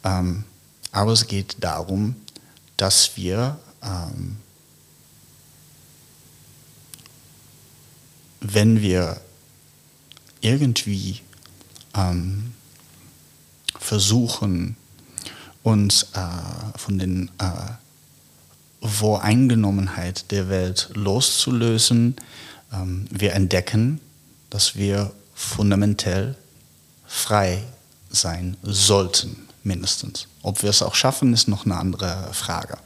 Ähm, aber es geht darum, dass wir ähm, wenn wir irgendwie ähm, versuchen, uns äh, von den äh, Voreingenommenheit der Welt loszulösen, ähm, wir entdecken, dass wir fundamentell frei sein sollten mindestens. Ob wir es auch schaffen, ist noch eine andere Frage.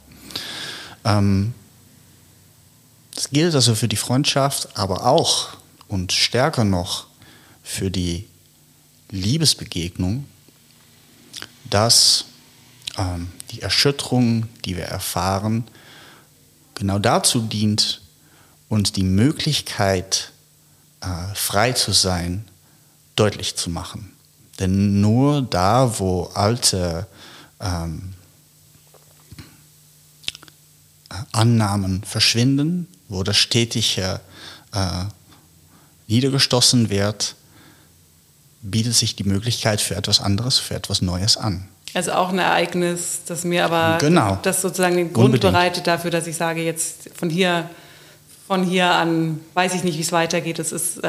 Ähm, das gilt also für die Freundschaft, aber auch und stärker noch für die Liebesbegegnung, dass ähm, die Erschütterung, die wir erfahren, genau dazu dient, uns die Möglichkeit, äh, frei zu sein, deutlich zu machen. Denn nur da, wo alte ähm, Annahmen verschwinden, wo das stetige äh, niedergestoßen wird, bietet sich die Möglichkeit für etwas anderes, für etwas Neues an. Also auch ein Ereignis, das mir aber genau. das sozusagen den Grund Unbedingt. bereitet dafür, dass ich sage, jetzt von hier, von hier an weiß ich nicht, wie es weitergeht. Es ist äh,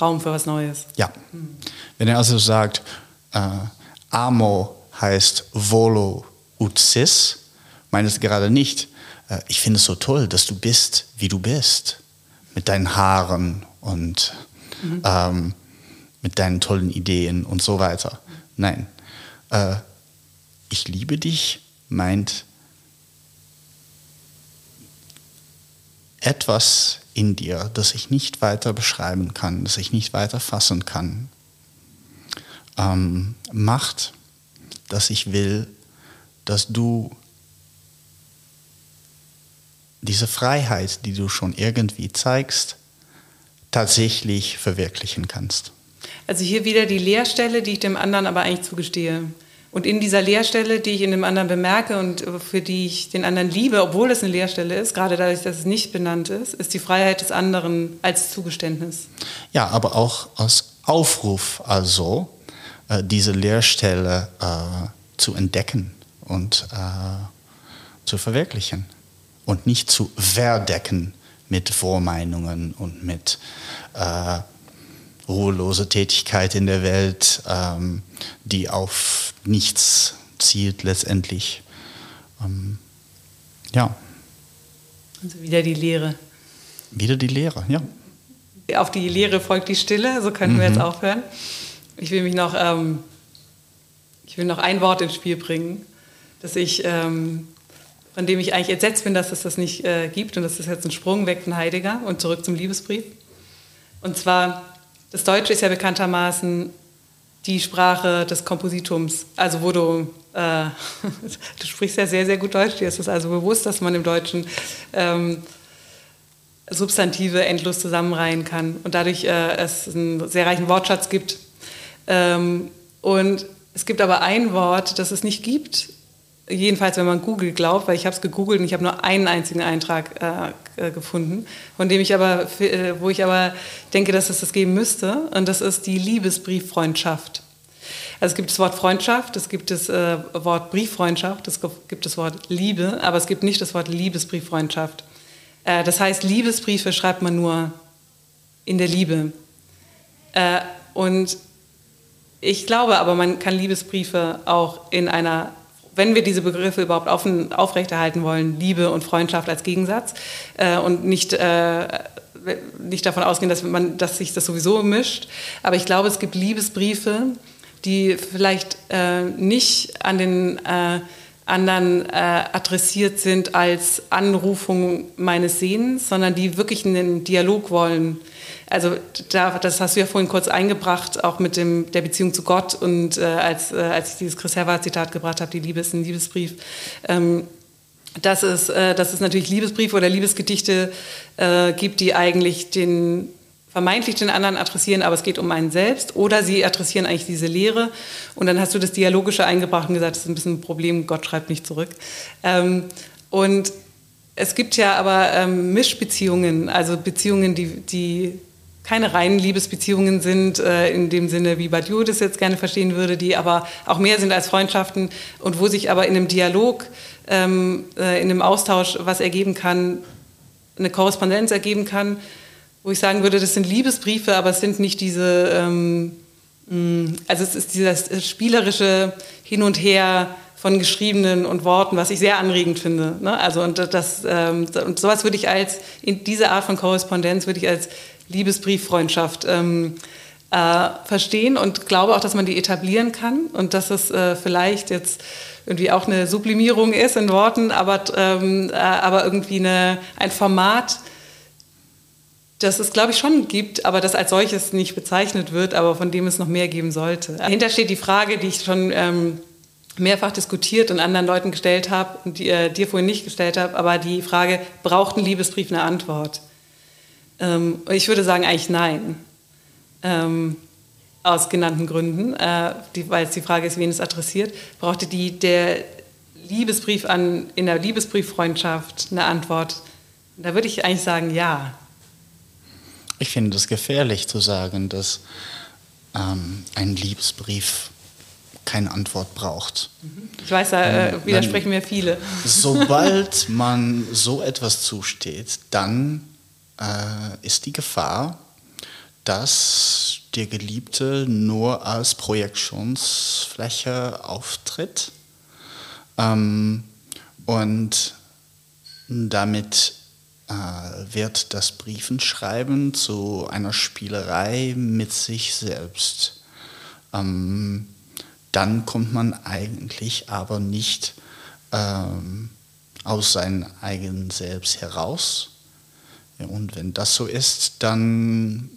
Raum für was Neues. Ja. Wenn er also sagt, äh, Amo heißt Volo ut sis, meint es gerade nicht, äh, ich finde es so toll, dass du bist, wie du bist. Mit deinen Haaren und mhm. ähm, mit deinen tollen Ideen und so weiter. Nein. Äh, ich liebe dich meint etwas in dir, das ich nicht weiter beschreiben kann, das ich nicht weiter fassen kann, ähm, macht, dass ich will, dass du diese Freiheit, die du schon irgendwie zeigst, tatsächlich verwirklichen kannst. Also hier wieder die Leerstelle, die ich dem anderen aber eigentlich zugestehe. Und in dieser Leerstelle, die ich in dem anderen bemerke und für die ich den anderen liebe, obwohl es eine Leerstelle ist, gerade dadurch, dass es nicht benannt ist, ist die Freiheit des anderen als Zugeständnis. Ja, aber auch als Aufruf, also äh, diese Leerstelle äh, zu entdecken und äh, zu verwirklichen und nicht zu verdecken mit Vormeinungen und mit äh, ruhelose Tätigkeit in der Welt, ähm, die auf nichts zielt letztendlich. Ähm, ja. Also wieder die Lehre. Wieder die Lehre, ja. Auf die Lehre folgt die Stille, so können mhm. wir jetzt aufhören. Ich will mich noch, ähm, ich will noch ein Wort ins Spiel bringen, das ich, ähm, von dem ich eigentlich entsetzt bin, dass es das nicht äh, gibt. Und das ist jetzt ein Sprung weg von Heidegger und zurück zum Liebesbrief. Und zwar, das Deutsche ist ja bekanntermaßen die Sprache des Kompositums. Also wo du, äh, du sprichst ja sehr, sehr gut Deutsch, dir ist es also bewusst, dass man im Deutschen ähm, Substantive endlos zusammenreihen kann und dadurch äh, es einen sehr reichen Wortschatz gibt. Ähm, und es gibt aber ein Wort, das es nicht gibt, jedenfalls wenn man Google glaubt, weil ich habe es gegoogelt und ich habe nur einen einzigen Eintrag äh, äh, gefunden, von dem ich aber, äh, wo ich aber denke, dass es das geben müsste, und das ist die Liebesbrieffreundschaft. Also es gibt das Wort Freundschaft, es gibt das äh, Wort Brieffreundschaft, es gibt das Wort Liebe, aber es gibt nicht das Wort Liebesbrieffreundschaft. Äh, das heißt, Liebesbriefe schreibt man nur in der Liebe. Äh, und ich glaube aber, man kann Liebesbriefe auch in einer, wenn wir diese Begriffe überhaupt offen, aufrechterhalten wollen, Liebe und Freundschaft als Gegensatz äh, und nicht, äh, nicht davon ausgehen, dass, man, dass sich das sowieso mischt. Aber ich glaube, es gibt Liebesbriefe, die vielleicht äh, nicht an den äh, anderen äh, adressiert sind als Anrufung meines Sehens, sondern die wirklich einen Dialog wollen. Also da, das hast du ja vorhin kurz eingebracht, auch mit dem, der Beziehung zu Gott und äh, als, äh, als ich dieses Chris Herwart-Zitat gebracht habe, die Liebe ist ein Liebesbrief. Ähm, dass es, äh, dass es natürlich Liebesbriefe oder Liebesgedichte äh, gibt, die eigentlich den vermeintlich den anderen adressieren, aber es geht um einen selbst. Oder sie adressieren eigentlich diese Lehre. Und dann hast du das Dialogische eingebracht und gesagt, das ist ein bisschen ein Problem, Gott schreibt nicht zurück. Ähm, und es gibt ja aber ähm, Mischbeziehungen, also Beziehungen, die, die keine reinen Liebesbeziehungen sind, äh, in dem Sinne, wie Badiou das jetzt gerne verstehen würde, die aber auch mehr sind als Freundschaften und wo sich aber in einem Dialog, ähm, äh, in einem Austausch was ergeben kann, eine Korrespondenz ergeben kann, wo ich sagen würde, das sind Liebesbriefe, aber es sind nicht diese, ähm, mm, also es ist dieses spielerische Hin und Her von geschriebenen und Worten, was ich sehr anregend finde. Ne? Also und das ähm, und sowas würde ich als in diese Art von Korrespondenz würde ich als Liebesbrieffreundschaft ähm, äh, verstehen und glaube auch, dass man die etablieren kann und dass es äh, vielleicht jetzt irgendwie auch eine Sublimierung ist in Worten, aber, ähm, äh, aber irgendwie eine, ein Format, das es, glaube ich, schon gibt, aber das als solches nicht bezeichnet wird, aber von dem es noch mehr geben sollte. Dahinter steht die Frage, die ich schon ähm, mehrfach diskutiert und anderen Leuten gestellt habe und die, äh, dir vorhin nicht gestellt habe, aber die Frage, braucht ein Liebesbrief eine Antwort? Ähm, ich würde sagen, eigentlich nein. Ähm, aus genannten Gründen, äh, die, weil es die Frage ist, wen es adressiert, brauchte die, der Liebesbrief an, in der Liebesbrieffreundschaft eine Antwort. Da würde ich eigentlich sagen, ja. Ich finde es gefährlich zu sagen, dass ähm, ein Liebesbrief keine Antwort braucht. Ich weiß, da äh, widersprechen mir viele. Sobald man so etwas zusteht, dann äh, ist die Gefahr, dass der Geliebte nur als Projektionsfläche auftritt ähm, und damit wird das Briefenschreiben zu einer Spielerei mit sich selbst. Ähm, dann kommt man eigentlich aber nicht ähm, aus seinem eigenen Selbst heraus. Und wenn das so ist, dann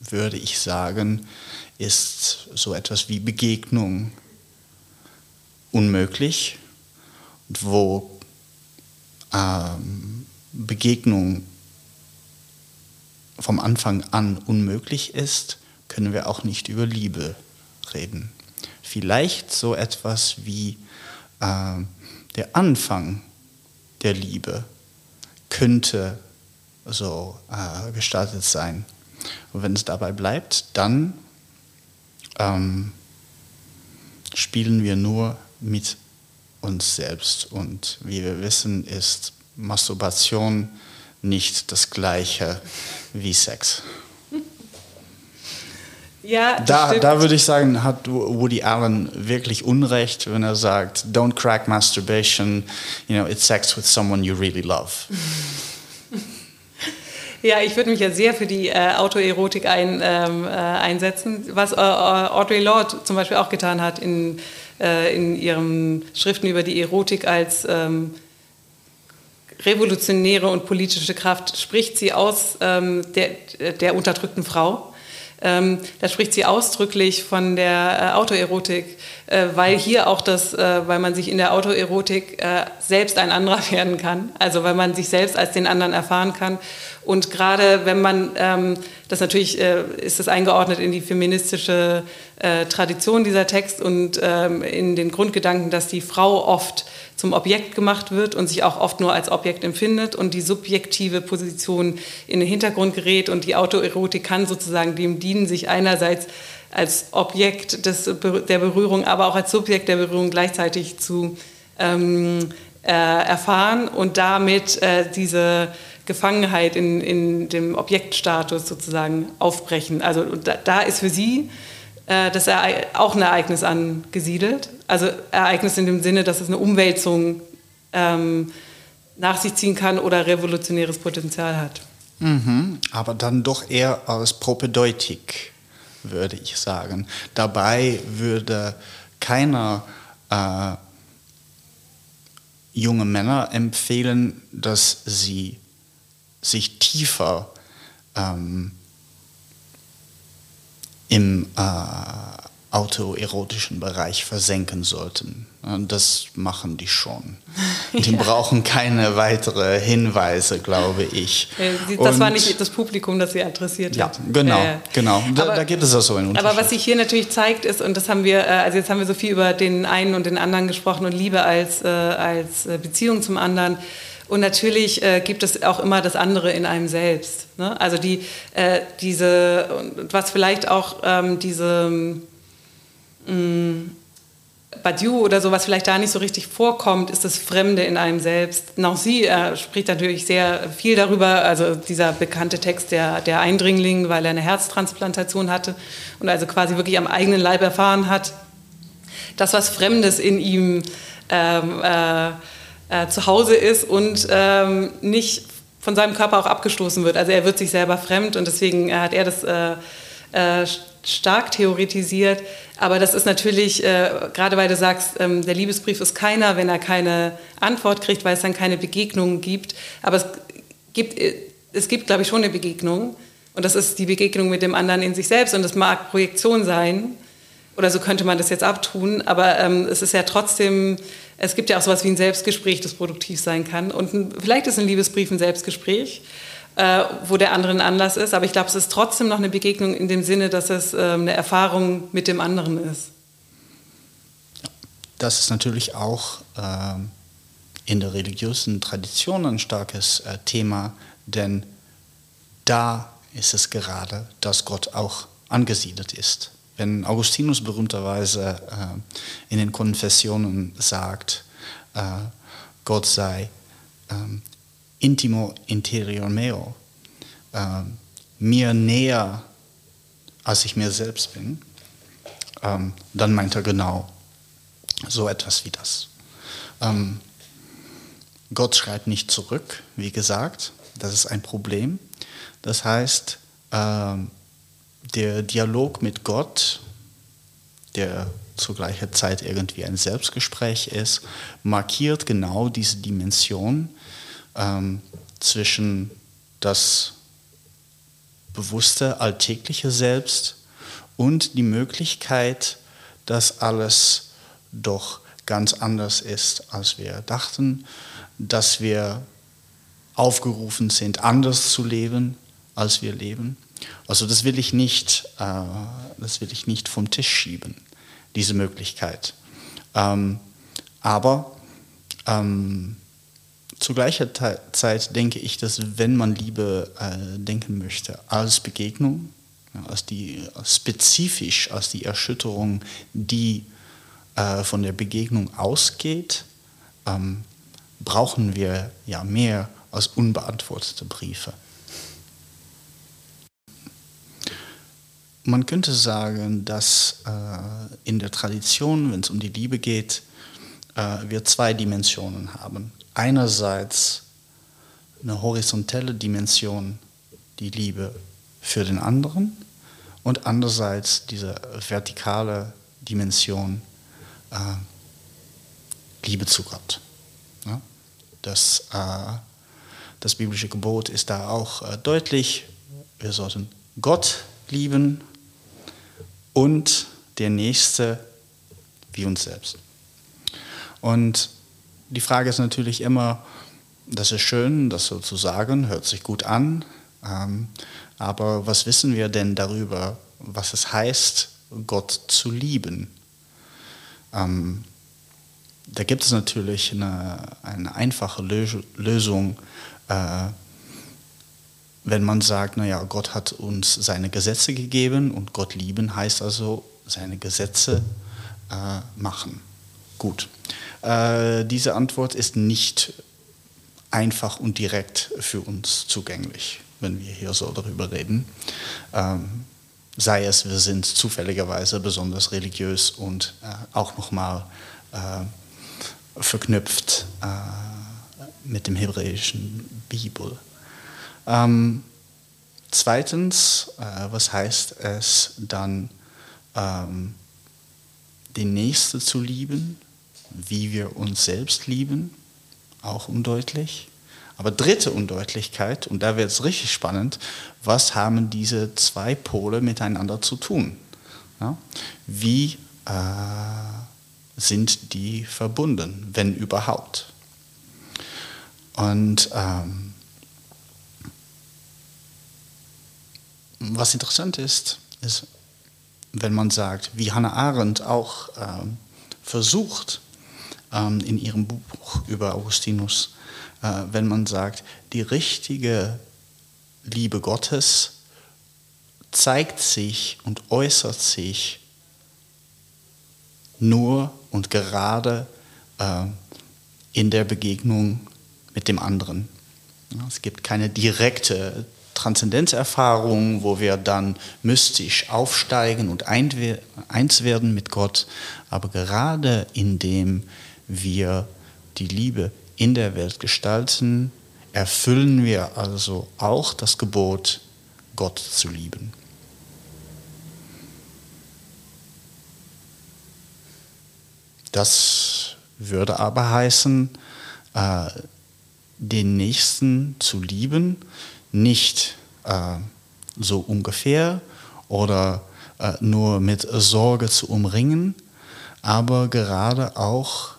würde ich sagen, ist so etwas wie Begegnung unmöglich, wo ähm, Begegnung vom Anfang an unmöglich ist, können wir auch nicht über Liebe reden. Vielleicht so etwas wie äh, der Anfang der Liebe könnte so äh, gestaltet sein. Und wenn es dabei bleibt, dann ähm, spielen wir nur mit uns selbst. Und wie wir wissen, ist Masturbation nicht das gleiche wie Sex. Ja, da, da würde ich sagen, hat Woody Allen wirklich Unrecht, wenn er sagt, don't crack masturbation, you know, it's sex with someone you really love. Ja, ich würde mich ja sehr für die äh, Autoerotik ein, ähm, äh, einsetzen, was äh, Audre Lorde zum Beispiel auch getan hat in, äh, in ihren Schriften über die Erotik als ähm, revolutionäre und politische Kraft, spricht sie aus ähm, der, der unterdrückten Frau ähm, da spricht sie ausdrücklich von der äh, Autoerotik, äh, weil hier auch das, äh, weil man sich in der Autoerotik äh, selbst ein anderer werden kann, also weil man sich selbst als den anderen erfahren kann. Und gerade wenn man, ähm, das natürlich äh, ist das eingeordnet in die feministische äh, Tradition dieser Text und ähm, in den Grundgedanken, dass die Frau oft zum Objekt gemacht wird und sich auch oft nur als Objekt empfindet und die subjektive Position in den Hintergrund gerät und die Autoerotik kann sozusagen dem dienen, sich einerseits als Objekt des, der Berührung, aber auch als Subjekt der Berührung gleichzeitig zu ähm, äh, erfahren und damit äh, diese Gefangenheit in, in dem Objektstatus sozusagen aufbrechen. Also da, da ist für sie das Erei auch ein Ereignis angesiedelt. Also Ereignis in dem Sinne, dass es eine Umwälzung ähm, nach sich ziehen kann oder revolutionäres Potenzial hat. Mhm, aber dann doch eher als propedeutik, würde ich sagen. Dabei würde keiner äh, junge Männer empfehlen, dass sie sich tiefer ähm, im äh, autoerotischen Bereich versenken sollten. Das machen die schon. Die ja. brauchen keine weitere Hinweise, glaube ich. Das Und war nicht das Publikum, das sie adressiert ja, hat. Genau, äh, genau. Da, aber, da, gibt es auch so einen Unterschied. Aber was sich hier natürlich zeigt, ist, und das haben wir, äh, also jetzt haben wir so viel über den einen und den anderen gesprochen und Liebe als, äh, als äh, Beziehung zum anderen. Und natürlich äh, gibt es auch immer das andere in einem selbst. Ne? Also die, äh, diese, was vielleicht auch ähm, diese mh, mm, Badiou oder so, was vielleicht da nicht so richtig vorkommt, ist das Fremde in einem selbst. Nancy äh, spricht natürlich sehr viel darüber, also dieser bekannte Text der, der Eindringling, weil er eine Herztransplantation hatte und also quasi wirklich am eigenen Leib erfahren hat, dass was Fremdes in ihm ähm, äh, äh, zu Hause ist und ähm, nicht von seinem Körper auch abgestoßen wird. Also er wird sich selber fremd und deswegen äh, hat er das äh, äh, stark theoretisiert. Aber das ist natürlich, äh, gerade weil du sagst, ähm, der Liebesbrief ist keiner, wenn er keine Antwort kriegt, weil es dann keine Begegnung gibt. Aber es gibt, äh, es gibt, glaube ich, schon eine Begegnung. Und das ist die Begegnung mit dem anderen in sich selbst. Und das mag Projektion sein. Oder so könnte man das jetzt abtun. Aber ähm, es ist ja trotzdem es gibt ja auch sowas wie ein Selbstgespräch, das produktiv sein kann. Und ein, vielleicht ist ein Liebesbrief ein Selbstgespräch, äh, wo der andere ein Anlass ist. Aber ich glaube, es ist trotzdem noch eine Begegnung in dem Sinne, dass es äh, eine Erfahrung mit dem anderen ist. Das ist natürlich auch äh, in der religiösen Tradition ein starkes äh, Thema, denn da ist es gerade, dass Gott auch angesiedelt ist wenn Augustinus berühmterweise äh, in den Konfessionen sagt, äh, Gott sei ähm, intimo interior meo, äh, mir näher, als ich mir selbst bin, ähm, dann meint er genau so etwas wie das. Ähm, Gott schreibt nicht zurück, wie gesagt, das ist ein Problem. Das heißt, der Dialog mit Gott, der zu gleicher Zeit irgendwie ein Selbstgespräch ist, markiert genau diese Dimension ähm, zwischen das bewusste alltägliche Selbst und die Möglichkeit, dass alles doch ganz anders ist, als wir dachten, dass wir aufgerufen sind, anders zu leben, als wir leben. Also das will ich nicht, äh, das will ich nicht vom Tisch schieben, diese Möglichkeit. Ähm, aber ähm, zu gleicher Zeit denke ich, dass wenn man Liebe äh, denken möchte als Begegnung, ja, als die spezifisch als die Erschütterung, die äh, von der Begegnung ausgeht, ähm, brauchen wir ja mehr als unbeantwortete Briefe. Man könnte sagen, dass äh, in der Tradition, wenn es um die Liebe geht, äh, wir zwei Dimensionen haben. Einerseits eine horizontelle Dimension, die Liebe für den anderen, und andererseits diese vertikale Dimension, äh, Liebe zu Gott. Ja? Das, äh, das biblische Gebot ist da auch äh, deutlich. Wir sollten Gott lieben und der Nächste wie uns selbst. Und die Frage ist natürlich immer, das ist schön, das so zu sagen, hört sich gut an, ähm, aber was wissen wir denn darüber, was es heißt, Gott zu lieben? Ähm, da gibt es natürlich eine, eine einfache Lösung, äh, wenn man sagt, naja, Gott hat uns seine Gesetze gegeben und Gott lieben heißt also seine Gesetze äh, machen. Gut. Äh, diese Antwort ist nicht einfach und direkt für uns zugänglich, wenn wir hier so darüber reden. Ähm, sei es, wir sind zufälligerweise besonders religiös und äh, auch nochmal äh, verknüpft äh, mit dem hebräischen Bibel. Ähm, zweitens, äh, was heißt es dann, ähm, den Nächsten zu lieben, wie wir uns selbst lieben, auch undeutlich. Aber dritte Undeutlichkeit, und da wird es richtig spannend, was haben diese zwei Pole miteinander zu tun? Ja? Wie äh, sind die verbunden, wenn überhaupt? Und ähm, was interessant ist, ist, wenn man sagt, wie Hannah Arendt auch ähm, versucht, ähm, in ihrem Buch über Augustinus, äh, wenn man sagt, die richtige Liebe Gottes zeigt sich und äußert sich nur und gerade äh, in der Begegnung mit dem anderen. Es gibt keine direkte Transzendenzerfahrung, wo wir dann mystisch aufsteigen und eins werden mit Gott, aber gerade indem wir die Liebe in der Welt gestalten, erfüllen wir also auch das Gebot, Gott zu lieben. Das würde aber heißen, äh, den Nächsten zu lieben, nicht äh, so ungefähr oder äh, nur mit Sorge zu umringen, aber gerade auch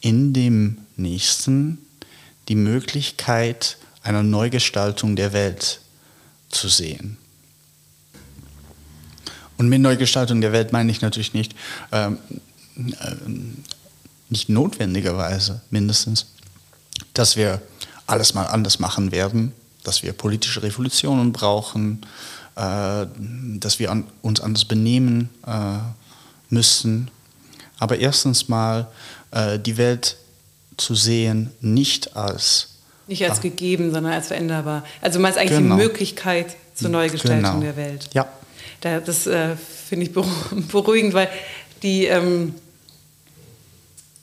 in dem Nächsten die Möglichkeit einer Neugestaltung der Welt zu sehen. Und mit Neugestaltung der Welt meine ich natürlich nicht, ähm, äh, nicht notwendigerweise mindestens, dass wir alles mal anders machen werden, dass wir politische Revolutionen brauchen, äh, dass wir an, uns anders benehmen äh, müssen. Aber erstens mal äh, die Welt zu sehen, nicht als nicht als gegeben, sondern als veränderbar. Also man ist eigentlich genau. die Möglichkeit zur Neugestaltung genau. der Welt. Ja. Da, das äh, finde ich beruhigend, weil die, ähm,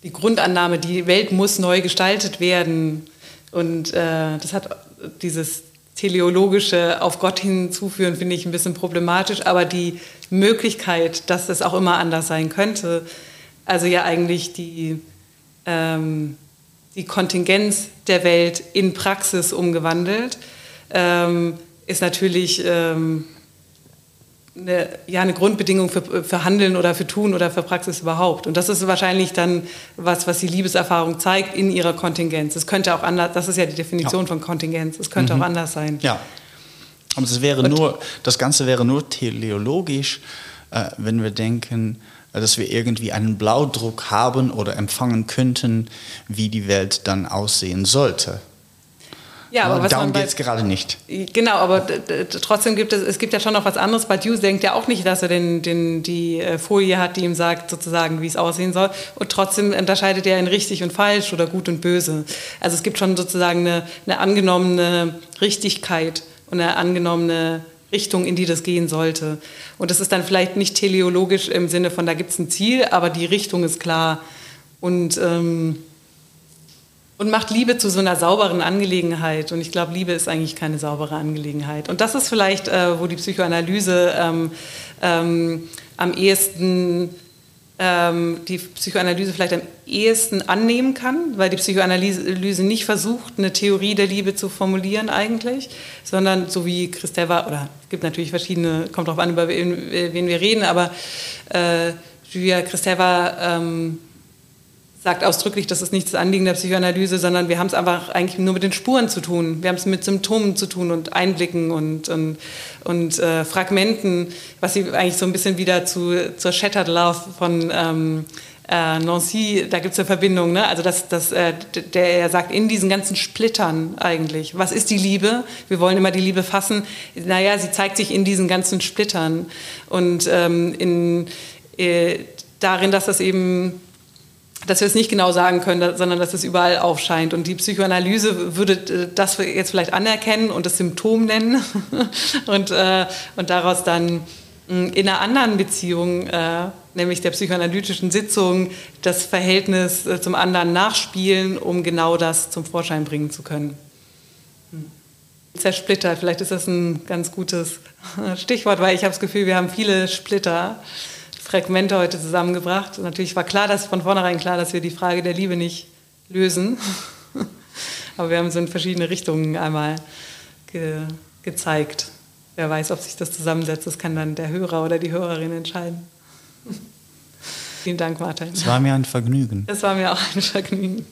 die Grundannahme, die Welt muss neu gestaltet werden. Und äh, das hat dieses teleologische auf Gott hinzuführen, finde ich ein bisschen problematisch. Aber die Möglichkeit, dass es auch immer anders sein könnte, also ja eigentlich die, ähm, die Kontingenz der Welt in Praxis umgewandelt, ähm, ist natürlich ähm, eine, ja, eine Grundbedingung für, für Handeln oder für Tun oder für Praxis überhaupt. Und das ist wahrscheinlich dann was, was die Liebeserfahrung zeigt in ihrer Kontingenz. Es könnte auch anders, das ist ja die Definition ja. von Kontingenz, es könnte mhm. auch anders sein. Ja. Aber es wäre nur, das Ganze wäre nur teleologisch, äh, wenn wir denken, äh, dass wir irgendwie einen Blaudruck haben oder empfangen könnten, wie die Welt dann aussehen sollte. Ja, aber darum geht es gerade nicht. Genau, aber trotzdem gibt es, es gibt ja schon noch was anderes. Badiou denkt ja auch nicht, dass er den, den, die äh, Folie hat, die ihm sagt, sozusagen, wie es aussehen soll. Und trotzdem unterscheidet er in richtig und falsch oder gut und böse. Also es gibt schon sozusagen eine, eine angenommene Richtigkeit und eine angenommene Richtung, in die das gehen sollte. Und das ist dann vielleicht nicht teleologisch im Sinne von, da gibt es ein Ziel, aber die Richtung ist klar. Und, ähm, und macht Liebe zu so einer sauberen Angelegenheit. Und ich glaube, Liebe ist eigentlich keine saubere Angelegenheit. Und das ist vielleicht, äh, wo die Psychoanalyse ähm, ähm, am ehesten ähm, die Psychoanalyse vielleicht am ehesten annehmen kann, weil die Psychoanalyse nicht versucht, eine Theorie der Liebe zu formulieren eigentlich, sondern so wie Christeva, oder es gibt natürlich verschiedene, kommt darauf an, über wen, wen wir reden, aber äh, Julia Christeva ähm, sagt ausdrücklich, das ist nicht das Anliegen der Psychoanalyse, sondern wir haben es einfach eigentlich nur mit den Spuren zu tun. Wir haben es mit Symptomen zu tun und Einblicken und, und, und äh, Fragmenten, was sie eigentlich so ein bisschen wieder zu, zur Shattered Love von ähm, äh, Nancy, da gibt es eine Verbindung, ne? also dass, dass äh, der er sagt, in diesen ganzen Splittern eigentlich, was ist die Liebe? Wir wollen immer die Liebe fassen. Naja, sie zeigt sich in diesen ganzen Splittern und ähm, in, äh, darin, dass das eben dass wir es nicht genau sagen können, sondern dass es überall aufscheint. Und die Psychoanalyse würde äh, das jetzt vielleicht anerkennen und das Symptom nennen und, äh, und daraus dann mm, in einer anderen Beziehung, äh, nämlich der psychoanalytischen Sitzung, das Verhältnis äh, zum anderen nachspielen, um genau das zum Vorschein bringen zu können. Hm. Zersplitter, vielleicht ist das ein ganz gutes Stichwort, weil ich habe das Gefühl, wir haben viele Splitter. Fragmente heute zusammengebracht. natürlich war klar, dass von vornherein klar, dass wir die Frage der Liebe nicht lösen. Aber wir haben so in verschiedene Richtungen einmal ge gezeigt. Wer weiß, ob sich das zusammensetzt, das kann dann der Hörer oder die Hörerin entscheiden. Vielen Dank, Martin. Es war mir ein Vergnügen. Es war mir auch ein Vergnügen.